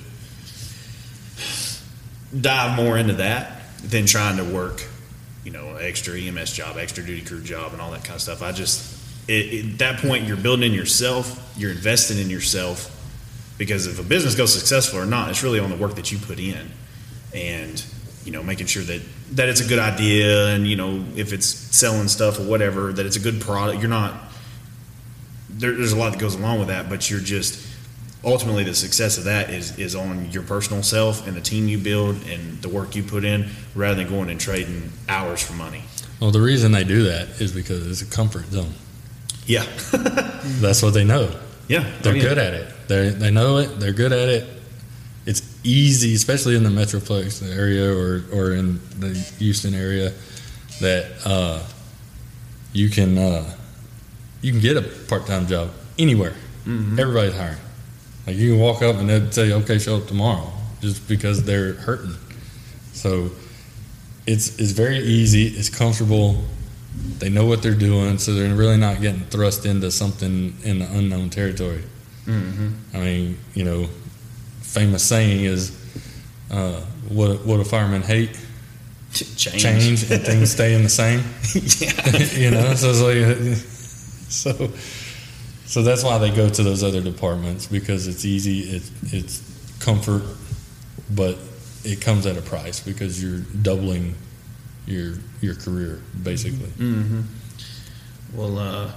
Speaker 2: dive more into that than trying to work, you know, extra EMS job, extra duty crew job, and all that kind of stuff. I just, it, at that point, you're building in yourself, you're investing in yourself, because if a business goes successful or not, it's really on the work that you put in, and you know, making sure that that it's a good idea, and you know, if it's selling stuff or whatever, that it's a good product. You're not. There, there's a lot that goes along with that, but you're just ultimately the success of that is is on your personal self and the team you build and the work you put in rather than going and trading hours for money
Speaker 4: Well, the reason they do that is because it's a comfort zone.
Speaker 2: yeah
Speaker 4: That's what they know.
Speaker 2: yeah
Speaker 4: They're oh,
Speaker 2: I mean,
Speaker 4: good at it. They they know it. They're good at it. It's easy, especially in the Metroplex area or or in the Houston area, that uh, you can uh, you can get a part time job anywhere. Everybody's hiring. Like you can walk up and they'll tell you, "Okay, show up tomorrow," just because they're hurting. So it's it's very easy. It's comfortable. They know what they're doing, so they're really not getting thrust into something in the unknown territory. I mean, you know, famous saying is, uh, "What what do firemen hate?
Speaker 2: change,
Speaker 4: Change and things staying the same." Yeah, you know, so it's like, so so that's why they go to those other departments because it's easy, it, it's comfort, but it comes at a price because you're doubling your your career basically.
Speaker 2: well uh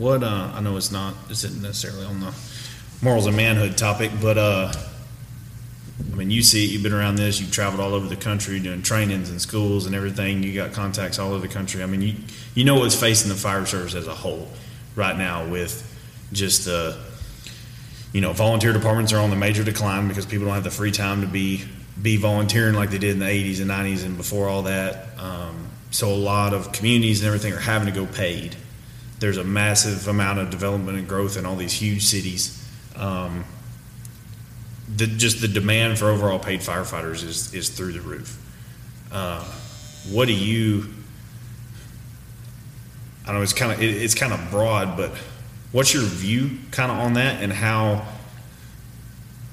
Speaker 2: what uh i know it's not isn't necessarily on the morals and manhood topic but uh I mean, you see it. You've been around this. You've traveled all over the country doing trainings and schools and everything. You got contacts all over the country. I mean, you you know what's facing the fire service as a whole right now with just uh, you know volunteer departments are on the major decline because people don't have the free time to be be volunteering like they did in the 80s and 90s and before all that. Um, so a lot of communities and everything are having to go paid. There's a massive amount of development and growth in all these huge cities. Um, the, just the demand for overall paid firefighters is, is through the roof. Uh, what do you? I know. It's kind of it, it's kind of broad, but what's your view kind of on that and how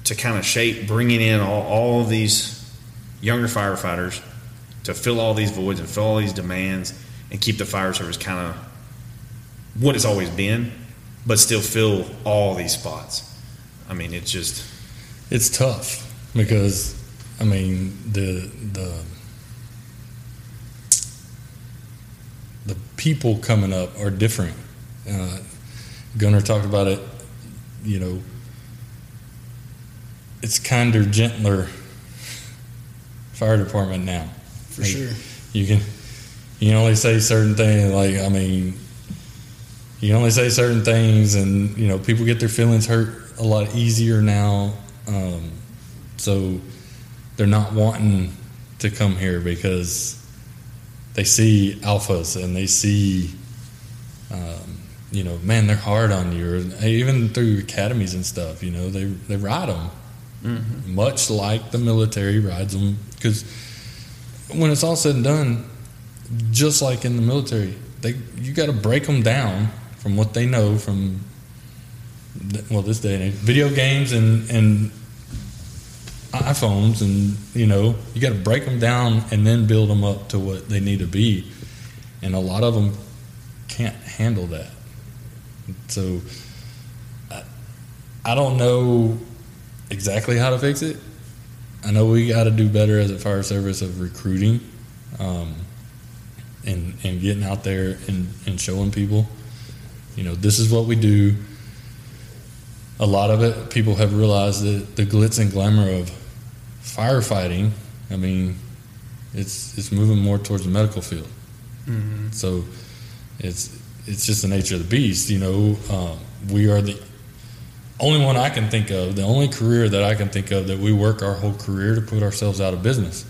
Speaker 2: to kind of shape bringing in all, all of these younger firefighters to fill all these voids and fill all these demands and keep the fire service kind of what it's always been, but still fill all these spots. I mean, it's just
Speaker 4: It's tough because I mean the the the people coming up are different. Uh, Gunnar talked about it. You know, it's kinder, gentler fire department now.
Speaker 3: For
Speaker 4: Like,
Speaker 3: sure.
Speaker 4: You can you can only say certain things. Like I mean, you can only say certain things, and you know people get their feelings hurt a lot easier now. Um, so they're not wanting to come here because they see alphas and they see, um, you know, man, they're hard on you. Or even through academies and stuff, you know, they they ride them much like the military rides them because when it's all said and done, just like in the military, they you got to break them down from what they know from well this day video games and and iPhones and you know you got to break them down and then build them up to what they need to be, and a lot of them can't handle that. So I, I don't know exactly how to fix it. I know we got to do better as a fire service of recruiting um, and and getting out there and, and showing people, you know, this is what we do. A lot of it, people have realized that the glitz and glamour of firefighting. I mean, it's it's moving more towards the medical field. So it's it's just the nature of the beast. You know, um, we are the only one I can think of, the only career that I can think of that we work our whole career to put ourselves out of business.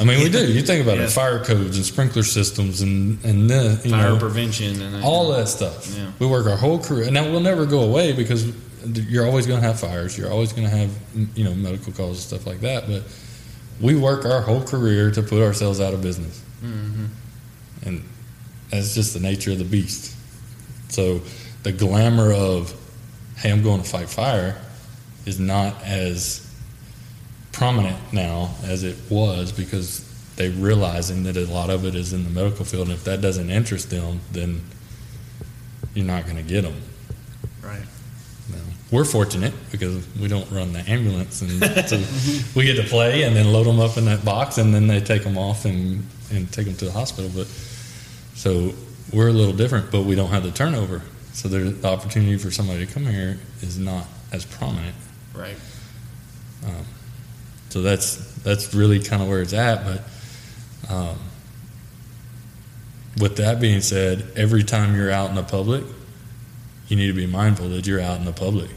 Speaker 4: I mean, we do. You think about
Speaker 2: Yeah.
Speaker 4: it: fire codes and sprinkler systems, and and you
Speaker 2: Fire
Speaker 4: know
Speaker 2: prevention and
Speaker 4: all that stuff.
Speaker 2: Yeah.
Speaker 4: We work our whole career, and that will never go away because you're always going to have fires. You're always going to have you know medical calls and stuff like that. But we work our whole career to put ourselves out of business,
Speaker 2: Mm-hmm.
Speaker 4: and that's just the nature of the beast. So the glamour of hey, I'm going to fight fire is not as prominent now as it was because they're realizing that a lot of it is in the medical field, and if that doesn't interest them, then you're not going to get them.
Speaker 2: Right.
Speaker 4: We're fortunate because we don't run the ambulance, and so we get to play and then load them up in that box, and then they take them off and and take them to the hospital. But so we're a little different, but we don't have the turnover. So there's the opportunity for somebody to come here is not as prominent.
Speaker 2: Right.
Speaker 4: Um, So that's that's really kind of where it's at. But um, with that being said, every time you're out in the public, you need to be mindful that you're out in the public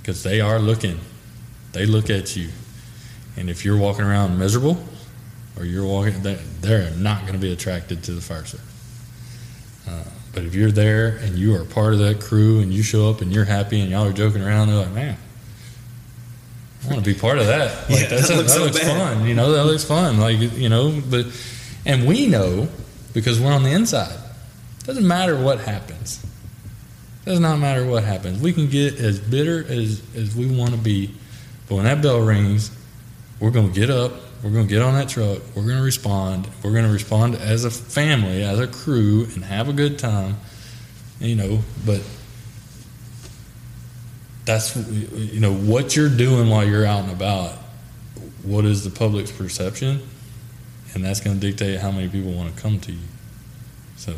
Speaker 4: because they are looking. They look at you, and if you're walking around miserable, or you're walking, they- they're not going to be attracted to the fire service. Uh, but if you're there and you are part of that crew, and you show up and you're happy, and y'all are joking around, they're like, man. I want to be part of that. Like
Speaker 2: Yeah,
Speaker 4: that's
Speaker 2: that
Speaker 4: that
Speaker 2: looks
Speaker 4: looks,
Speaker 2: so bad.
Speaker 4: fun. You know, that looks fun. Like you know, but and we know because we're on the inside. Doesn't matter what happens. Does not matter what happens. We can get as bitter as as we want to be, but when that bell rings, we're going to get up. We're going to get on that truck. We're going to respond. We're going to respond as a family, as a crew, and have a good time. You know, but that's you know what you're doing while you're out and about. What is the public's perception, and that's going to dictate how many people want to come to you. So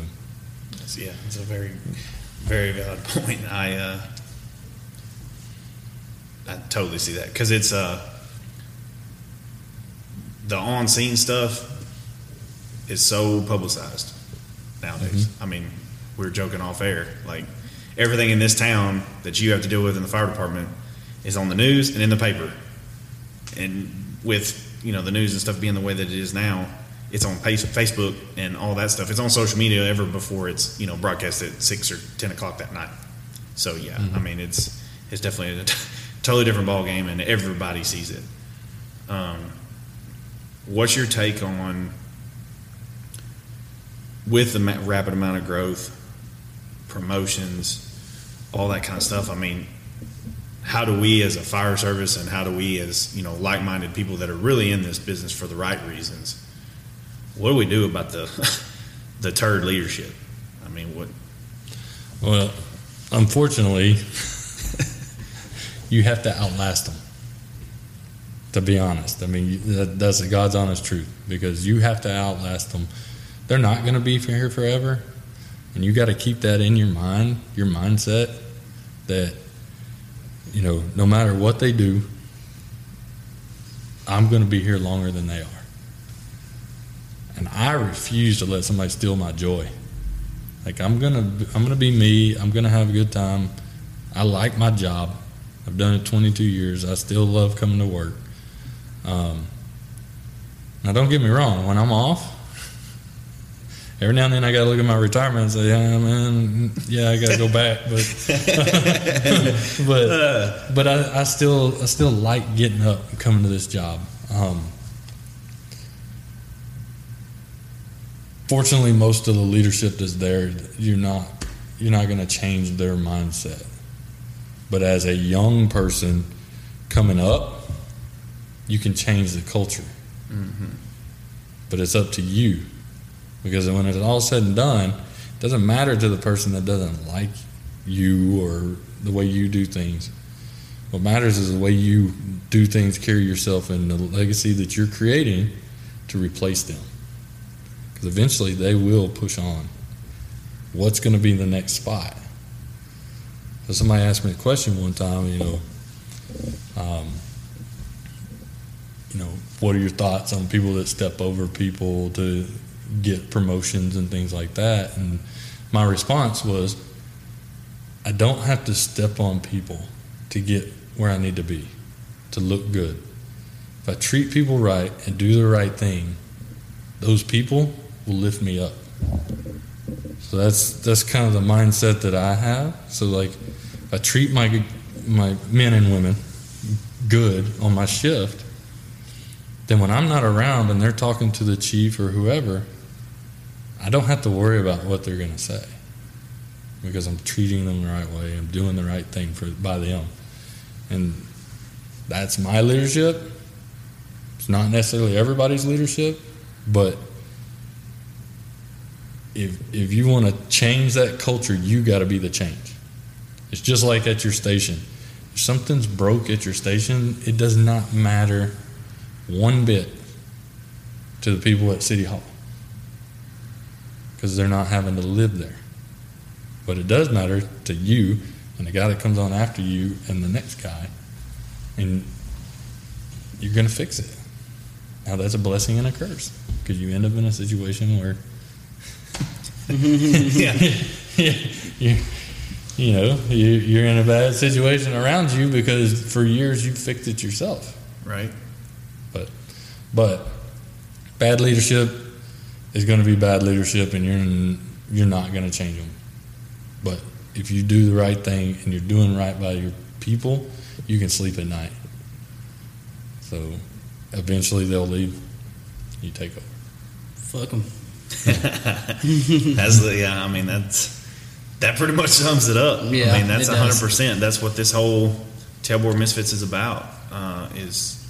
Speaker 2: yeah, it's a very, very valid point. I, uh, I totally see that because it's uh, the on-scene stuff is so publicized nowadays. I mean, we were joking off air, like everything in this town that you have to deal with in the fire department is on the news and in the paper, and with you know the news and stuff being the way that it is now, it's on Facebook and all that stuff. It's on social media ever before it's you know broadcast at six or ten o'clock that night. So yeah, I mean it's it's definitely a totally different ball game, and everybody sees it. Um, what's your take on with the rapid amount of growth, promotions, all that kind of stuff? I mean, how do we as a fire service and how do we as you know like-minded people that are really in this business for the right reasons what do we do about the the turd leadership i mean what
Speaker 4: Well, unfortunately, you have to outlast them. To be honest, I mean that, that's God's honest truth because you have to outlast them. They're not going to be here forever, and you got to keep that in your mind, your mindset that you know no matter what they do, I'm going to be here longer than they are, and I refuse to let somebody steal my joy. Like I'm gonna, I'm gonna be me. I'm gonna have a good time. I like my job. I've done it 22 years. I still love coming to work. Um, now, don't get me wrong. When I'm off, every now and then I gotta look at my retirement and say, "Yeah, man, yeah, I gotta go back." But, but, but I, I still, I still like getting up and coming to this job. Um, fortunately, most of the leadership that's there, you're not you're not going to change their mindset. But as a young person coming up, you can change the culture. But it's up to you, because when it's all said and done, it doesn't matter to the person that doesn't like you or the way you do things. What matters is the way you do things, carry yourself, and the legacy that you're creating to replace them because eventually they will push on. What's going to be the next spot? So somebody asked me a question one time. You know, um, you know, what are your thoughts on people that step over people to get promotions and things like that? And my response was, I don't have to step on people to get where I need to be, to look good. If I treat people right and do the right thing, those people will lift me up. So that's that's kind of the mindset that I have. So like, if I treat my my men and women good on my shift, then when I'm not around and they're talking to the chief or whoever, I don't have to worry about what they're going to say because I'm treating them the right way. I'm doing the right thing for by them, and that's my leadership. It's not necessarily everybody's leadership, but if if you want to change that culture, you got to be the change. It's just like at your station. If something's broke at your station, it does not matter one bit to the people at City Hall because they're not having to live there. But it does matter to you and the guy that comes on after you and the next guy, and you're going to fix it. Now, that's a blessing and a curse because you end up in a situation where
Speaker 2: yeah.
Speaker 4: you, you know, you, you're in a bad situation around you because for years you fixed it yourself.
Speaker 2: Right.
Speaker 4: But, but bad leadership is going to be bad leadership, and you're you're not going to change them. But if you do the right thing and you're doing right by your people, you can sleep at night. So eventually they'll leave. You take over.
Speaker 3: Fuck them.
Speaker 2: That's the yeah. I mean that's that pretty much sums it up.
Speaker 3: Yeah,
Speaker 2: I mean that's hundred percent. That's what this whole Tailboard Misfits is about. Uh, is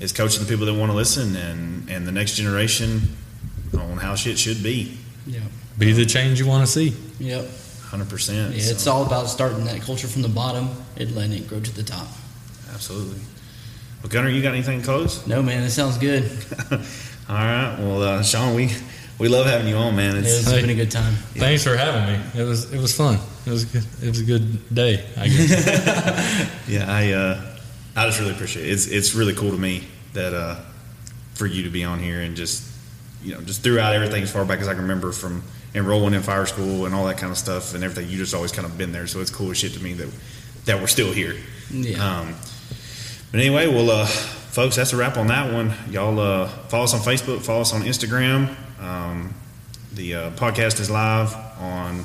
Speaker 2: is coaching the people that want to listen and and the next generation on how shit should be.
Speaker 3: Yep.
Speaker 4: Be the change you want to see.
Speaker 3: Yep.
Speaker 2: Hundred percent.
Speaker 3: Yeah, it's all about starting that culture from the bottom and letting it grow to the top.
Speaker 2: absolutely. Well, Gunner, you got anything close?
Speaker 3: No, man, it sounds good.
Speaker 2: All right. Well, uh, Sean, we we love having you on, man.
Speaker 3: It's
Speaker 2: It's
Speaker 3: been a good time.
Speaker 4: Thanks for having me. It was it was fun. It was good. It was a good day. I guess.
Speaker 2: Yeah, I uh, I just really appreciate it. It's it's really cool to me that uh, for you to be on here and just you know just throughout everything as far back as I can remember from enrolling in fire school and all that kind of stuff and everything. You just always kind of been there, so it's cool as shit to me that that we're still here.
Speaker 3: Yeah.
Speaker 2: Um, but anyway, well, uh, folks, that's a wrap on that one. Y'all uh, follow us on Facebook, follow us on Instagram. Um, the uh, podcast is live on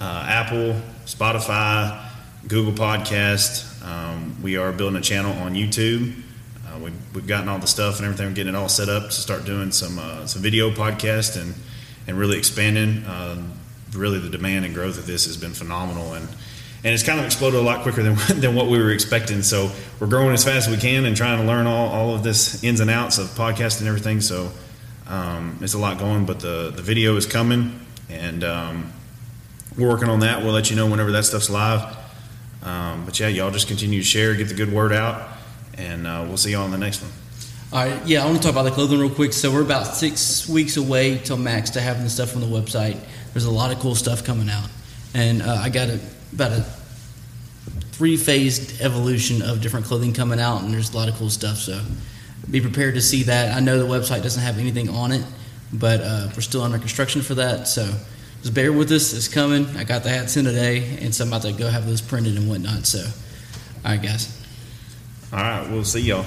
Speaker 2: uh, Apple, Spotify, Google Podcast. Um, we are building a channel on YouTube. Uh, we've, we've gotten all the stuff and everything, we're getting it all set up to start doing some uh, some video podcast and and really expanding. Um, really, the demand and growth of this has been phenomenal and and it's kind of exploded a lot quicker than, than what we were expecting. So we're growing as fast as we can and trying to learn all, all of this ins and outs of podcasting and everything. So um, it's a lot going, but the, the video is coming and um, we're working on that. We'll let you know whenever that stuff's live. Um, but yeah, y'all just continue to share, get the good word out, and uh, we'll see y'all on the next one.
Speaker 3: All right, yeah, I want to talk about the clothing real quick. So we're about six weeks away till max to having the stuff on the website. There's a lot of cool stuff coming out, and uh, I got a, about a three-phased evolution of different clothing coming out, and there's a lot of cool stuff. So be prepared to see that. I know the website doesn't have anything on it, but uh, we're still under construction for that. So just bear with us. It's coming. I got the hats in today, and so I'm about to go have those printed and whatnot. So, all right, guys.
Speaker 2: All right, we'll see y'all.